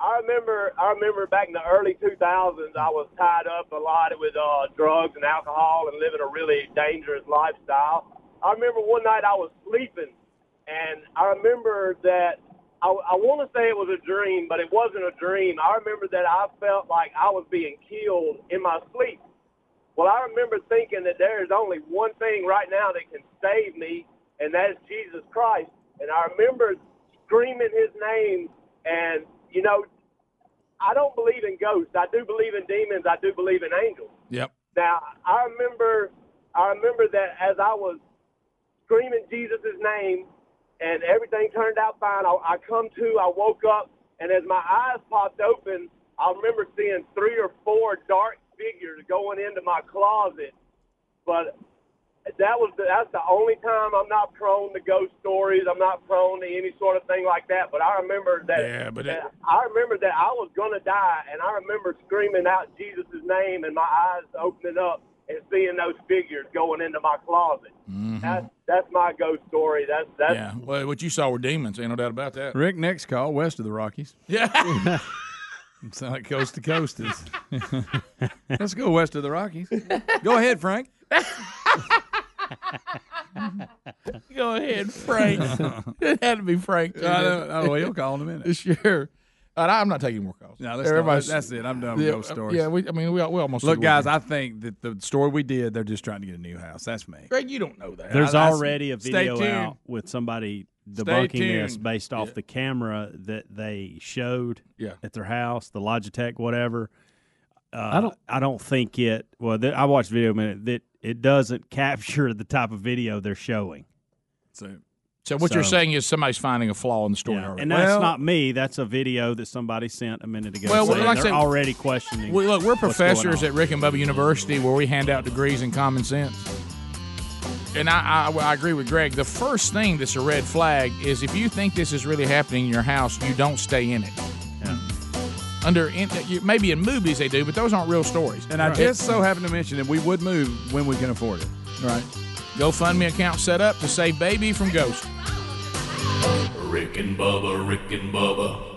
I remember, I remember back in the early 2000s, I was tied up a lot with uh, drugs and alcohol and living a really dangerous lifestyle. I remember one night I was sleeping, and I remember that I, I want to say it was a dream, but it wasn't a dream. I remember that I felt like I was being killed in my sleep. Well, I remember thinking that there is only one thing right now that can save me, and that is Jesus Christ. And I remember screaming his name, and, you know, I don't believe in ghosts. I do believe in demons. I do believe in angels. Yep. Now, I remember, I remember that as I was screaming Jesus' name, and everything turned out fine. I, I come to, I woke up, and as my eyes popped open, I remember seeing three or four dark figures going into my closet. But that was the, that's the only time I'm not prone to ghost stories. I'm not prone to any sort of thing like that. But I remember that. Yeah, but it- that- I remember that I was gonna die, and I remember screaming out Jesus' name, and my eyes opening up and seeing those figures going into my closet. That's that's my ghost story. That's that's Mm-hmm. yeah. Well, what you saw were demons. Ain't no doubt about that. Rick, next call west of the Rockies. Yeah. Sound like coast to coast is. Let's go west of the Rockies. Go ahead, Frank. Go ahead, Frank. it had to be Frank. I know- I know, he'll call in a minute. Sure. Uh, I'm not taking more calls. No, let's not. Everybody's- That's it. I'm done with Yeah, ghost stories. Yeah, we, I mean, we, we almost Look, guys, I think that the story we did, they're just trying to get a new house. That's me. Greg, you don't know that. There's I- I- already a video out with somebody debunking this based off the camera that they showed Yeah. at their house, the Logitech, whatever. Uh, I don't- I don't think it. Well, th- I watched video a minute that it doesn't capture the type of video they're showing. So, So what you're saying is somebody's finding a flaw in the story Yeah, already. and that's not me. That's a video that somebody sent a minute ago. Well, saying like I they're said- already questioning. We, look, we're professors at Rick and Bubba University where we hand out degrees in common sense. And I, I, I agree with Greg. The first thing that's a red flag is if you think this is really happening in your house, you don't stay in it. Under in, maybe in movies they do, but those aren't real stories. And I just so happen to mention that we would move when we can afford it. right. GoFundMe account set up to save baby from ghosts. Rick and Bubba, Rick and Bubba.